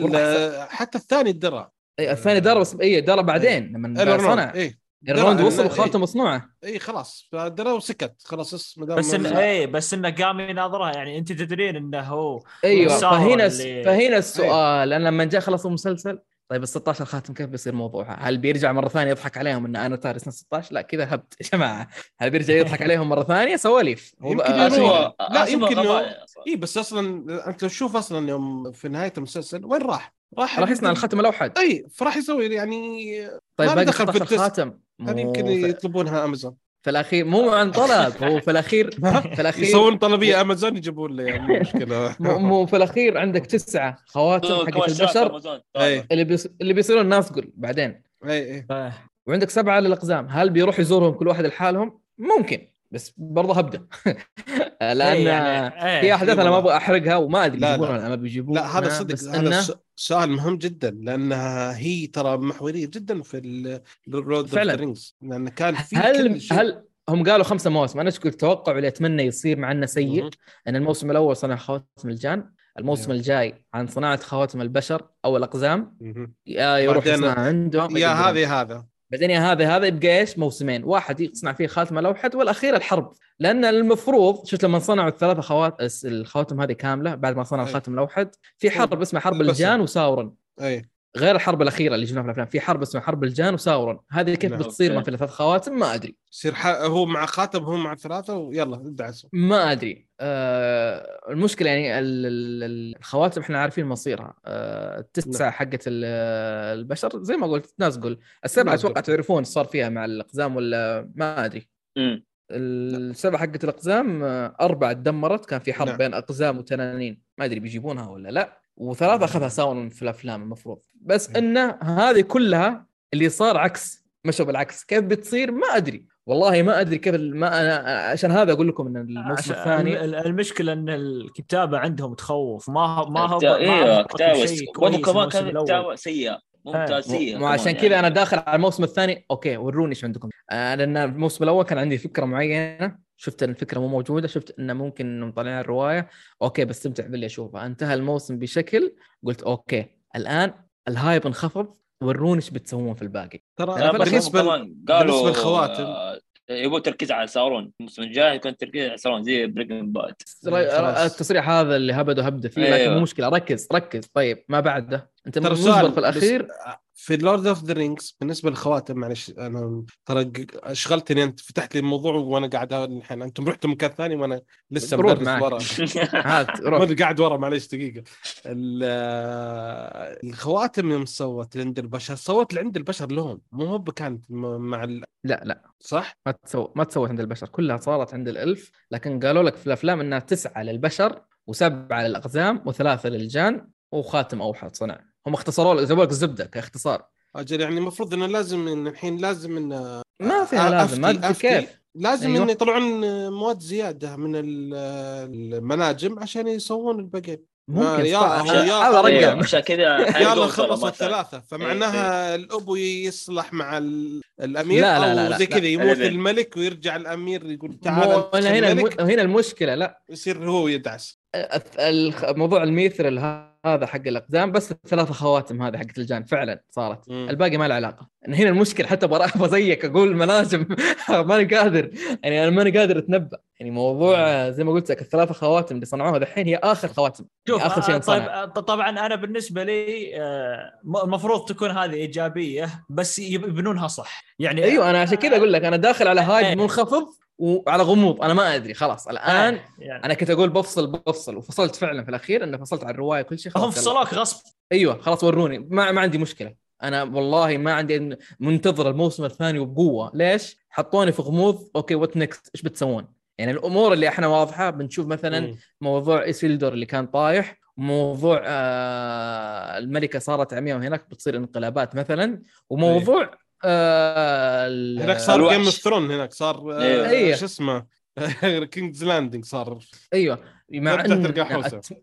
حتى الثاني درى. اي الثاني درى بس اي درى بعدين لما صنع. اي إلروند وصل وخاتم مصنوعة. اي خلاص. فدرى وسكت. خلاص بس انه اي بس إنه قام يناظرها. يعني أنت تدرين إنه هو أيوه فهنا اللي... فهنا السؤال. أنا لما جاء خلص المسلسل طيب ال 16 خاتم كيف بيصير موضوعها؟ هل بيرجع مرة ثانية يضحك عليهم إن أنا تارس 16؟ لا كذا هبت. يا جماعة هل بيرجع يضحك *laughs* عليهم مرة ثانية؟ سواليف. يمكن هو لا يمكن اي بس أصلا أنت لو تشوف أصلا يوم في نهاية المسلسل وين راح؟ راح راح يصنع الختم الأوحد. اي فراح يسوي يعني طيب باقي دخل في الخاتم هذه يمكن يطلبونها امازون في الأخير مو عن طلب هو في الأخير *laughs* في الأخير يسوون طلبية امازون يجيبون لي يعني مو *laughs* مشكلة. مو في الأخير عندك تسعة خواتم حق البشر اللي بيص... اللي بيصيرون ناس قل بعدين. أي أي. وعندك سبعة للأقزام هل بيروح يزورهم كل واحد لحالهم؟ ممكن بس برضه هبدا *laughs* لأن إيه، يعني في إيه، احداث أنا ما أبغى أحرقها وما أدري بيجيبونها ولا ما بيجيبونها. لا هذا صدق هذا سؤال مهم جدا لانها هي ترى محورية جدا في الرود فعلا. لأن كان في هل هل هم قالوا خمسة مواسم؟ أنا إيش قلت توقع اللي أتمنى يصير معنا سيء إن الموسم الأول صنع خواتم الجان الموسم أيوه. الجاي عن صناعة خواتم البشر أو الأقزام. يا يروح يصنع عندهم. يا هذه هذا. بعدين هذا هذا يبقى إيش؟ موسمين. واحد يصنع فيه خاتمه لوحد والأخير الحرب. لأن المفروض شفت لما صنعوا الثلاثه خوات الخواتم هذه كاملة بعد ما صنعوا الخاتم لوحد في حرب اسمها حرب الجان وساورن. أي. غير الحرب الأخيرة اللي شفناها في الأفلام. في حرب اسمها حرب الجان وساورون. هذه كيف نعم. بتصير ما في ثلاث خواتم؟ ما أدري. يصير ح... هو مع خاتم هو مع ثلاثة ويلا ابدأ ما أدري. آه المشكلة يعني الخواتم إحنا عارفين مصيرها. آه التسعة نعم. حقت البشر زي ما قلت ناس تقول السبعة أتوقع تعرفون صار فيها مع الأقزام ولا ما أدري. م. السبعة حقت الأقزام آه، أربعة تدمرت. كان في حرب نعم. بين أقزام وتنانين. ما أدري بيجيبونها ولا لا. وثلاثة أخذها ساون في الأفلام المفروض. بس انه هذه كلها اللي صار عكس مشوا بالعكس كيف بتصير؟ ما أدري. والله ما أدري كيف ما أنا عشان هذا أقول لكم إن الموسم الثاني المشكلة إن الكتابة عندهم تخوف. ما هو ما هو أيوه كتابه كمان كانت كتابه سيئة ممتازيه مو عشان كذا يعني. أنا داخل على الموسم الثاني. أوكي وروني إيش عندكم. آه لأن الموسم الأول كان عندي فكرة معينة. شفت إن الفكرة مو موجودة شفت إنه ممكن مطلعين الرواية. أوكي بستمتع باللي أشوفه. انتهى الموسم بشكل قلت أوكي. الآن ال hype انخفض وروني إيش بتسوون في الباقي؟ ترى بالنسبة قالوا بالنسبة للخواتم. آه، يبغوا تركيز على سارون الموسم الجاي يكون تركيز على سارون زي Breaking Bad التصريح هذا اللي هبده هبدة فيه أيوه. لكن مو مشكلة. ركز ركز. طيب ما بعده. أنت مجبر في الأخير. في Lord of the Rings بالنسبة للخواتم معلش أنا ترى أشغلتني أنت فتحت لي الموضوع وأنا قاعد الحين أنتم رحتوا مكان ثاني وأنا لسه بدرس ورا. *laughs* هات *laughs* قاعد ورا معلش دقيقة. الخواتم يوم صوت عند البشر صوت عند البشر لهم مو هو كانت مع ال... لا لا. صح؟ ما تسوى ما تسوت عند البشر كلها صارت عند الألف لكن قالوا لك في الأفلام إنها تسعة للبشر وسبعة للأقزام وثلاثة للجان وخاتم أوحد صنع. هم اختصروا لك زي الزبدة كاختصار. أجل يعني المفروض إنه لازم إن الحين لازم إن ما فيها لازم ما أدري كيف. لازم أيوه. انه يطلعون مواد زيادة من المناجم عشان يسوون الباقي ممكن يا هذا رقم. عشان كذا *laughs* يلا خلصوا الثلاثة. فمعناها الأبو يصلح مع الأمير لا لا لا أو زي كذا يموت الملك ويرجع الأمير يقول تعال هنا هنا المشكلة لا. يصير هو يدعس. موضوع الميثرل هذا حق الاقدام بس الثلاثه خواتم هذه حقت الجان فعلا صارت. مم. الباقي ما له علاقة. هنا المشكلة حتى أبغى *laughs* زيك أقول مناجم *laughs* ماني قادر. يعني أنا ماني قادر أتنبأ. يعني موضوع زي ما قلت لك الثلاثه خواتم اللي صنعوها دحين هي آخر خواتم. شوف آخر شيء طيب آه، طبعا أنا بالنسبة لي آه، المفروض تكون هذه إيجابية بس يبنونها صح. يعني أيوه أنا عشان كذا أقول لك أنا داخل على hype إيه. منخفض. وعلى غموض أنا ما أدري خلاص. الآن آه يعني. أنا كنت أقول بفصل بفصل وفصلت فعلا في الأخير إنه فصلت على الرواية كل شيء هم فصلوك غصب. أيوه خلاص وروني. ما, ما عندي مشكلة. أنا والله ما عندي منتظر الموسم الثاني وبقوه ليش؟ حطوني في غموض. أوكي what next إيش بتسوون؟ يعني الأمور اللي إحنا واضحة بنشوف مثلا م. موضوع ايسيلدور اللي كان طايح موضوع آه الملكة صارت عمياء وهناك بتصير انقلابات مثلا وموضوع إيه. آه هناك صار Game of Thrones هناك صار أيوه. شو اسمه؟ *laughs* King's Landing صار. أيوه. مع أن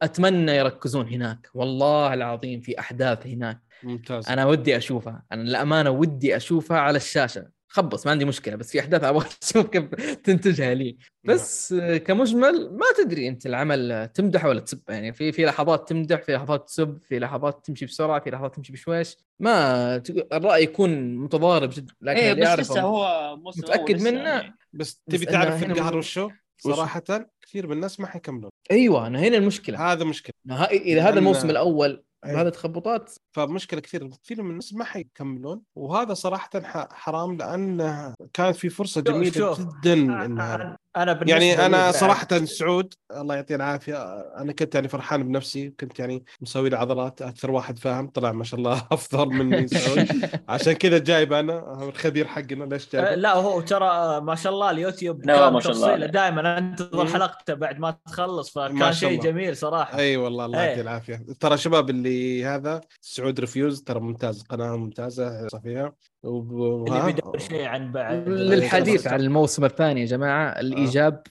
أتمنى يركزون هناك. والله العظيم في أحداث هناك. ممتاز. أنا ودي أشوفها. أنا الامانه ودي أشوفها على الشاشة. خبص ما عندي مشكلة بس في أحداث أبغى أشوف كيف تنتجها لي. بس نعم. كمجمل ما تدري أنت العمل تمدح ولا تسب يعني في في لحظات تمدح في لحظات تسب في لحظات تمشي بسرعة في لحظات تمشي بشويش. ما الرأي يكون متضارب جدا لكن إيه بس لسه هو متأكد منه؟ يعني. بس تبي تعرف القهر وشو؟ صراحة كثير من الناس ما حيكملون. أيوه أنا هنا المشكلة. هذا مشكلة. إذا هذا الموسم الأول أيوة. هذا تخبطات فمشكلة كثير كثير من الناس ما حيكملون وهذا صراحة حرام لأن كانت في فرصة جميلة شوف. جدا إنها أنا يعني أنا صراحة سعود الله يعطيه العافية أنا كنت يعني فرحان بنفسي كنت يعني مسوي لي عضلات أكثر واحد فاهم طلع ما شاء الله *laughs* أفضل مني سعود. عشان كذا جايب أنا الخبير حقنا ليش جايب؟ لا هو ترى ما شاء الله اليوتيوب كان ما شاء الله دائما أنتظر حلقته بعد ما تخلص فكان شيء جميل صراحة. أي أيوة والله الله يعطيه العافية. ترى شباب اللي هذا سعود Reviews ترى ممتاز قناة ممتازة فيها اللي بيدور شيء عن بعد. للحديث عن الموسم الثاني يا جماعة الإيجاب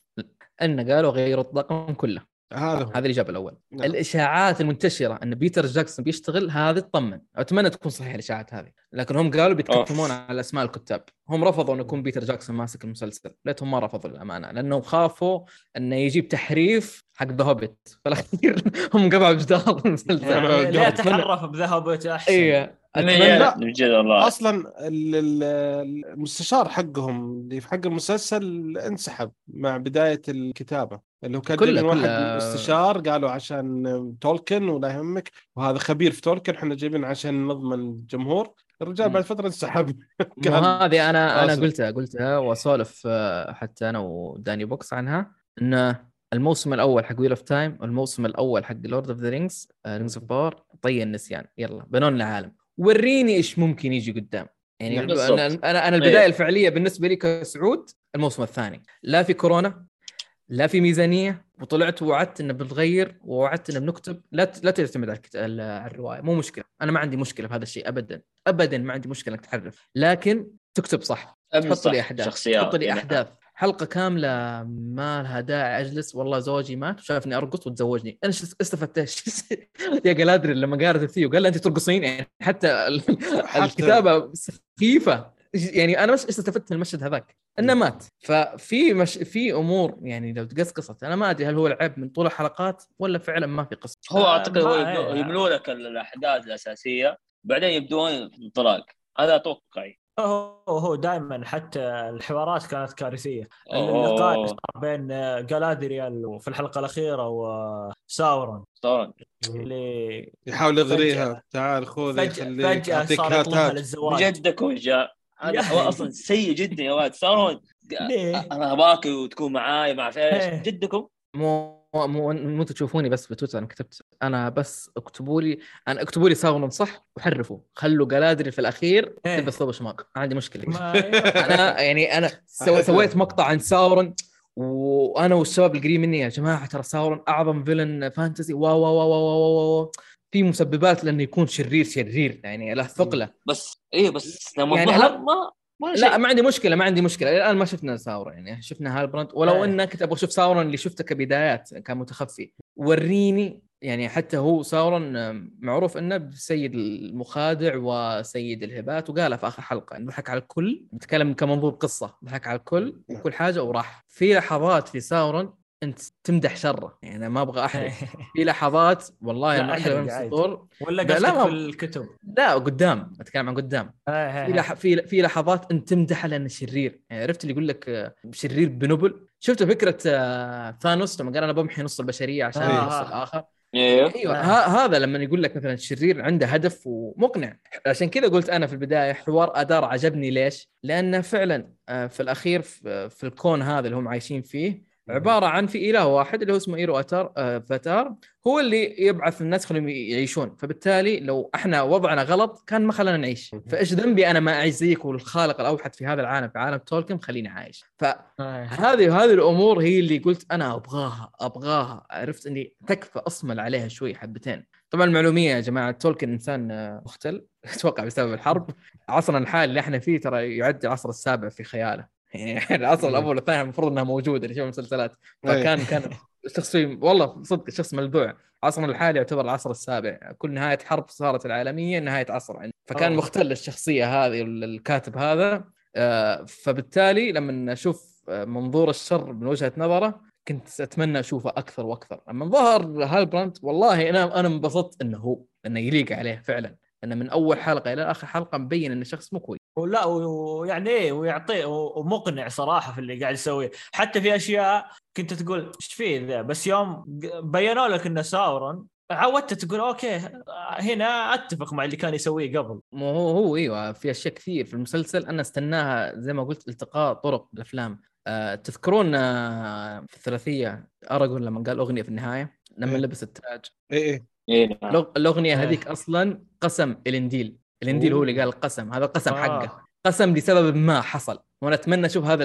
أن قالوا غيروا الطاقم كله. هذا هذا الاجابه الأول. نعم. الإشاعات المنتشرة أن بيتر جاكسون بيشتغل هذه اطمن أتمنى تكون صحيحه الإشاعات هذه. لكن هم قالوا بيتكلمون على أسماء الكتاب. هم رفضوا أن يكون بيتر جاكسون ماسك المسلسل. ليتهم ما رفضوا للأمانة. لأنهم خافوا انه يجيب تحريف حق ذا هوبيت فالاخير هم قطعوا جدار *laughs* المسلسل. لا تحرف بذا هوبيت أحسن. أيوه أتمنى الله. أصلا المستشار حقهم اللي في حق المسلسل انسحب مع بداية الكتابة. اللي هو كان كله واحد كله... استشار قالوا عشان تولكن ولا يهمك وهذا خبير في تولكن إحنا جايبين عشان نضمن الجمهور. الرجال بعد فترة انسحب. *laughs* هذه أنا أنا قلتها قلتها وأسولف آه، حتى أنا وداني بوكس عنها إنه الموسم الأول حق Wheel of Time والموسم الأول حق Lord of the Rings Rings of Power طي النسيان. يلا بنون العالم وريني إيش ممكن يجي قدام. يعني أنا أنا أنا البداية الفعلية بالنسبة لي كسعود الموسم الثاني. لا في كورونا لا في ميزانية وطلعت ووعدت إنه بنغير ووعدت إنه بنكتب. لا لا تعتمد على الرواية. مو مشكلة. أنا ما عندي مشكلة في هذا الشيء ابدا. ابدا ما عندي مشكلة إنك تحرف. لكن تكتب صح. تحط لي أحداث. تحط لي أحداث. حلقة كاملة ما لها داعي أجلس. والله زوجي مات وشافني أرقص وتزوجني. أنا استفدت؟ *laughs* إيش يا جلادري لما قالت الثيو قال أنت ترقصين؟ يعني حتى الكتابة سخيفة. يعني أنا بس استفدت من المشهد هذاك إنه مات. ففي مش في أمور يعني لو تقصقصت. أنا ما أدري هل هو العيب من طول الحلقات ولا فعلا ما في قصة. هو أعتقد هو يبنوا لك الاحداث الأساسية بعدين يبدون انطلاق. هذا اتوقعي هو هو دائما حتى الحوارات كانت كارثية. اللقاء اللي صار بين جالادريال في الحلقة الأخيرة وساورون ساورون اللي يحاول يغريها. تعال خذ فجأة فجأة صار يطلبها للزواج بجدك جاء هذا *laughs* هو أصلا سيء جدا يا ولد. ساورون أنا اباك وتكون معاي مع إيش. جدكم مو مو مو تشوفوني بس بتويتر أنا كتبت. أنا بس اكتبوا لي أنا اكتبوا لي ساورون صح وحرفوا. خلوا قلادريل في الأخير إيه. تلبس ثوب شماغ. ما عندي مشكلة. أنا يعني أنا *laughs* سو... سويت مقطع عن ساورن وأنا والشباب القريب مني يا جماعة ترى ساورن أعظم villain fantasy wow wow wow wow, wow. في مسببات لأنه يكون شرير شرير. يعني له ثقلة. بس إيه بس لما يعني ظهر ما لا ما عندي مشكلة ما عندي مشكلة. الآن ما شفنا ساورون يعني شفنا هالبراند ولو إيه. إنك كنت أبغى أشوف ساورون اللي شفته كبدايات كان متخفي. وريني يعني حتى هو ساورون معروف إنه سيد المخادع وسيد الهبات وقالها في آخر حلقة إنه ضحك على الكل بتكلم كمنظور قصة ضحك على الكل وكل حاجة وراح. في لحظات في ساورون أنت تمدح شرة يعني أنا ما أبغى أحرق. *laughs* في لحظات والله أنا أحرق من السطور. ولا قصدك في الكتب؟ لا قدام أتكلم عن قدام. في لح... في في لحظات أنت تمدحه لأنه شرير. يعني عرفت اللي يقول لك آه، شرير بنبل؟ شفت فكرة آه، ثانوس؟ لما قال أنا بمحي نص البشرية عشان آه. نص الآخر. أيوه, أيوة. هذا لما يقول لك مثلا الشرير عنده هدف ومقنع عشان كذا قلت أنا في البداية حوار ادار عجبني ليش؟ لأنه فعلا في الأخير في الكون هذا اللي هم عايشين فيه عبارة عن في إله واحد اللي هو اسمه إيرو أتار آه فاتار. هو اللي يبعث الناس خليهم يعيشون. فبالتالي لو إحنا وضعنا غلط كان ما خلانا نعيش. فإيش ذنبي أنا ما أعيش زيك والخالق الأوحد في هذا العالم في عالم تولكن؟ خليني عايش. فهذه هذه الأمور هي اللي قلت أنا أبغاها أبغاها. عرفت إني تكفى أصمل عليها شوي حبتين. طبعا المعلومية يا جماعة تولكن إنسان آه، مختل. *laughs* أتوقع بسبب الحرب. عصرنا الحالي اللي إحنا فيه ترى يعد العصر السابع في خياله. يعني العصر الأول والثاني المفروض إنها موجودة اللي شوف المسلسلات فكان كان شخص والله صدق شخص ملبوع عصرنا الحالي يعتبر العصر السابع. كل نهاية حرب صارت العالمية نهاية عصر. عندي فكان أوه. مختل الشخصية هذه الكاتب هذا. آه، فبالتالي لما أشوف آه، منظور الشر من وجهة نظره كنت أتمنى أشوفه أكثر وأكثر. لما ظهر هالبراند والله أنا أنا انبسطت إنه هو إنه يليق عليه فعلا. إنه من أول حلقة إلى آخر حلقة مبين انه شخص مو كويس. ولا ويعني إيه ويعطي ومقنع صراحة في اللي قاعد يسويه. حتى في أشياء كنت تقول إيش فيه ذا؟ بس يوم بينوا لك إنه ساورون عودت تقول okay هنا أتفق مع اللي كان يسويه قبل. مو هو هو أيوه في أشياء كثير في المسلسل. أنا استناها زي ما قلت التقاء طرق بالافلام أه تذكرون أه في الثلاثية اراجورن لما قال أغنية في النهاية؟ لما إيه. لبس التاج. اي اي إيه. نعم. الأغنية هذيك أصلا قسم الينديل الينديل هو اللي قال القسم هذا القسم آه. حقه. قسم لسبب ما حصل. وأنا أتمنى أشوف هذا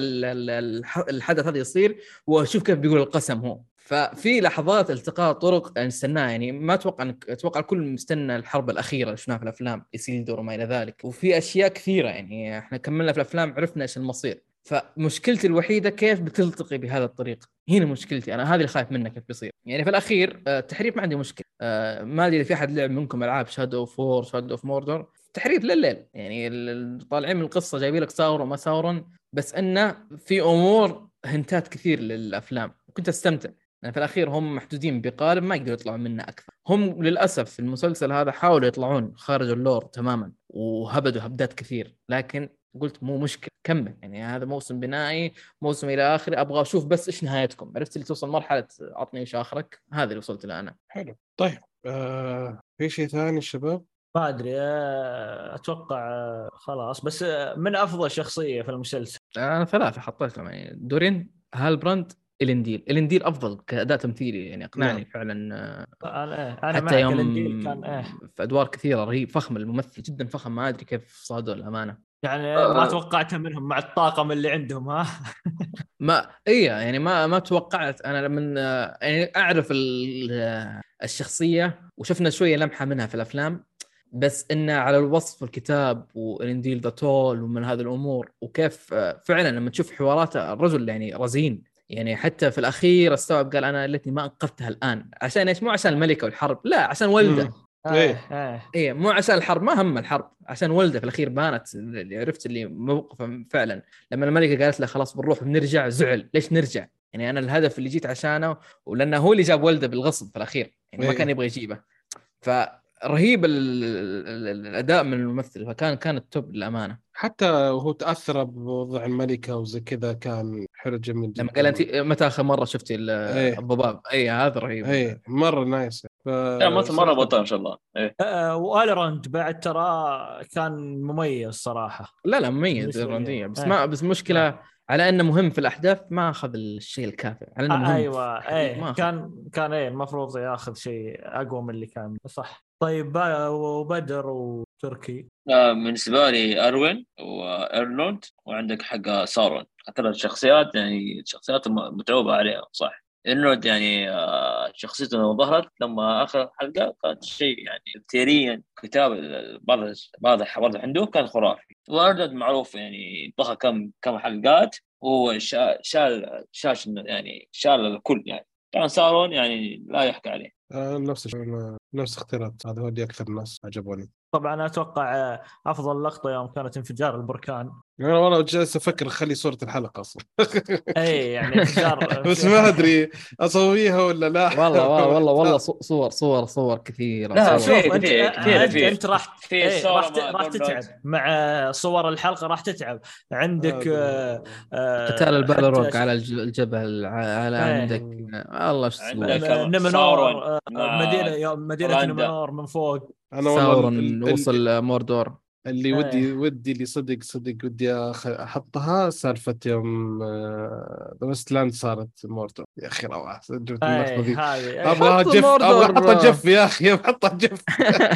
الحدث هذا يصير وأشوف كيف بيقول القسم هو. ففي لحظات التقاء طرق نستناها يعني ما أتوقع أتوقع الكل مستنى الحرب الأخيرة اللي شفناها في الأفلام ايسيلدور وما إلى ذلك. وفي أشياء كثيرة يعني إحنا كملنا في الأفلام عرفنا إيش المصير. فمشكلتي الوحيدة كيف بتلتقي بهذا الطريق. هنا مشكلتي أنا هذه اللي خايف منها كيف بيصير. يعني في الأخير التحريف ما عندي مشكلة. آه، ما أدري إذا في أحد لعب منكم ألعاب Shadow of War Shadow of Mordor تحريف لليل. يعني طالعين من القصة جايبين لك ساورون وما ساورون بس انه في أمور هنتات كثير للأفلام وكنت أستمتع. يعني في الأخير هم محدودين بقالب ما يقدروا يطلعون منه أكثر. هم للأسف في المسلسل هذا حاولوا يطلعون خارج اللور تماما وهبدوا هبدات كثير. لكن قلت مو مشكلة كمل. يعني هذا موسم بنائي موسم إلى آخره أبغى أشوف بس إيش نهايتكم. عرفت اللي توصل مرحلة عطني وش آخرك؟ هذا اللي وصلت له أنا. حلو. طيب آه في شيء ثاني شباب؟ ما أدري آه، أتوقع آه، خلاص. بس آه، من أفضل شخصية في المسلسل؟ أنا ثلاثة حطيتهم يعني دورين هالبراند النديل النديل أفضل كأداء تمثيلي يعني أقنعني نعم. فعلا أنا أنا حتى يوم كان إيه. في أدوار كثيرة رهيب فخم الممثل جدا فخم ما أدري كيف صادوا الأمانة. يعني ما توقعتها منهم مع الطاقم اللي عندهم ها؟ *laughs* ما اي يعني ما ما توقعت. أنا لما يعني أعرف الشخصية وشفنا شوية لمحة منها في الأفلام. بس إنه على الوصف الكتاب والانديل ذا تول ومن هذه الأمور وكيف فعلا لما تشوف حواراته الرجل يعني رزين يعني حتى في الأخير استوعب قال أنا ليتني ما أنقذتها الآن. عشان إيش؟ مو عشان الملكة والحرب لا عشان ولده. إيه. إيه إيه مو عشان الحرب ما هم الحرب عشان ولده في الأخير بانت اللي عرفت اللي موقفه فعلا. لما الملكة قالت له خلاص بنروح بنرجع زعل ليش نرجع؟ يعني أنا الهدف اللي جيت عشانه ولأنه هو اللي جاب ولده بالغصب في الأخير يعني ما إيه. كان يبغى يجيبه. ف رهيب الأداء من الممثل فكان كان ال top للأمانة. حتى وهو تأثر بوضع الملكة وزي كذا كان حلو جميل لما قال أنت متى آخر مرة شفتي. الضباب اي هذا رهيب. اي مرة nice. ف... مره بطل إن شاء الله. إيه. آه والروند بعد ترى كان مميز صراحة. لا لا مميز بس ما بس مشكلة آه. على إنه مهم في الأحداث ما أخذ الشيء الكافي. على إنه مهم. أيوه إيه كان كان إيه المفروض ياخذ شيء أقوى من اللي كان. صح. طيب وبدر وتركي. آه، بالنسبة لي أروين وايرلوند وعندك حق سارون. هذول الشخصيات يعني شخصيات متعوبة عليها صح. ايرلوند يعني آه، شخصيته لما ظهرت لما آخر حلقة كانت شيء يعني ثيريا كتاب بعض بعض عنده كان خرافي. وايرلوند معروف يعني ضخ كم كم حلقات هو شال شال يعني شال الكل يعني. طبعا سارون يعني لا يحكى عليه. نفس الشيء نفس اختيارات هذا هو اللي أكثر الناس عجبوني. طبعا أتوقع آه، أفضل لقطة يوم كانت انفجار البركان. أنا والله جالس أفكر أخلي صورة الحلقة أصلا. اي يعني *laughs* بس ما أدري اسويها ولا لا. والله والله والله *laughs* صور صور صور كثيرة. لا صور. شوف انت انت, أنت راح إيه راح راح تتعب. مع صور الحلقة راح تتعب. عندك آه آه قتال البالروك على الجبل على عندك. الله عندك نومينور مدينه مدينة نومينور من فوق. أنا والله وصل موردور اللي ودي إيه. ودي اللي صدق صدق ودي أحطها سالفة يوم the west land صارت موردور يا أخي روعة إيه، أبغى gif أبغى احطها gif يا أخي احطها جف.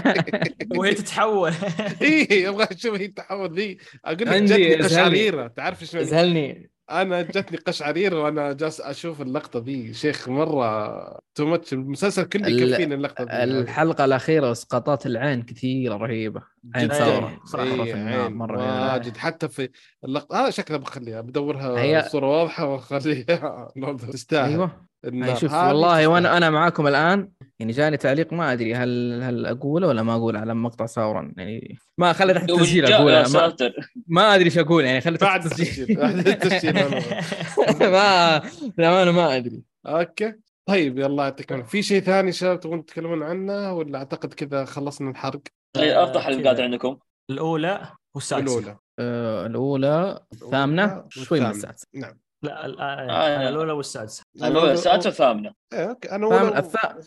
*laughs* وهي تتحول. *laughs* اي أبغى أشوف هي تتحول ذي. أقول لك جتني قشعريره تعرف شلون؟ إزهلني. أنا جتني قشعرير وأنا جالس أشوف اللقطة دي شيخ مرة تو ماتش المسلسل كله يكفيني اللقطة دي الحلقة الأخيرة اسقاطات العين كثيرة رهيبة. عين ثورة. صراحة في النار مرة واجد حتى في اللقطه هذا شكلها بخليها. بدورها هي... صورة واضحة واخليها *laughs* تستاهل. أيوه. شوف والله وأنا أنا معاكم الآن. يعني جاني تعليق ما أدري هل هل أقوله ولا ما أقول على مقطع ساورا يعني ما خلي تحت التسجيل أقوله. ما, ما أدري إيش أقول. يعني خلي بعد التسجيل. بعد التسجيل. *laughs* ما للامانه ما أدري. أوكي. طيب يلا يعطيكم في شيء ثاني شباب تبغون تتكلمون عنه؟ ولا أعتقد كذا خلصنا الحرق؟ افضل حلقات عندكم. الأولى والسادسة. الأولى. آه الأولى الثامنة شوي من السادسة. نعم. لا آه الأولى والسادسة. الأولى والسادسة والثامنة. إيه okay. أنا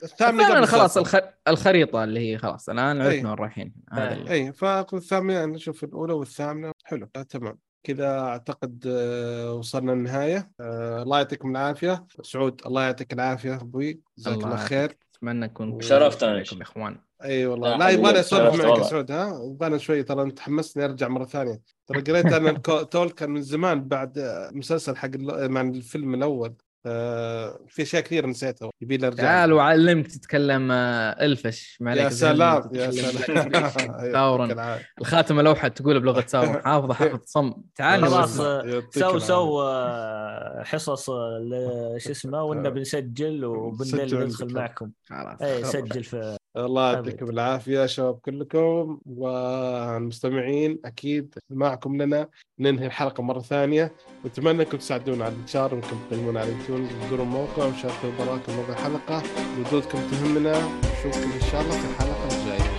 الثامنة خلاص الخ... الخريطة اللي هي خلاص. الآن عرفنا وين رايحين اي اي فالثامنه نشوف الأولى والثامنة. حلو آه تمام. كذا أعتقد آه وصلنا للنهاية. آه الله يعطيكم العافية. سعود الله يعطيك العافية أبوي. جزاك الله خير. أتمنى نكون شرفتنا يا إخوان. اي والله. لا يبغى أسولف معك سعود ها؟ يبغى شوي ترى انت حمسني أرجع مرة ثانية. ترى قريت أنا *laughs* تول كان من زمان بعد مسلسل حق مع الفيلم الأول. آه في أشياء كثير نسيتها يبي لي أرجع. تعال وعلمك تتكلم آه، إلفش. ما عليك يا سلام يا سلام. *laughs* ثورا الخاتم الأوحد تقول بلغة *laughs* ثورا حافظه حفظ صم. تعال. خلاص سو سو حصص شو اسمه ونا بنسجل وبندخل معكم. اي سجل في الله يعطيكم العافية شباب كلكم والمستمعين أكيد معكم لنا ننهي الحلقة مرة ثانية. واتمنى أنكم تساعدونا على الانتشار وانكم تقيمونا على اليوتيوب تزوروا الموقع وشاركوا براكم موضوع الحلقة. ردودكم تهمنا نشوفكم إن شاء الله في الحلقة الجاية.